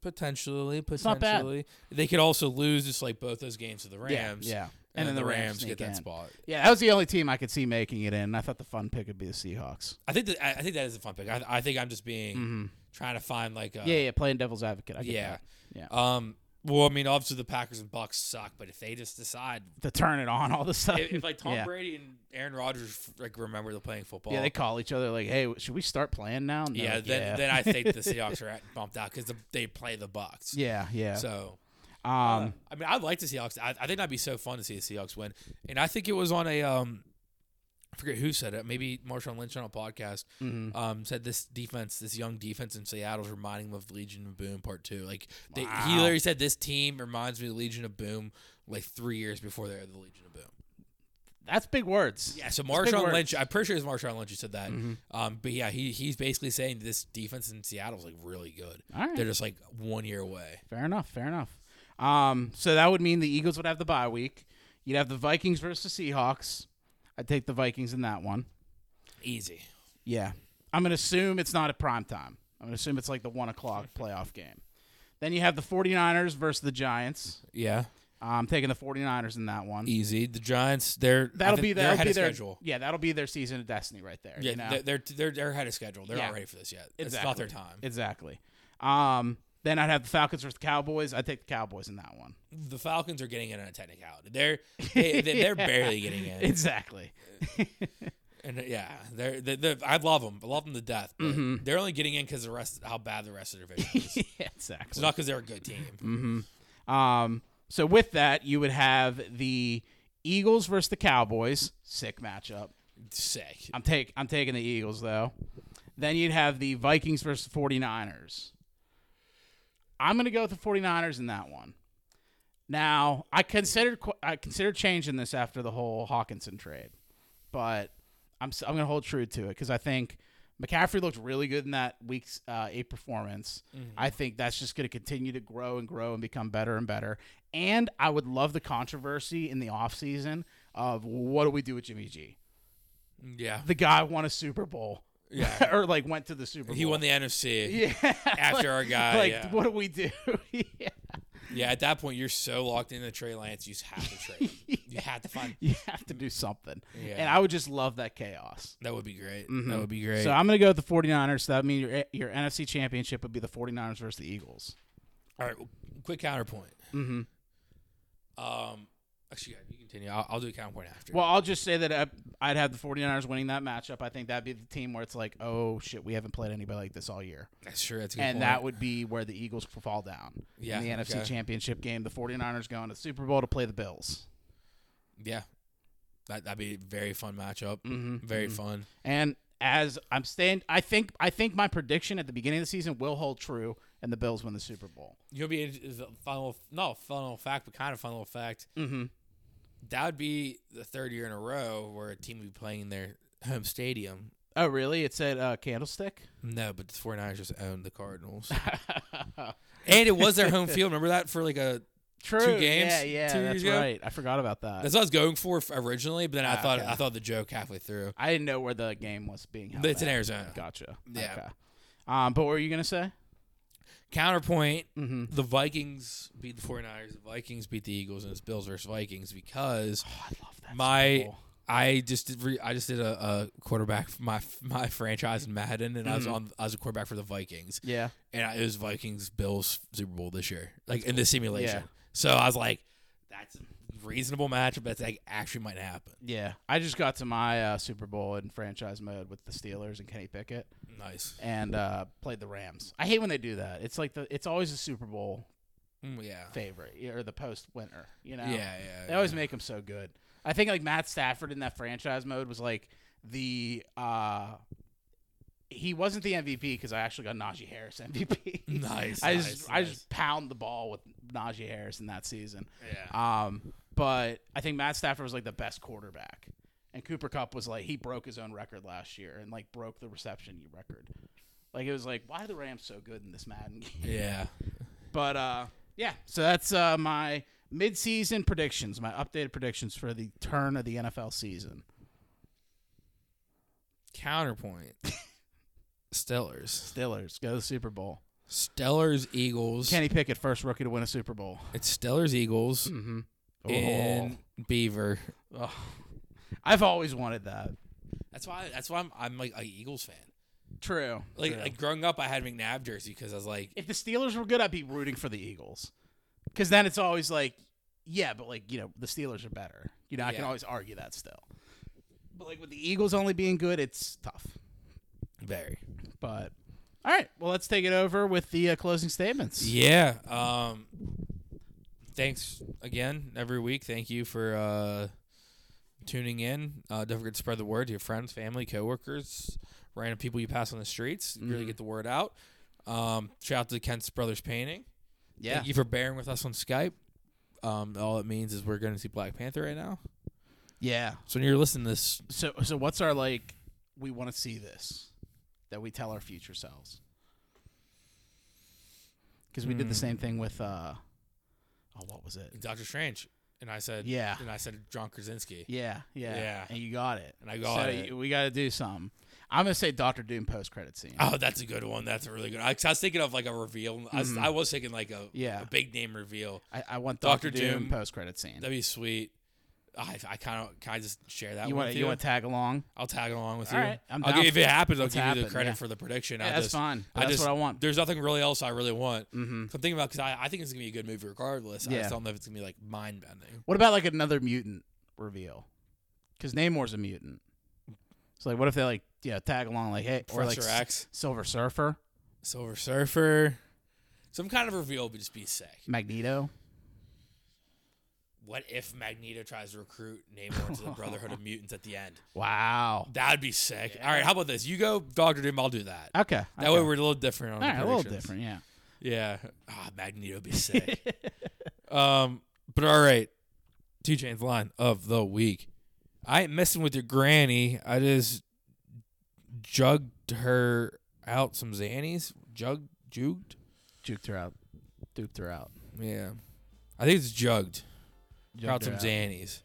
Potentially, not bad. potentially. They could also lose just like both those games to the Rams. Yeah. And, then the Rams, sneak get that in. spot. Yeah, that was the only team I could see making it in. I thought the fun pick would be the Seahawks. I think that I I think that is a fun pick. I, I think I'm just being trying to find like a, yeah, yeah, playing devil's advocate. I get yeah. that. yeah. Um. Well, I mean, obviously the Packers and Bucs suck, but if they just decide, to turn it on all the stuff. if, if like Tom yeah. Brady and Aaron Rodgers like remember they're playing football, Yeah, they call each other like, "Hey, should we start playing now?" Yeah, like, then yeah. then I think the Seahawks are at, bumped out because the, they play the Bucs. yeah, yeah. So. um, I mean, I'd like the Seahawks. I, I think that'd be so fun to see the Seahawks win. And I think it was on a um, forget who said it. Maybe Marshawn Lynch on a podcast Mm-hmm. um, said this defense, this young defense in Seattle, is reminding him of Legion of Boom Part Two. Like they, he literally said, this team reminds me of Legion of Boom, like three years before they were the Legion of Boom. that's big words. Yeah, so Marshawn. Lynch, I'm pretty sure it's Marshawn Lynch who said that. Mm-hmm. Um, but yeah, he he's basically saying this defense in Seattle is like really good. Right. They're just like one year away. Fair enough. Fair enough. Um, so that would mean the Eagles would have the bye week. You'd have the Vikings versus the Seahawks. I'd take the Vikings in that one. Easy. Yeah. I'm going to assume it's not at prime time. I'm going to assume it's like the one o'clock playoff game. Then you have the 49ers versus the Giants. Yeah. I'm taking the 49ers in that one. Easy. The Giants, they're That'll be they're that'll ahead be of their schedule. yeah. That'll be their season of destiny right there. Yeah, you know? they're, they're they're ahead of schedule. They're Yeah. not ready for this yet. It's exactly. not their time. Exactly. Um, then I'd have the Falcons versus the Cowboys. I'd take the Cowboys in that one. the Falcons are getting in on a technicality. They're they, they, they're barely getting in. Exactly. and uh, yeah, they're, they're, they're I love them. I love them to death. But Mm-hmm. They're only getting in because the rest how bad the rest of their division is. yeah, it's not because they're a good team. Um, so with that, you would have the Eagles versus the Cowboys. Sick matchup. Sick. I'm take I'm taking the Eagles though. Then you'd have the Vikings versus the 49ers. I'm going to go with the 49ers in that one. Now, I considered I considered changing this after the whole Hawkinson trade. But I'm I'm going to hold true to it cuz I think McCaffrey looked really good in that week's uh, 8 performance. I think that's just going to continue to grow and grow and become better and better. And I would love the controversy in the offseason of what do we do with Jimmy G? Yeah. the guy won a Super Bowl. Yeah. or like went to the Super Bowl. He won the NFC. yeah. After our guy, like, yeah. what do we do? yeah. Yeah, at that point you're so locked into Trey Lance, you just have to trade. him. You have to find You have to do something. Yeah. And I would just love that chaos. that would be great. That would be great. So I'm going to go with the 49ers. So that means your your NFC championship would be the 49ers versus the Eagles. All right, well, quick counterpoint. Mm-hmm. Um, actually, yeah, you continue. I'll, I'll do a counterpoint after. Well, I'll just say that uh, I'd have the 49ers winning that matchup. I think that'd be the team where it's like, oh, shit, we haven't played anybody like this all year. that's true. That's a good And point. that would be where the Eagles fall down. Yeah, In the NFC okay. championship game, the 49ers going to the Super Bowl to play the Bills. yeah, that that'd be a very fun matchup. Mm-hmm, Very fun. And as I'm staying, I think I think my prediction at the beginning of the season will hold true, and the Bills win the Super Bowl. You'll be is a fun little, not a fun little fact, but kind of fun little fact. Mm-hmm. That would be the third year in a row where a team would be playing in their home stadium. Oh, really? It's at uh, Candlestick. No, but the 49ers just owned the Cardinals. and it was their home field. Remember that for like a True. Two games? Yeah, yeah, Two that's ago? right. I forgot about that. That's what I was going for originally, but then I Ah, thought okay. I thought the joke halfway through. I didn't know where the game was being held. But it's in. Arizona. Gotcha. Yeah. Okay. Um, but what were you gonna say? Counterpoint: Mm-hmm. the Vikings beat the 49ers. The Vikings beat the Eagles, and it's Bills versus Vikings because Oh, I love that. Super my. I just did re, I just did a, a quarterback for my my franchise in Madden, and I was on I was a quarterback for the Vikings, Mm-hmm. yeah. and I, it was Vikings Bills Super Bowl this year, like in the simulation. Yeah. So I was like, that's a reasonable matchup. That's like actually might happen. Yeah, I just got to my uh, Super Bowl in franchise mode with the Steelers and Kenny Pickett, Nice. and uh, played the Rams. I hate when they do that. It's like the it's always a Super Bowl Mm, yeah. favorite or the post winner. You know, Yeah, yeah, They always make them so good. I think like Matt Stafford in that franchise mode was like the uh, he wasn't the MVP because I actually got Najee Harris MVP. Nice, I nice, just I nice. just pound the ball with Najee Harris in that season. Yeah. Um, but I think Matt Stafford was like the best quarterback, and Cooper Kupp was like he broke his own record last year and like broke the reception record. Like it was like why are the Rams so good in this Madden game? Yeah. But uh, yeah, so that's uh, my mid-season predictions, my updated predictions for the turn of the NFL season. Counterpoint. Stellars. Steelers go to the Super Bowl. Stellars Eagles. Kenny Pickett, first rookie to win a Super Bowl. It's Stellars Eagles Mm-hmm. Beaver. Oh. I've always wanted that. That's why. That's why I'm. I'm like a Eagles fan. True. Like True. like growing up, I had McNabb jersey because I was like, if the Steelers were good, I'd be rooting for the Eagles. Because then it's always like, yeah, but like you know, the Steelers are better. You know, I can always argue that still. But like with the Eagles only being good, it's tough. very. But all right, well, let's take it over with the uh, closing statements. Yeah. Um. Thanks again every week. Thank you for uh, tuning in. Uh, don't forget to spread the word to your friends, family, coworkers, random people you pass on the streets. Really get the word out. Um, shout out to Kent's Brothers Painting. Yeah. Thank you for bearing with us on Skype. Um, all it means is we're going to see Black Panther right now. Yeah. So when you're listening to this, So so what's our like? We want to see this that we tell our future selves. Because we did the same thing with uh, oh, what was it? Doctor Strange, and I said, Yeah. and I said John Krasinski. Yeah, yeah, Yeah. and you got it. And I got so it. we got to do something. I'm gonna say Doctor Doom post credit scene. Oh, that's a good one. That's a really good. I, I was thinking of like a reveal. I, was, I was thinking like a, Mm-hmm. Yeah. a big name reveal. I, I want Dr. Doctor Doom, Doom. post credit scene. That'd be sweet. I, I kind of can I just share that You want you you? want to tag along? I'll tag along with All you. right, I'm I'll down if it happens, I'll let's give you the credit yeah. for the prediction. Yeah, I that's just, fine. I That's just, what I want. There's nothing really else I really want. Mm-hmm. So I'm thinking about because I, I think it's gonna be a good movie regardless. I just don't know if it's gonna be like mind bending. What about like another mutant reveal? Because Namor's a mutant. So like, what if they like yeah tag along like hey or like X, Silver Surfer, Silver Surfer, some kind of reveal would just be sick. Magneto? What if Magneto tries to recruit Namor to the Brotherhood of Mutants at the end? Wow. That'd be sick. All right, how about this? You go Doctor Doom, I'll do that. Okay. That okay. way we're a little different on All the right, a little different. Yeah. Yeah. Ah, Magneto be sick. um, but all right. 2 Chainz line of the week. I ain't messing with your granny. I just jugged her out some Xannies. Jug jugged? Juked her out. Duped her out. Yeah. I think it's jugged. Jugged out some out. Xannies.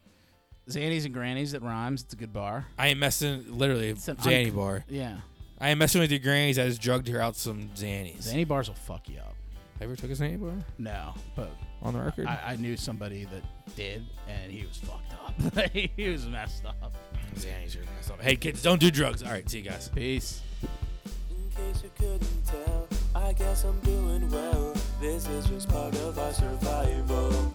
Zannies and Grannies that rhymes. It's a good bar. I ain't messing literally It's an Zanny unc- bar. Yeah. I ain't messing with your grannies. I just drugged her out some Xannies. Zanny bars will fuck you up. Ever took a Zanny bar No, but on the record? I, I knew somebody that did, and he was fucked up. he was messed up. Xannies are messed up. Hey kids, don't do drugs. All right, see you guys. Peace. In case you couldn't tell, I guess I'm doing well. This is just part of our survival.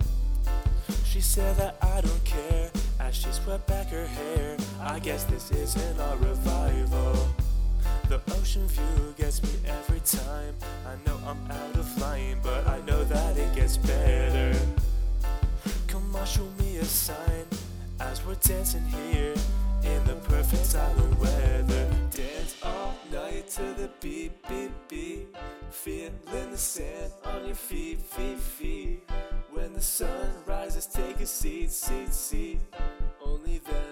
She said that I don't care as she swept back her hair. I guess this isn't our revival. The ocean view gets me every time. I know I'm out of line, but I know that it gets better. Come on, show me a sign as we're dancing here in the perfect silent weather. Dance all night to the beat, beat, beat. Feeling the sand on your feet, feet, feet. The sun rises, take a seat, seat, seat. Only then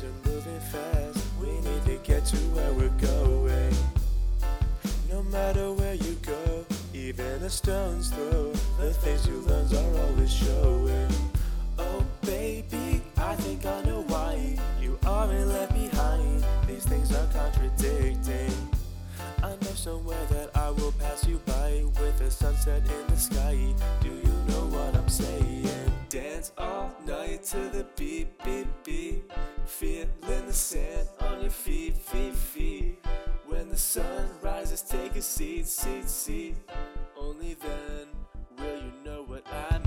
days are moving fast. We need to get to where we're going. No matter where you go, even a stone's throw, the things you learn are always showing. Oh, baby, I think I know why you aren't left behind. These things are contradicting. I know somewhere that I will pass you by with the sunset in the sky. Do you know what I'm saying? dance all night to the beat, beat, beat. Feeling the sand on your feet, feet, feet. When the sun rises, take a seat, seat, seat. Only then will you know what I